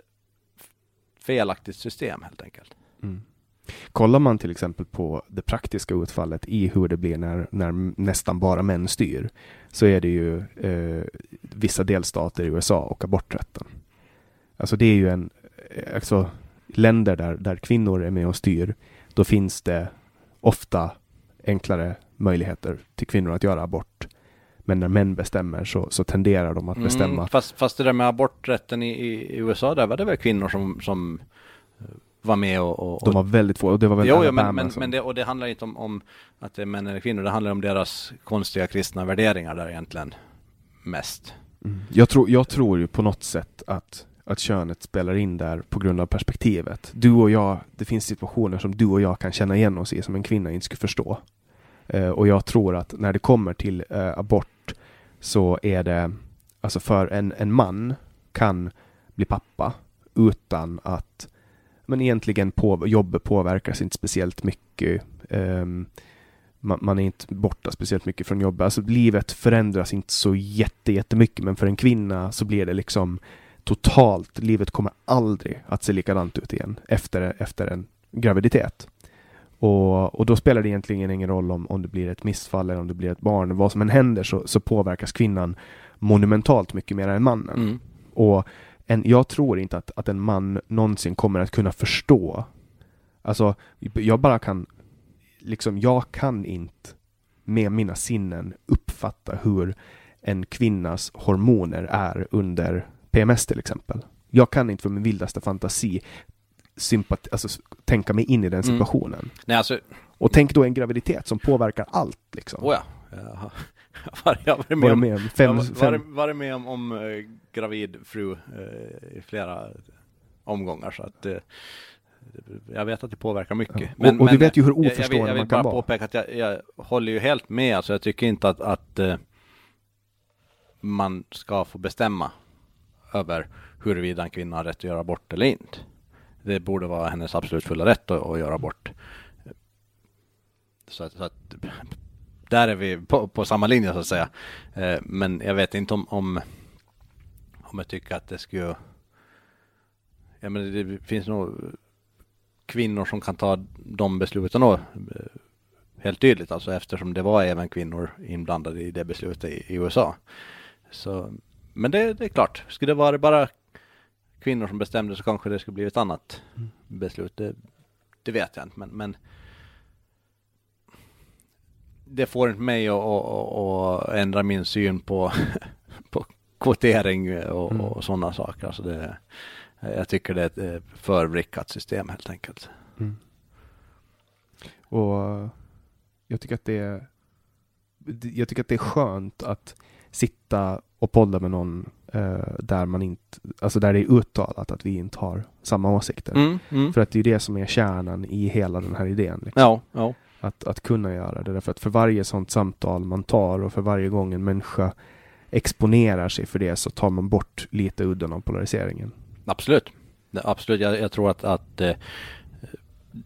S2: felaktigt system helt enkelt.
S1: Mm. Kollar man till exempel på det praktiska utfallet i hur det blir när, när nästan bara män styr, så är det ju eh, vissa delstater i USA och aborträtten. Alltså det är ju en, eh, alltså länder där, där kvinnor är med och styr, då finns det ofta enklare möjligheter till kvinnor att göra abort. Men när män bestämmer så, så tenderar de att bestämma.
S2: Mm, fast, fast det där med aborträtten i, i, USA, där var det väl kvinnor som, som var med och, och...
S1: De var väldigt få och det var väl
S2: Jo, jo men, men, men det, och det handlar inte om, om att det är män eller kvinnor, det handlar om deras konstiga kristna värderingar där egentligen mest.
S1: Mm. Jag, tror, jag tror ju på något sätt att, att könet spelar in där på grund av perspektivet. Du och jag, det finns situationer som du och jag kan känna igen oss i som en kvinna inte skulle förstå. Eh, och jag tror att när det kommer till eh, abort så är det, alltså för en, en man kan bli pappa utan att men egentligen på, jobbet påverkas inte speciellt mycket. Ehm, um, man, man är inte borta speciellt mycket från jobbet. Alltså livet förändras inte så jätte, jättemycket men för en kvinna så blir det liksom totalt, livet kommer aldrig att se likadant ut igen efter, efter en graviditet. Och, och då spelar det egentligen ingen roll om, om det blir ett missfall eller om det blir ett barn. Vad som än händer så, så påverkas kvinnan monumentalt mycket mer än mannen.
S2: Mm.
S1: Och en, jag tror inte att, att en man någonsin kommer att kunna förstå. Alltså, jag bara kan, liksom, jag kan inte med mina sinnen uppfatta hur en kvinnas hormoner är under PMS till exempel. Jag kan inte för min vildaste fantasi sympati, alltså, tänka mig in i den
S2: Mm.
S1: situationen.
S2: Nej, alltså,
S1: Och tänk då en graviditet som påverkar allt. Liksom.
S2: oh ja. Jag har, jag har varit med
S1: Var
S2: om,
S1: med om fem,
S2: jag varit, varit med om, om eh, gravid fru eh, i flera omgångar så att eh, jag vet att det påverkar mycket.
S1: Ja. Och- och du vet ju hur
S2: jag- jag, vill-
S1: oförstående
S2: jag vill
S1: man kan
S2: bara
S1: vara.
S2: påpeka att jag, jag håller ju helt med. Alltså jag tycker inte att, att eh, man ska få bestämma över huruvida en kvinna har rätt att göra abort eller inte. Det borde vara hennes absolut fulla rätt att, att göra abort. Så så att där är vi på, på samma linje så att säga. Eh, men jag vet inte om, om, om jag tycker att det skulle... Ja, men det finns nog kvinnor som kan ta de besluten då, eh, helt tydligt alltså eftersom det var även kvinnor inblandade i det beslutet i, i USA. Så, men det, det är klart, skulle det vara bara kvinnor som bestämde så kanske det skulle bli ett annat beslut. Det, det vet jag inte, men, men det får inte mig att, att, att ändra min syn på, på kvotering och,
S1: Mm.
S2: och sådana saker. Alltså det, jag tycker det är ett eh, för vrickat system helt enkelt.
S1: Mm. Och jag tycker att det är jag tycker att det är skönt att sitta och podda med någon eh, där man inte, alltså där det är uttalat att vi inte har samma åsikter.
S2: Mm, mm.
S1: För att det är det som är kärnan i hela den här idén. Liksom.
S2: Ja, ja.
S1: Att, att kunna göra det. Därför att för varje sånt samtal man tar och för varje gång en människa exponerar sig för det så tar man bort lite udden av polariseringen.
S2: Absolut. Absolut, jag, jag tror att, att eh,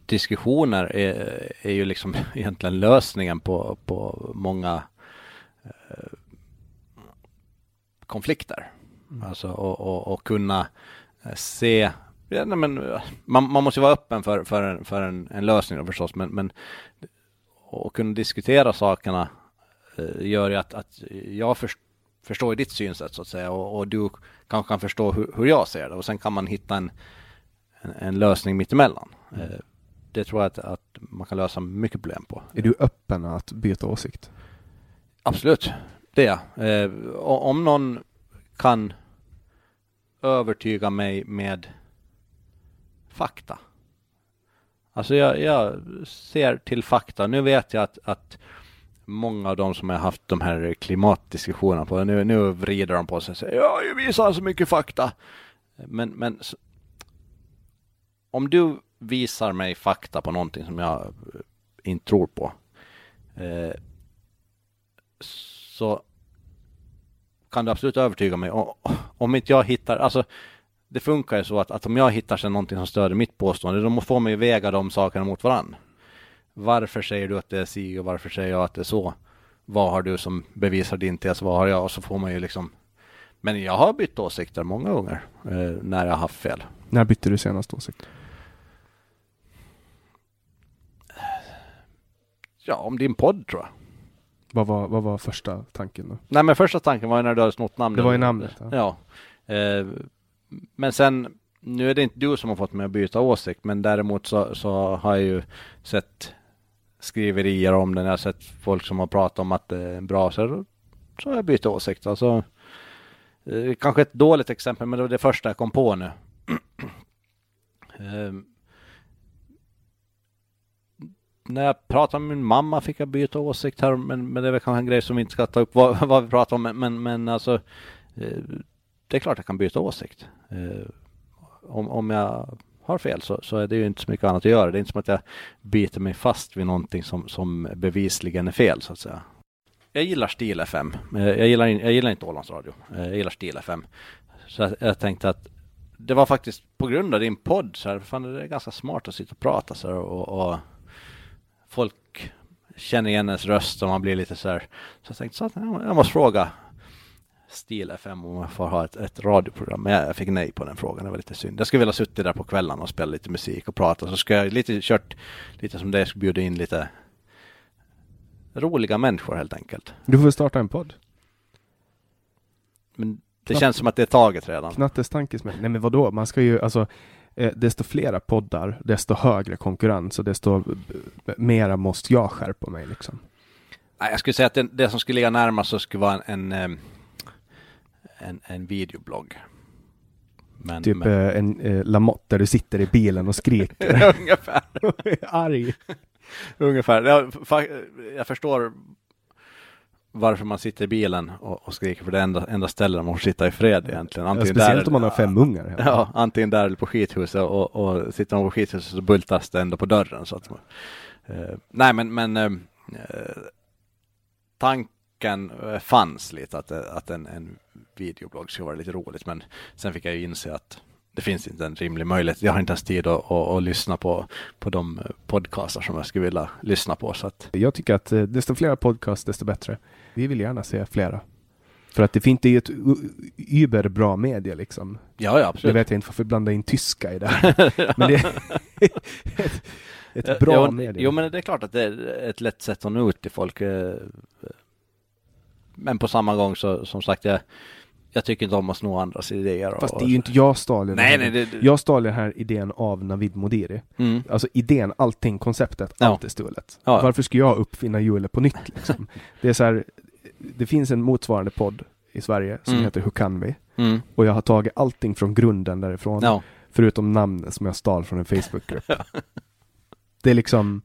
S2: diskussioner är, är ju liksom egentligen lösningen på, på många eh, konflikter. Alltså och, och, och kunna eh, se Ja, nej, men, eh, man, man måste vara öppen för, för, en, för en, en lösning då förstås, men, men och kunna diskutera sakerna eh, gör ju att, att jag först, förstår ditt synsätt så att säga och, och du kanske kan förstå hur, hur jag ser det och sen kan man hitta en, en, en lösning mittemellan.
S1: Mm.
S2: Det tror jag att, att man kan lösa mycket problem på.
S1: Är du öppen att byta åsikt?
S2: Absolut, det är. Eh, om någon kan övertyga mig med fakta. Alltså jag, jag ser till fakta. Nu vet jag att, att många av de som har haft de här klimatdiskussionerna på, nu, nu vrider de på sig och säger ja, jag visar så mycket fakta. Men, men om du visar mig fakta på någonting som jag eh, inte tror på eh, så kan du absolut övertyga mig. Och, om inte jag hittar, alltså det funkar ju så att, att om jag hittar sig någonting som stöder mitt påstående, då får man ju väga de sakerna mot varann. Varför säger du att det är si och varför säger jag att det är så? Vad har du som bevisar din tes? Vad har jag? Och så får man ju liksom Men jag har bytt åsikter många gånger eh, när jag har haft fel.
S1: När bytte du senast åsikt?
S2: Ja, om din podd tror jag.
S1: Vad var, vad var första tanken då?
S2: Nej, men första tanken var ju när du hade snott namnet.
S1: Det var ju namnet.
S2: Ja. ja. Eh, men sen, nu är det inte du som har fått mig att byta åsikt, men däremot så, så har jag ju sett skriverier om den. Jag har sett folk som har pratat om att det är bra, så, så har jag bytt åsikt. Alltså, eh, kanske ett dåligt exempel, men det var det första jag kom på nu. eh, när jag pratade med min mamma fick jag byta åsikt här, men, men det är väl kanske en grej som vi inte ska ta upp vad, vad vi pratar om, men, men alltså eh, det är klart jag kan byta åsikt. Eh, om, om jag har fel så, så är det ju inte så mycket annat att göra. Det är inte som att jag biter mig fast vid någonting som, som bevisligen är fel så att säga. Jag gillar Stil FM. Eh, jag gillar, jag gillar inte Ålandsradio. Jag gillar Stil FM. Så jag, jag tänkte att det var faktiskt på grund av din podd så här, fan det är ganska smart att sitta och prata så här, och, och folk känner igen ens röst och man blir lite så här. Så jag tänkte så att jag måste fråga Stil FM om jag får ha ett, ett radioprogram. Men jag fick nej på den frågan. Det var lite synd. Jag skulle vilja suttit där på kvällarna och spela lite musik och prata. Så ska jag lite kört lite som det. Jag skulle bjuda in lite roliga människor helt enkelt.
S1: Du får starta en podd.
S2: Men det Knatt, känns som att det är taget redan.
S1: Knattes tankesmedja. Nej men vadå? Man ska ju alltså eh, desto flera poddar, desto högre konkurrens och desto mera måste jag skärpa mig liksom.
S2: Jag skulle säga att det, det som skulle ligga närmast så skulle vara en, en, en, en videoblogg.
S1: Men, typ men... Eh, en eh, Lamotte där du sitter i bilen och skriker.
S2: Ungefär.
S1: Arg.
S2: Ungefär. Jag, jag förstår varför man sitter i bilen och, och skriker för det enda, enda stället man får sitta i fred egentligen.
S1: Antingen ja, speciellt där, om man har fem ungar.
S2: Ja, antingen där eller på skithuset och, och sitter man på skithuset så bultas det ändå på dörren. Så att, eh, nej men, men eh, tanken eh, fanns lite att, att en, en videoblogg skulle vara lite roligt men sen fick jag ju inse att det finns inte en rimlig möjlighet. Jag har inte ens tid att, att, att, lyssna på, på de podcastar som jag skulle vilja lyssna på. Så att...
S1: Jag tycker att eh, desto fler podcast desto bättre. Vi vill gärna se flera. För att det finns ju ett überbra media liksom.
S2: Ja, ja, absolut.
S1: Det vet jag inte varför vi blandar in tyska i det här. men det är ett, ett bra
S2: jo,
S1: media.
S2: Jo, men det är klart att det är ett lätt sätt att nå ut till folk. Eh, men på samma gång så, som sagt, jag, jag tycker inte om att sno andras idéer.
S1: Fast det är ju inte jag stal
S2: nej, nej, det,
S1: Jag stal den här idén av Navid Modiri. Mm. Alltså idén, allting, konceptet, ja. allt är stulet. Ja. Varför skulle jag uppfinna hjulet på nytt liksom? det är så här, det finns en motsvarande podd i Sverige som mm. heter Hur kan vi? Mm. Och jag har tagit allting från grunden därifrån. Ja. Förutom namnet som jag stal från en Facebookgrupp. det är liksom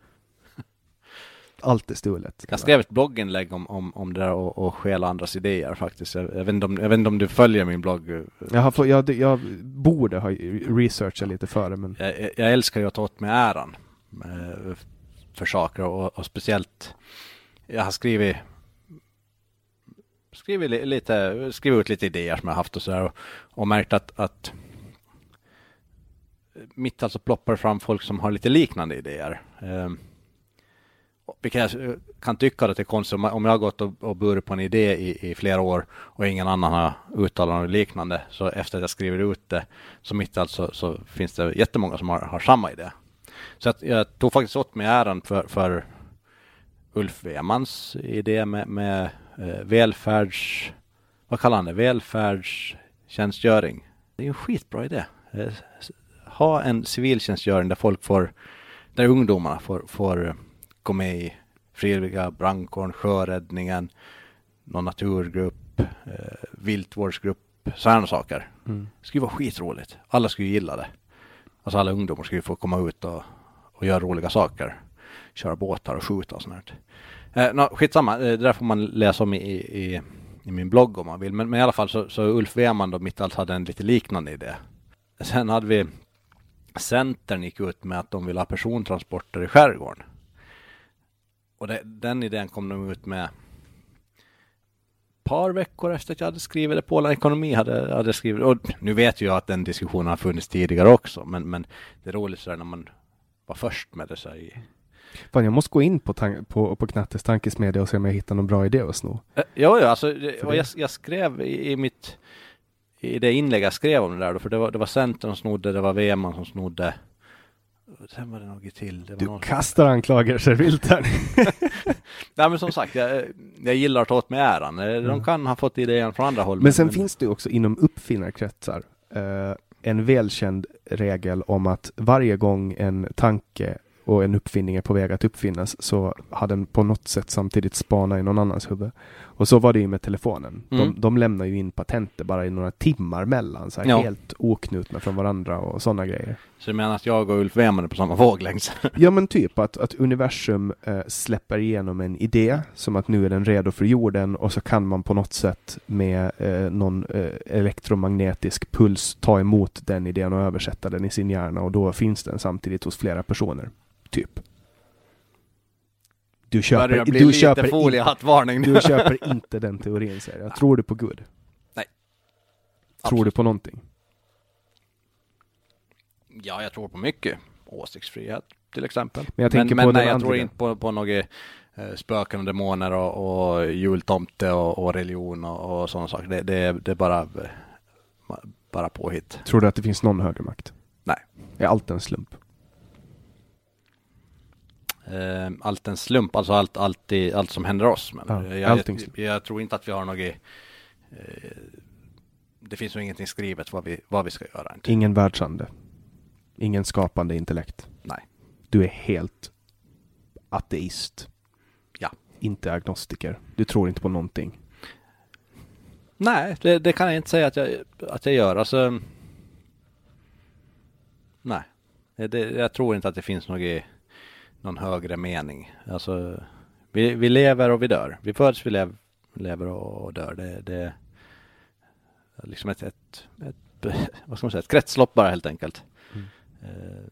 S1: allt är stulet.
S2: Jag skrev ett blogginlägg om, om, om det där och, och stjäla andras idéer faktiskt. Jag, jag, vet inte om, jag vet inte om du följer min blogg?
S1: Jag, har, jag, jag borde ha researchat lite före men...
S2: Jag, jag älskar ju att ta åt mig äran eh, för saker och, och speciellt jag har skrivit skrivit lite, skrivit ut lite idéer som jag haft och sådär och, och märkt att, att mitt alltså ploppar fram folk som har lite liknande idéer. Um, vilket jag kan tycka att det är konstigt om jag har gått och, och burit på en idé i, i, flera år och ingen annan har uttalat något liknande. Så efter att jag skriver ut det så mitt alltså så finns det jättemånga som har, har samma idé. Så att jag tog faktiskt åt mig äran för, för Ulf Wemans idé med, med eh, välfärds... Vad kallar han det? Välfärdstjänstgöring. Det är en skitbra idé. Eh, ha en civiltjänstgöring där folk får, där ungdomarna får, får eh, gå med i frivilliga brandkåren, sjöräddningen, någon naturgrupp, eh, viltvårdsgrupp, sådana saker. Mm. Det skulle vara skitroligt. Alla skulle gilla det. Alltså alla ungdomar skulle få komma ut och, och göra roliga saker. Köra båtar och skjuta och sånt. Eh, no, skitsamma, eh, det där får man läsa om i, i, i min blogg om man vill. Men, men i alla fall så, så Ulf Weman då mitt allt hade en lite liknande idé. Sen hade vi Centern gick ut med att de vill ha persontransporter i skärgården. Och det, den idén kom de ut med par veckor efter att jag hade skrivit det på Åland Ekonomi hade, hade skrivit och nu vet jag att den diskussionen har funnits tidigare också men, men det är roligt när man var först med det så här i
S1: Fan, jag måste gå in på, på, på Knattes tankesmedja och se om jag hittar någon bra idé att sno.
S2: Eh, Ja, ja, alltså, det, och jag, jag skrev i, i mitt i det inlägg jag skrev om det där då, för det var, det var Centern som snodde, det var Weman som snodde. Sen var det något till. Det
S1: Du
S2: någon...
S1: kastar anklagelser vilt här.
S2: Nej men som sagt, jag, jag gillar att ta åt mig äran. Eh, De
S1: Mm.
S2: kan ha fått idén från andra håll.
S1: Men sen finns det också inom uppfinnarkretsar eh, en välkänd regel om att varje gång en tanke och en uppfinning är på väg att uppfinnas så har den på något sätt samtidigt spanat i någon annans huvud. Och så var det ju med telefonen.
S2: Mm.
S1: De, de lämnar ju in patentet bara i några timmar mellan, så här
S2: Ja.
S1: helt oknutna från varandra och sådana grejer.
S2: Så du menar att jag och Ulf Weman är på samma våglängd?
S1: Ja men typ att, att universum eh, släpper igenom en idé som att nu är den redo för jorden och så kan man på något sätt med eh, någon eh, elektromagnetisk puls ta emot den idén och översätta den i sin hjärna och då finns den samtidigt hos flera personer. Typ. Du köper, du köper, in, du köper inte den teorin säger jag. Tror du på Gud?
S2: Nej.
S1: Tror du
S2: Absolut.
S1: på någonting?
S2: Ja, jag tror på mycket. Åsiktsfrihet till exempel.
S1: Men jag tänker
S2: men,
S1: på
S2: nej, jag tror inte på, på något eh, spöken och demoner och, och jultomte och, och religion och, och sådana saker. Det, det, det är bara, eh, bara påhitt.
S1: Tror du att det finns någon högre makt?
S2: Nej.
S1: Är allt en slump?
S2: Eh, allt en slump, alltså allt, allt, i, allt som händer oss. Men
S1: Ja,
S2: jag, jag, jag tror inte att vi har något eh, det finns nog ingenting skrivet vad vi, vad vi ska göra. Inte.
S1: Ingen världsande. Ingen skapande intellekt.
S2: Nej.
S1: Du är helt ateist.
S2: Ja.
S1: Inte agnostiker. Du tror inte på någonting.
S2: Nej, det, det kan jag inte säga att jag, att jag gör. Alltså, nej, det, jag tror inte att det finns något, någon högre mening. Alltså, vi, vi lever och vi dör. Vi föds, vi lev, lever och dör. Det, det är liksom ett, ett, ett, vad ska man säga, ett kretslopp bara helt enkelt.
S1: Mm.
S2: Eh,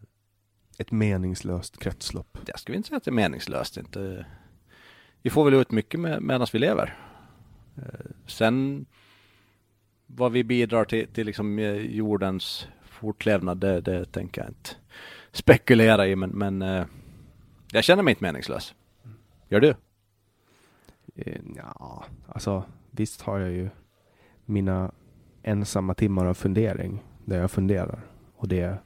S1: Ett meningslöst kretslopp.
S2: jag skulle inte säga att det är meningslöst. Inte. Vi får väl ut mycket med, medan vi lever. Eh, Sen vad vi bidrar till, till liksom eh, jordens fortlevnad, det, det tänker jag inte spekulera i. Men, men jag känner mig inte meningslös. Gör du?
S1: Eh, Ja, alltså visst har jag ju mina ensamma timmar av fundering där jag funderar. Och det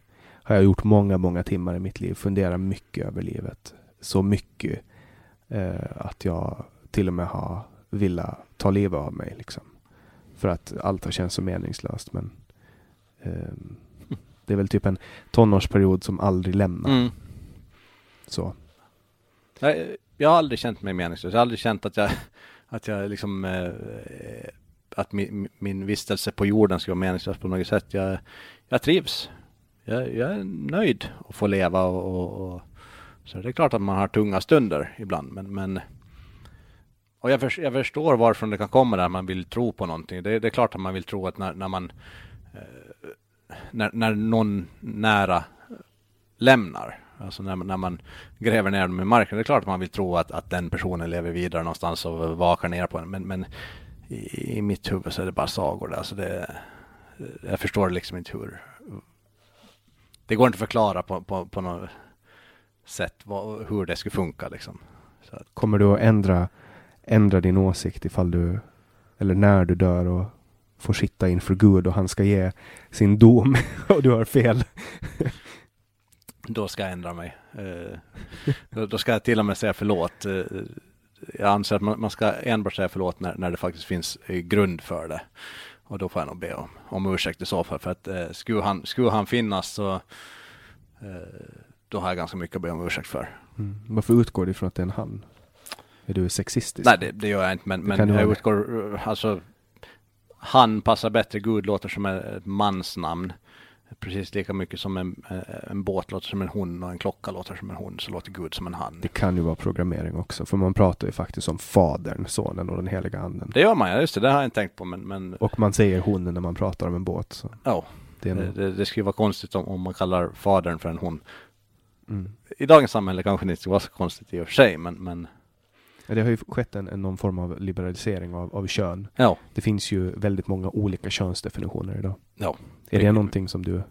S1: har jag gjort många, många timmar i mitt liv. Funderar mycket över livet. Så mycket eh, att jag till och med har velat ta livet av mig. Liksom. För att allt har känts så meningslöst. Men ehm, det är väl typ en tonårsperiod som aldrig lämnar.
S2: Mm.
S1: Så.
S2: Jag, jag har aldrig känt mig meningslös. Jag har aldrig känt att jag, att jag liksom eh, att min, min vistelse på jorden ska vara meningslös på något sätt. Jag, jag trivs. Jag, jag är nöjd att få leva och, och, och så det är klart att man har tunga stunder ibland. Men, men och jag, för, jag förstår varifrån det kan komma där man vill tro på någonting. Det, det är klart att man vill tro att när, när man eh, när, när någon nära lämnar, alltså när, när man gräver ner dem i marken, det är klart att man vill tro att, att den personen lever vidare någonstans och vakar ner på en. Men, men i, i mitt huvud så är det bara sagor. Alltså det, jag förstår liksom inte hur... Det går inte att förklara på, på, på något sätt vad, hur det skulle funka liksom. Så att,
S1: Kommer du att ändra, ändra din åsikt ifall du, eller när du dör och får sitta inför Gud och han ska ge sin dom och du har fel?
S2: Då ska jag ändra mig. Eh, då, ska jag till och med säga förlåt. Eh, jag anser att man, ska enbart säga förlåt när, när det faktiskt finns eh, grund för det. Och då får jag nog be om, om ursäkt i så fall. För att eh, skulle, han, skulle han finnas så eh, då har jag ganska mycket att be om ursäkt för.
S1: Mm. Varför utgår du ifrån att det är en han? Är du sexistisk?
S2: Nej, det, det gör jag inte. Men,
S1: Det
S2: men jag utgår, alltså han passar bättre. Gud låter som ett mansnamn. Precis lika mycket som en, eh, en båt låter som en hon och en klocka låter som en hon så låter Gud som en han.
S1: Det kan ju vara programmering också, för man pratar ju faktiskt om Fadern, Sonen och den heliga Anden.
S2: Det gör man, ja just det, det har jag inte tänkt på men, men
S1: Och man säger hon när man pratar om en båt. Så
S2: ja,
S1: det är
S2: det, det, skulle vara konstigt om, om man kallar fadern för en hon.
S1: mm.
S2: I dagens samhälle kanske det inte skulle vara så konstigt i och för sig men, men
S1: Det har ju skett en, någon form av liberalisering av, av kön.
S2: Ja.
S1: Det finns ju väldigt många olika könsdefinitioner idag.
S2: Ja.
S1: Är det någonting som du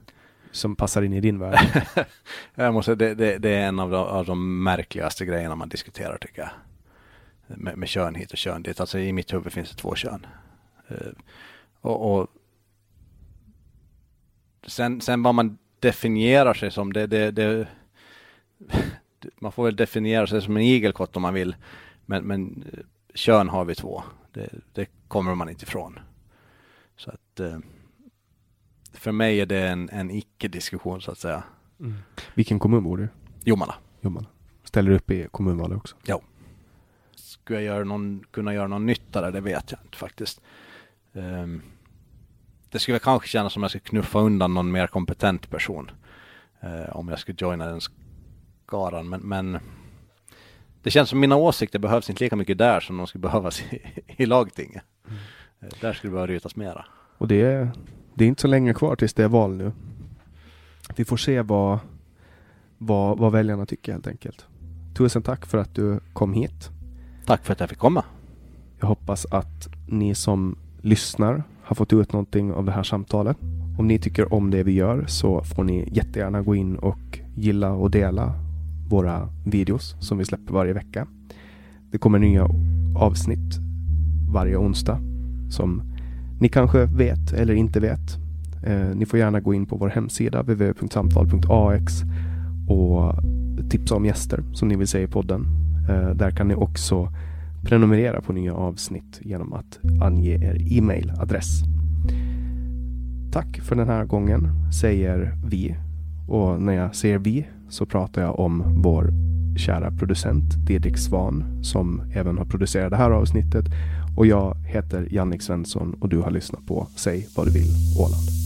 S1: som passar in i din värld?
S2: Jag måste, det, det, det är en av de, av de märkligaste grejerna man diskuterar tycker jag. Med, med kön hit och kön dit. Alltså i mitt huvud finns det två kön. Eh, och, och sen, sen vad man definierar sig som, det, det, det, man får väl definiera sig som en igelkott om man vill. Men, men eh, kön har vi två. Det, det kommer man inte ifrån. Så att eh, för mig är det en, en icke-diskussion så att säga.
S1: Vilken kommun bor du i?
S2: Jomala.
S1: Jomala. Ställer du upp i kommunvalet också?
S2: Ja. Skulle jag göra någon, kunna göra någon nytta där? Det vet jag inte faktiskt. Um, det skulle kanske kännas som jag skulle knuffa undan någon mer kompetent person. Uh, om jag skulle joina den skaran. Men, men det känns som mina åsikter behövs inte lika mycket där som de skulle behövas i, i lagtinget. Mm. Där skulle det behöva rytas mera.
S1: Och det är, det är inte så länge kvar tills det är val nu. Vi får se vad, vad, vad väljarna tycker helt enkelt. Tusen tack för att du kom hit.
S2: Tack för att jag fick komma.
S1: Jag hoppas att ni som lyssnar har fått ut någonting av det här samtalet. Om ni tycker om det vi gör så får ni jättegärna gå in och gilla och dela våra videos som vi släpper varje vecka. Det kommer nya avsnitt varje onsdag som ni kanske vet eller inte vet. Eh, ni får gärna gå in på vår hemsida www.samtal.ax och tipsa om gäster som ni vill se i podden. Eh, där kan ni också prenumerera på nya avsnitt genom att ange er e-mailadress. Tack för den här gången, säger vi. Och när jag säger vi så pratar jag om vår kära producent Didrik Svan som även har producerat det här avsnittet. Och jag heter Jannik Svensson och du har lyssnat på Säg vad du vill Åland.